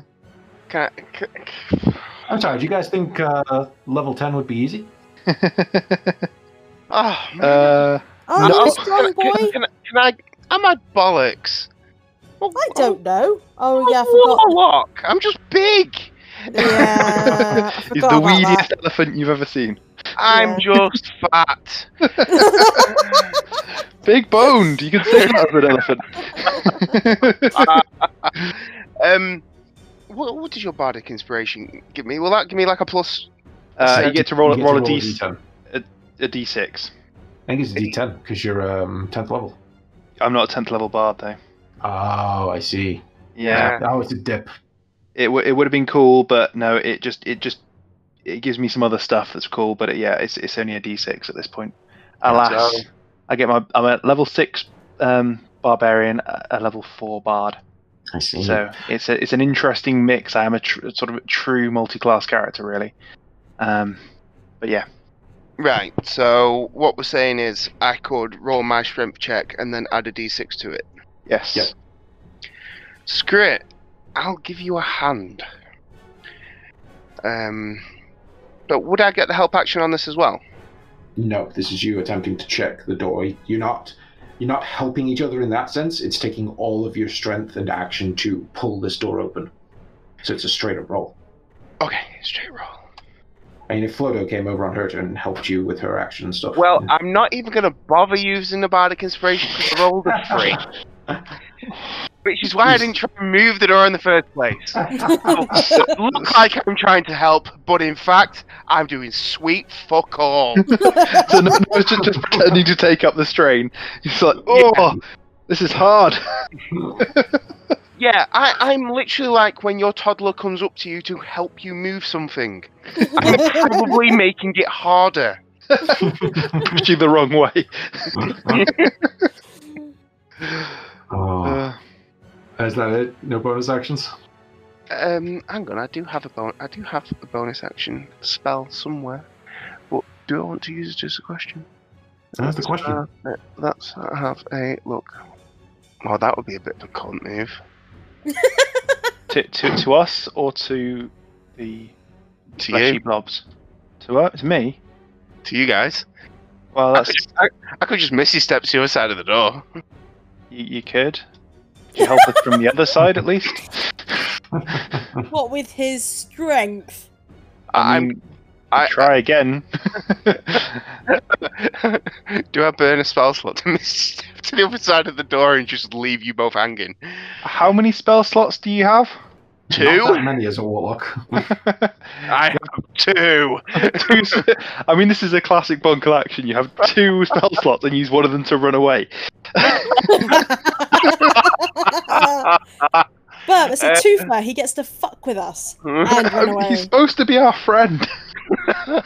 can I, c- I'm sorry, do you guys think uh, level 10 would be easy? *laughs* oh, man. uh, Oh, No. you strong boy. Can, can, I- can I? Am I bollocks? Well, I don't know. Oh yeah, I I'm forgot. Warlock. I'm just big. Yeah, *laughs* he's the about weediest elephant you've ever seen. I'm just *laughs* fat. *laughs* Big boned. You can say that as an elephant. Um, what, what does your bardic inspiration give me? Will that give me like a plus? uh, you get to roll, You get roll, to a, D, D10. a d6. I think it's a D10 because you're um, 10th level. I'm not a 10th level bard though. Oh, I see. Yeah, Oh, it's a dip. It, w- it would have been cool, but no, it just it just it gives me some other stuff that's cool. But it, yeah, it's it's only a d6 at this point. Alas, So- I get my I'm a level six um, barbarian, a a level four bard. I see. So it's a, it's an interesting mix. I am a tr- sort of a true multi-class character, really. Um, but yeah, Right. So what we're saying is, I could roll my strength check and then add a d6 to it. yes. Yep. Screw it. I'll give you a hand. Um, but would I get the help action on this as well? No, this is you attempting to check the door. You're not you're not helping each other in that sense. It's taking all of your strength and action to pull this door open. So it's a straight up roll. Okay, straight roll. I mean, if Flodo came over on her turn and helped you with her action and stuff. Well, I'm not even going to bother using the bardic inspiration because I rolled a three, *laughs* which is why I didn't try and move the door in the first place. *laughs* It looks like I'm trying to help, but in fact, I'm doing sweet fuck all. *laughs* so no, no, just, just pretending to take up the strain. He's like, oh, this is hard. *laughs* Yeah, I, I'm literally like when your toddler comes up to you to help you move something. I'm probably making it harder. Pushing the wrong way. oh, Uh, is that it? No bonus actions? Um, hang on, I do have a bon- I do have a bonus action spell somewhere, but do I want to use it as a question? That's the question. Uh, let's have a look. Well, that would be a bit of a cunt move. *laughs* to, to to us or to the To fleshy you, blobs? To us, to me. to you guys. Well, I that's could, just, I, I could just misty step to the other side of the door. you, you could. Could you help us from the other side at least? *laughs* What with his strength? I I'm. I, try again. *laughs* do I burn a spell slot to *laughs* misty step to the other side of the door and just leave you both hanging? How many spell slots do you have? Not Two. that many as a warlock. I have two. Two I mean, this is a classic bunker action. You have two spell slots and use one of them to run away. *laughs* But it's a twofer. He gets to fuck with us *laughs* and run away. He's supposed to be our friend. *laughs*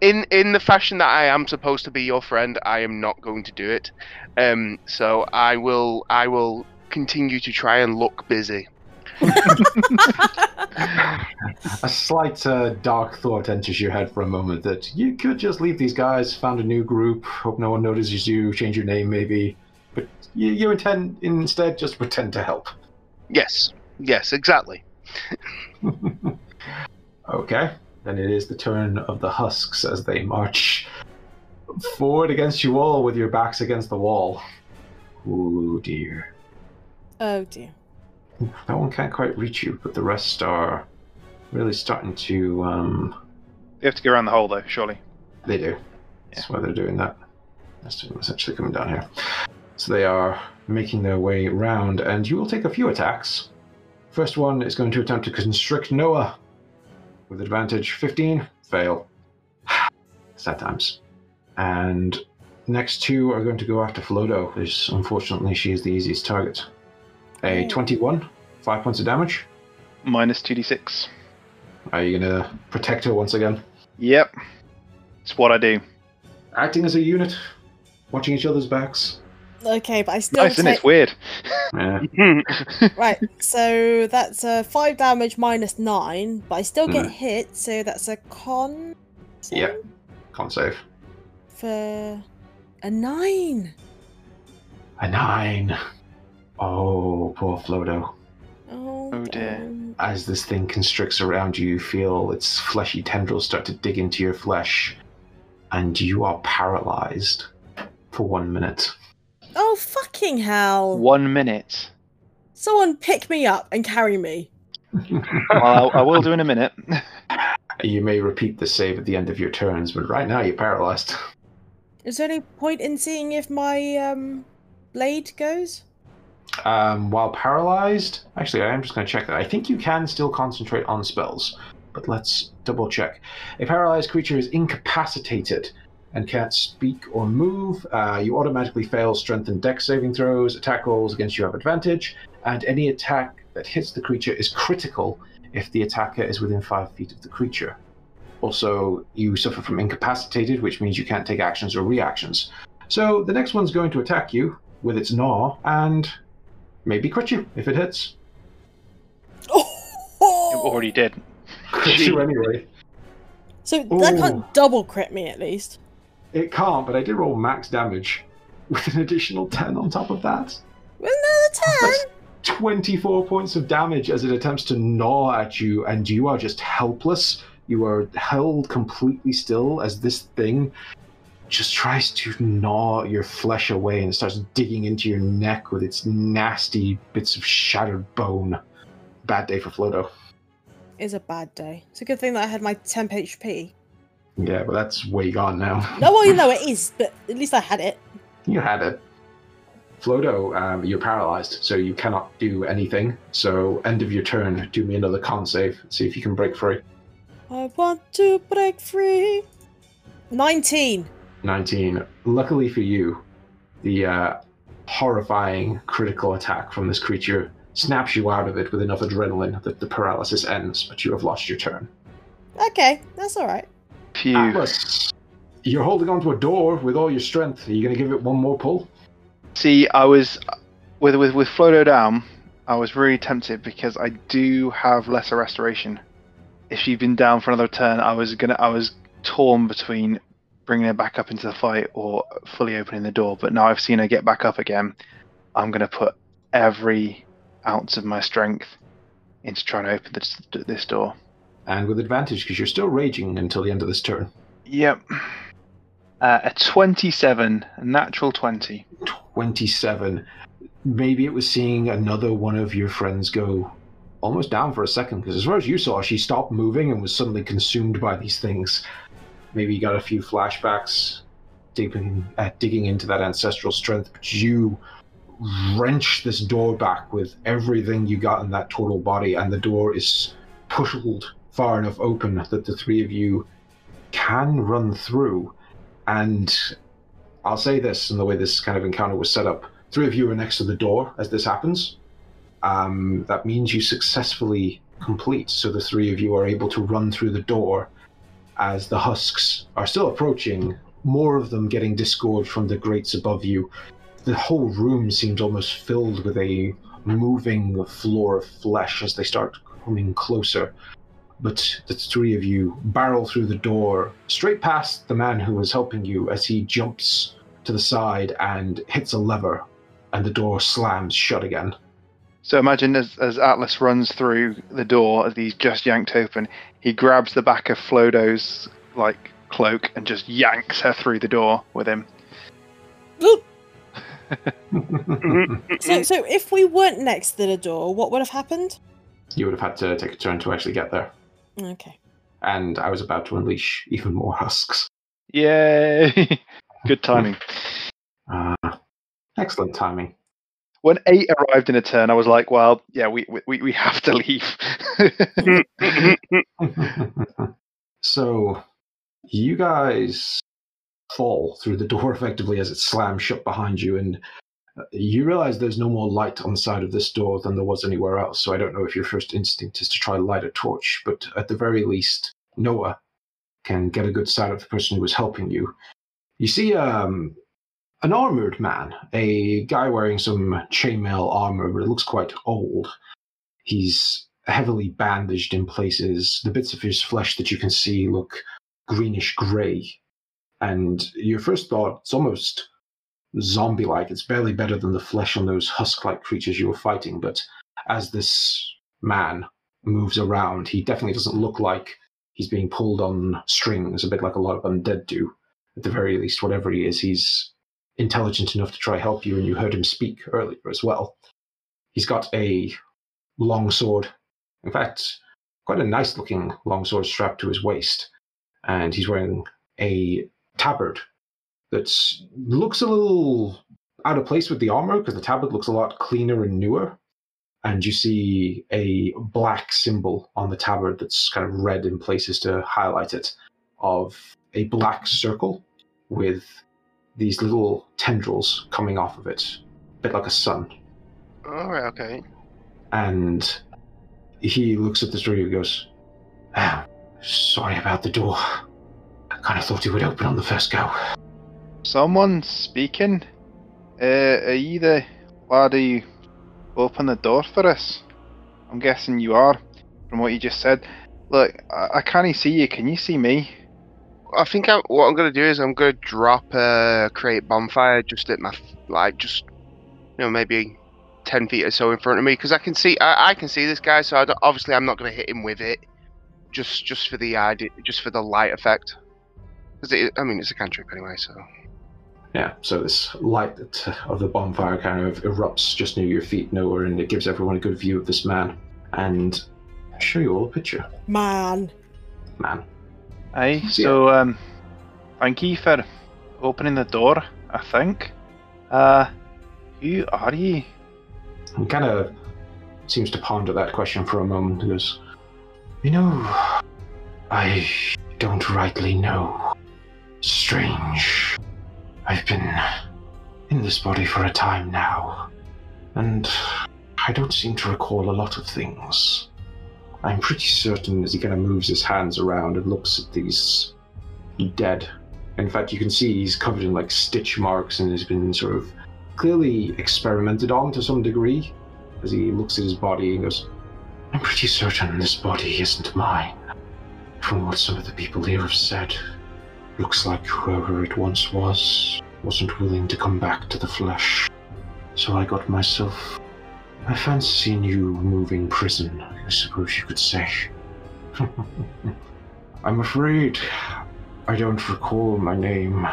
in in the fashion that I am supposed to be your friend, I am not going to do it. Um, so I will I will continue to try and look busy. a slight uh, dark thought enters your head for a moment that you could just leave these guys, found a new group, hope no one notices you, change your name maybe, but you, you intend instead just pretend to help. Yes, yes, exactly. *laughs* okay, then it is the turn of the husks as they march forward against you all with your backs against the wall. Ooh dear. oh dear. That one can't quite reach you, but the rest are really starting to um You have to go around the hole, though, surely. They do. That's why they're doing that. That's them essentially coming down here. So they are making their way round, and you will take a few attacks. First one is going to attempt to constrict Noah with advantage 15. Fail. *sighs* Sad times. And next two are going to go after Flodo, because unfortunately she is the easiest target. A Oh. 21, 5 points of damage. Minus 2d6. Are you going to protect her once again? Yep. It's what I do. Acting as a unit, watching each other's backs. Okay, but I still Nice, isn't it? It's weird. Yeah. *laughs* right. So that's uh, five damage minus nine, but I still get Mm. hit. So that's a con. Yeah. save Can't save. For a nine. A nine. Oh, poor Flodo. Oh, Oh, dear. damn. As this thing constricts around you, you feel its fleshy tendrils start to dig into your flesh, and you are paralyzed for one minute. Oh fucking hell! One minute. Someone pick me up and carry me. Well, I, I will do in a minute. *laughs* You may repeat the save at the end of your turns, but right now you're paralyzed. *laughs* Is there any point in seeing if my um blade goes? Um, while paralyzed, actually, I am just going to check that. I think you can still concentrate on spells, but let's double check. A paralyzed creature is incapacitated and can't speak or move. Uh, you automatically fail strength and dex saving throws. Attack rolls against you have advantage, and any attack that hits the creature is critical if the attacker is within five feet of the creature. Also, you suffer from incapacitated, which means you can't take actions or reactions. So the next one's going to attack you with its gnaw and maybe crit you if it hits. Oh, It already did. Crit you anyway. So that can't double crit me at least. It can't, but I did roll max damage with an additional 10 on top of that. With another ten. That's 24 points of damage as it attempts to gnaw at you, and you are just helpless. You are held completely still as this thing just tries to gnaw your flesh away and starts digging into your neck with its nasty bits of shattered bone. Bad day for Flodo. It's a bad day. It's a good thing that I had my temp HP. Yeah, but that's way gone now. *laughs* No, well, you know it is, but at least I had it. You had it. Flodo, um, you're paralyzed, so you cannot do anything. So, end of your turn, do me another con save. See if you can break free. I want to break free. Nineteen. 19. Luckily for you, the uh, horrifying critical attack from this creature snaps you out of it with enough adrenaline that the paralysis ends, but you have lost your turn. Okay, that's all right. Phew. Atlas, ah, you're holding onto a door with all your strength. Are you going to give it one more pull? See, I was with with with Flodo down. I was really tempted because I do have lesser restoration. If she'd been down for another turn, I was gonna. I was torn between bringing her back up into the fight or fully opening the door. But now I've seen her get back up again. I'm gonna put every ounce of my strength into trying to open this this door. And with advantage, because you're still raging until the end of this turn. Yep. Uh, a 27, a natural 20. 27. Maybe it was seeing another one of your friends go almost down for a second, because as far as you saw, she stopped moving and was suddenly consumed by these things. Maybe you got a few flashbacks digging, uh, digging into that ancestral strength, but you wrench this door back with everything you got in that total body, and the door is pushed far enough open that the three of you can run through. And I'll say this in the way this kind of encounter was set up. Three of you are next to the door as this happens. Um, that means you successfully complete, so the three of you are able to run through the door as the husks are still approaching, more of them getting disgorged from the grates above you. The whole room seems almost filled with a moving floor of flesh as they start coming closer. But the three of you barrel through the door, straight past the man who was helping you as he jumps to the side and hits a lever, and the door slams shut again. So imagine as, as Atlas runs through the door, as he's just yanked open, he grabs the back of Flodo's like cloak and just yanks her through the door with him. *laughs* So, so if we weren't next to the door, what would have happened? you would have had to take a turn to actually get there. Okay. And I was about to unleash even more husks. Yay! *laughs* Good timing. Uh, excellent timing. When eight arrived in a turn, I was like, "Well, yeah, we we, we have to leave." *laughs* *laughs* so, you guys fall through the door effectively as it slams shut behind you, and you realize there's no more light on the side of this door than there was anywhere else. So, I don't know if your first instinct is to try to light a torch, but at the very least, Noah can get a good sight of the person who was helping you. You see um, an armored man, a guy wearing some chainmail armor, but it looks quite old. He's heavily bandaged in places. The bits of his flesh that you can see look greenish gray. And your first thought, it's almost zombie like. It's barely better than the flesh on those husk like creatures you were fighting. But as this man moves around, he definitely doesn't look like he's being pulled on strings, a bit like a lot of undead do. At the very least, whatever he is, he's intelligent enough to try help you, and you heard him speak earlier as well. He's got a long sword. In fact, quite a nice looking long sword strapped to his waist. And he's wearing a tabard that looks a little out of place with the armor because the tabard looks a lot cleaner and newer. And you see a black symbol on the tabard that's kind of red in places to highlight it of a black circle with these little tendrils coming off of it, a bit like a sun. All right, okay. And he looks at the door and goes, "Ah, Sorry about the door. I kind of thought it would open on the first go. Someone speaking? Uh, are you the lad who opened the door for us? I'm guessing you are, from what you just said. Look, I, I can't even see you. Can you see me? I think I, what I'm gonna do is I'm gonna drop a create bonfire just at my like just you know maybe ten feet or so in front of me because I can see I, I can see this guy so obviously I'm not gonna hit him with it just just for the idea just for the light effect because I mean it's a cantrip anyway so Yeah, so this light of the bonfire kind of erupts just near your feet, nowhere, and it gives everyone a good view of this man. And I'll show you all a picture. Man. Man. Aye, Yeah. so, um, thank you for opening the door, I think. Uh, who are you? He kind of seems to ponder that question for a moment and goes, You know, I don't rightly know. Strange. I've been in this body for a time now, and I don't seem to recall a lot of things. I'm pretty certain as he kind of moves his hands around and looks at these dead. In fact, you can see he's covered in like stitch marks and has been sort of clearly experimented on to some degree as he looks at his body and goes, I'm pretty certain this body isn't mine. From what some of the people here have said, looks like whoever it once was wasn't willing to come back to the flesh. So I got myself. I fancy new moving prison, I suppose you could say. *laughs* I'm afraid I don't recall my name.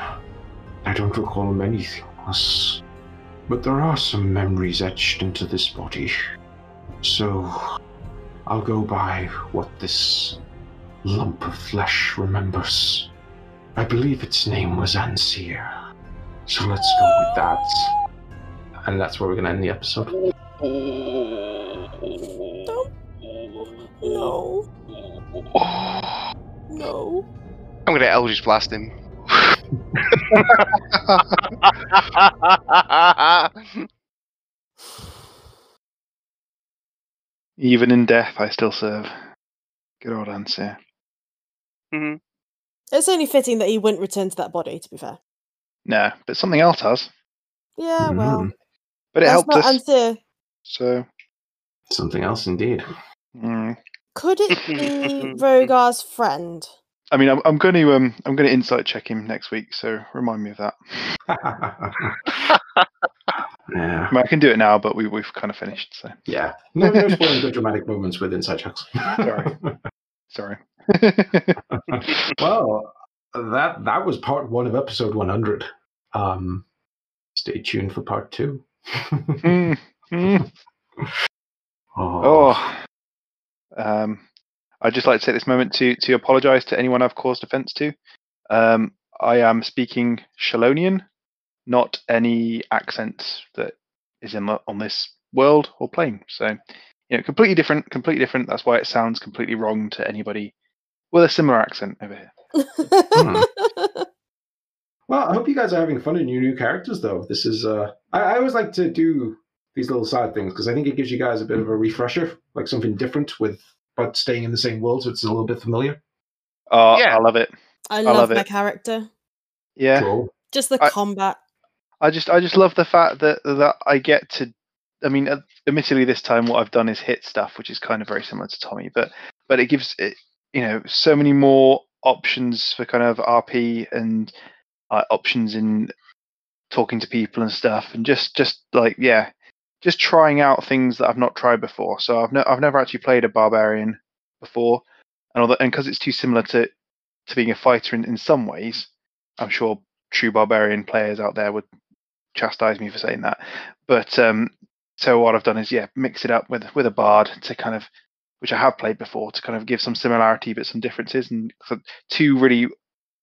I don't recall many things. But there are some memories etched into this body. So I'll go by what this lump of flesh remembers. I believe its name was Anseer. So let's go with that. And that's where we're going to end the episode. No. No. no. I'm gonna Eldritch blast him Even in death, I still serve. Good old answer. Mhm. It's only fitting that he wouldn't return to that body, to be fair. No, but something else has. Yeah, well. Mhm. But it That's helped not us. answer. So, Something else indeed. mm. Could it *laughs* be Rogar's friend? I mean, I'm, I'm going to um, I'm going to insight check him next week. So remind me of that. *laughs* yeah. I, mean, I can do it now, but we we've kind of finished. So Yeah. No, no spoiling good dramatic moments with insight checks. Sorry. *laughs* sorry. *laughs* *laughs* well, that that was part one of episode 100. Um, stay tuned for part two. Mm, mm. *laughs* oh, Oh. Um, I'd just like to take this moment to to apologise to anyone I've caused offence to. Um, I am speaking Shalonian, not any accent that is in on this world or plane. So, you know, completely different, completely different. That's why it sounds completely wrong to anybody with a similar accent over here. *laughs* Well, I hope you guys are having fun in your new characters, though. This is, uh, I, I always like to do these little side things because I think it gives you guys a bit of a refresher, like something different with, but staying in the same world, so it's a little bit familiar. Oh, Yeah. I love it. I love love my it. character. Yeah, Cool. Just the I- combat. I just I just love the fact that that I get to. I mean, uh, admittedly, this time what I've done is hit stuff, which is kind of very similar to Tommy, but but it gives it you know so many more options for kind of RP and uh, options in talking to people and stuff, and just just like yeah, just trying out things that I've not tried before. So I've no, I've never actually played a barbarian before, and although, and because it's too similar to to being a fighter in, in some ways, I'm sure true barbarian players out there would chastise me for saying that. But um, so what I've done is yeah, mix it up with with a bard to kind of which I have played before to kind of give some similarity but some differences and two really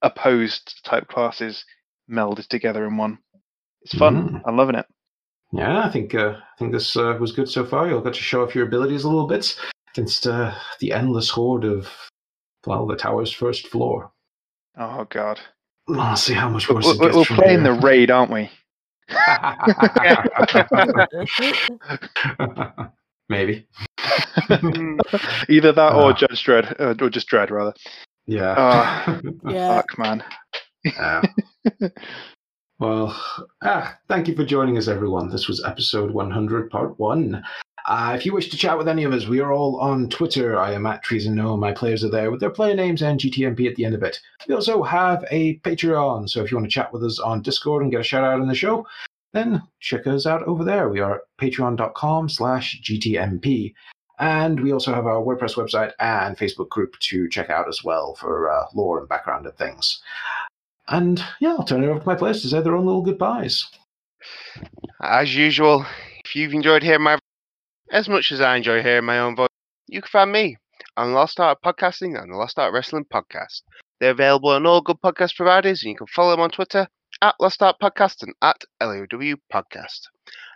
opposed type classes melded together in one. It's fun. Mm. I'm loving it. Yeah, I think uh, I think this uh, was good so far. You'll get to show off your abilities a little bit against uh, the endless horde of well, the tower's first floor. Oh god. I'll see how much We're, worse it we're, gets we're playing the raid, aren't we? *laughs* *laughs* *laughs* Maybe. *laughs* Either that or Ah. Judge Dredd, uh, or just Dread rather. Yeah. Ah. *laughs* yeah. Fuck man. Yeah. *laughs* well, ah, thank you for joining us, everyone. This was episode 100, part one. Uh, if you wish to chat with any of us, we are all on Twitter. I am at Treason No. My players are there with their player names and GTMP at the end of it. We also have a Patreon, so if you want to chat with us on Discord and get a shout out in the show, then check us out over there. We are at patreon.com slash GTMP. And we also have our WordPress website and Facebook group to check out as well for uh, lore and background and things. And yeah, I'll turn it over to my players to say their own little goodbyes. As usual, if you've enjoyed hearing my as much as I enjoy hearing my own voice, you can find me on Lost Art Podcasting and the Lost Art Wrestling Podcast. They're available on all good podcast providers, and you can follow them on Twitter at Lost Art Podcast and at LOW Podcast.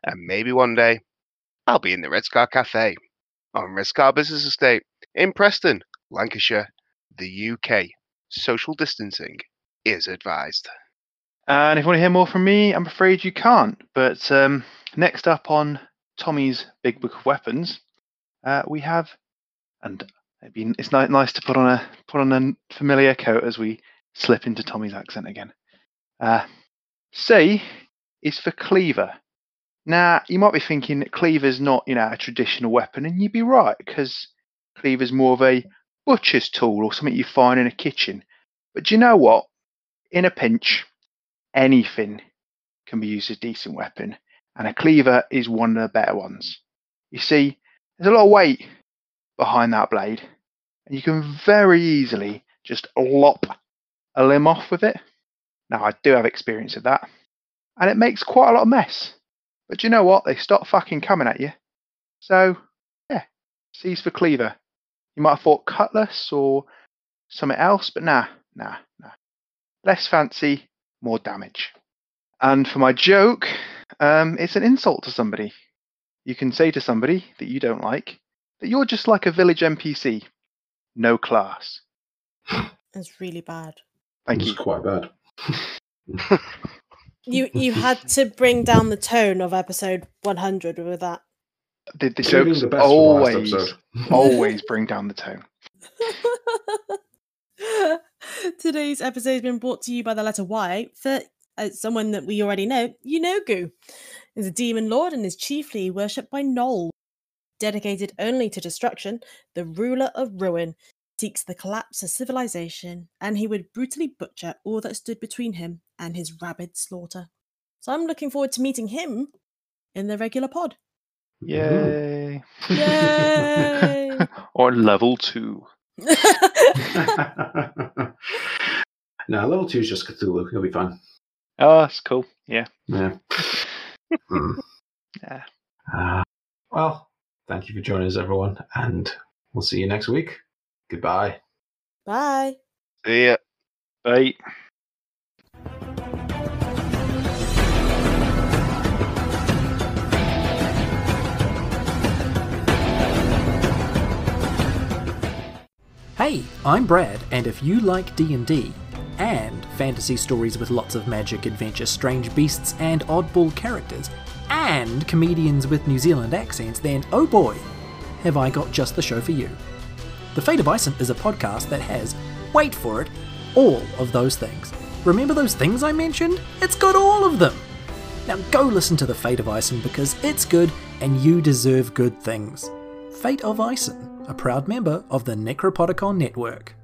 And maybe one day I'll be in the Red Scar Cafe on Red Scar Business Estate in Preston, Lancashire, the UK. Social distancing is advised. And if you want to hear more from me, I'm afraid you can't. But um, next up on Tommy's Big Book of Weapons, uh, we have, and it'd be, it's nice to put on a put on a familiar coat as we slip into Tommy's accent again. Uh, C is for cleaver. Now you might be thinking that cleaver's not, you know, a traditional weapon, and you'd be right because cleaver's more of a butcher's tool or something you find in a kitchen. But do you know what? In a pinch, anything can be used as a decent weapon, and a cleaver is one of the better ones. You see, there's a lot of weight behind that blade, and you can very easily just lop a limb off with it. Now, I do have experience of that, and it makes quite a lot of mess. But do you know what? They stop fucking coming at you. So, yeah, C's for cleaver. You might have thought cutlass or something else, but nah, nah, nah. Less fancy, more damage. And for my joke, um, it's an insult to somebody. You can say to somebody that you don't like that you're just like a village NPC, no class. It's really bad. Thank it you. quite bad. *laughs* You you had to bring down the tone of episode 100 with that. The, the Saving jokes the best always, *laughs* always bring down the tone. *laughs* Today's episode has been brought to you by the letter Y for uh, someone that we already know, Yeenoghu. is a demon lord and is chiefly worshipped by gnolls. Dedicated only to destruction, the ruler of ruin seeks the collapse of civilization, and he would brutally butcher all that stood between him and his rabid slaughter. So I'm looking forward to meeting him in the regular pod. Yay. Yay! *laughs* or level two. *laughs* no, level two is just Cthulhu. He'll be fine. Oh, that's cool. Yeah. Yeah. *laughs* Hmm. Yeah. Uh, well, thank you for joining us, everyone, and we'll see you next week. Goodbye. Bye. See ya. Bye. Hey, I'm Brad, and if you like D&D and fantasy stories with lots of magic, adventure, strange beasts, and oddball characters, and comedians with New Zealand accents, then oh boy, have I got just the show for you. The Fate of Ison is a podcast that has, wait for it, all of those things. Remember those things I mentioned? It's got all of them! Now go listen to The Fate of Ison because it's good and you deserve good things. Fate of Ison, a proud member of the Necropodicon Network.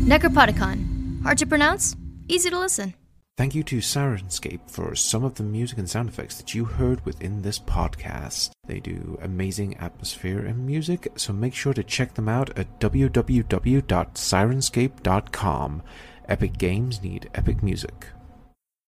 Necropodicon. Hard to pronounce, easy to listen. Thank you to Syrinscape for some of the music and sound effects that you heard within this podcast. They do amazing atmosphere and music, so make sure to check them out at www.syrinscape.com. Epic games need epic music.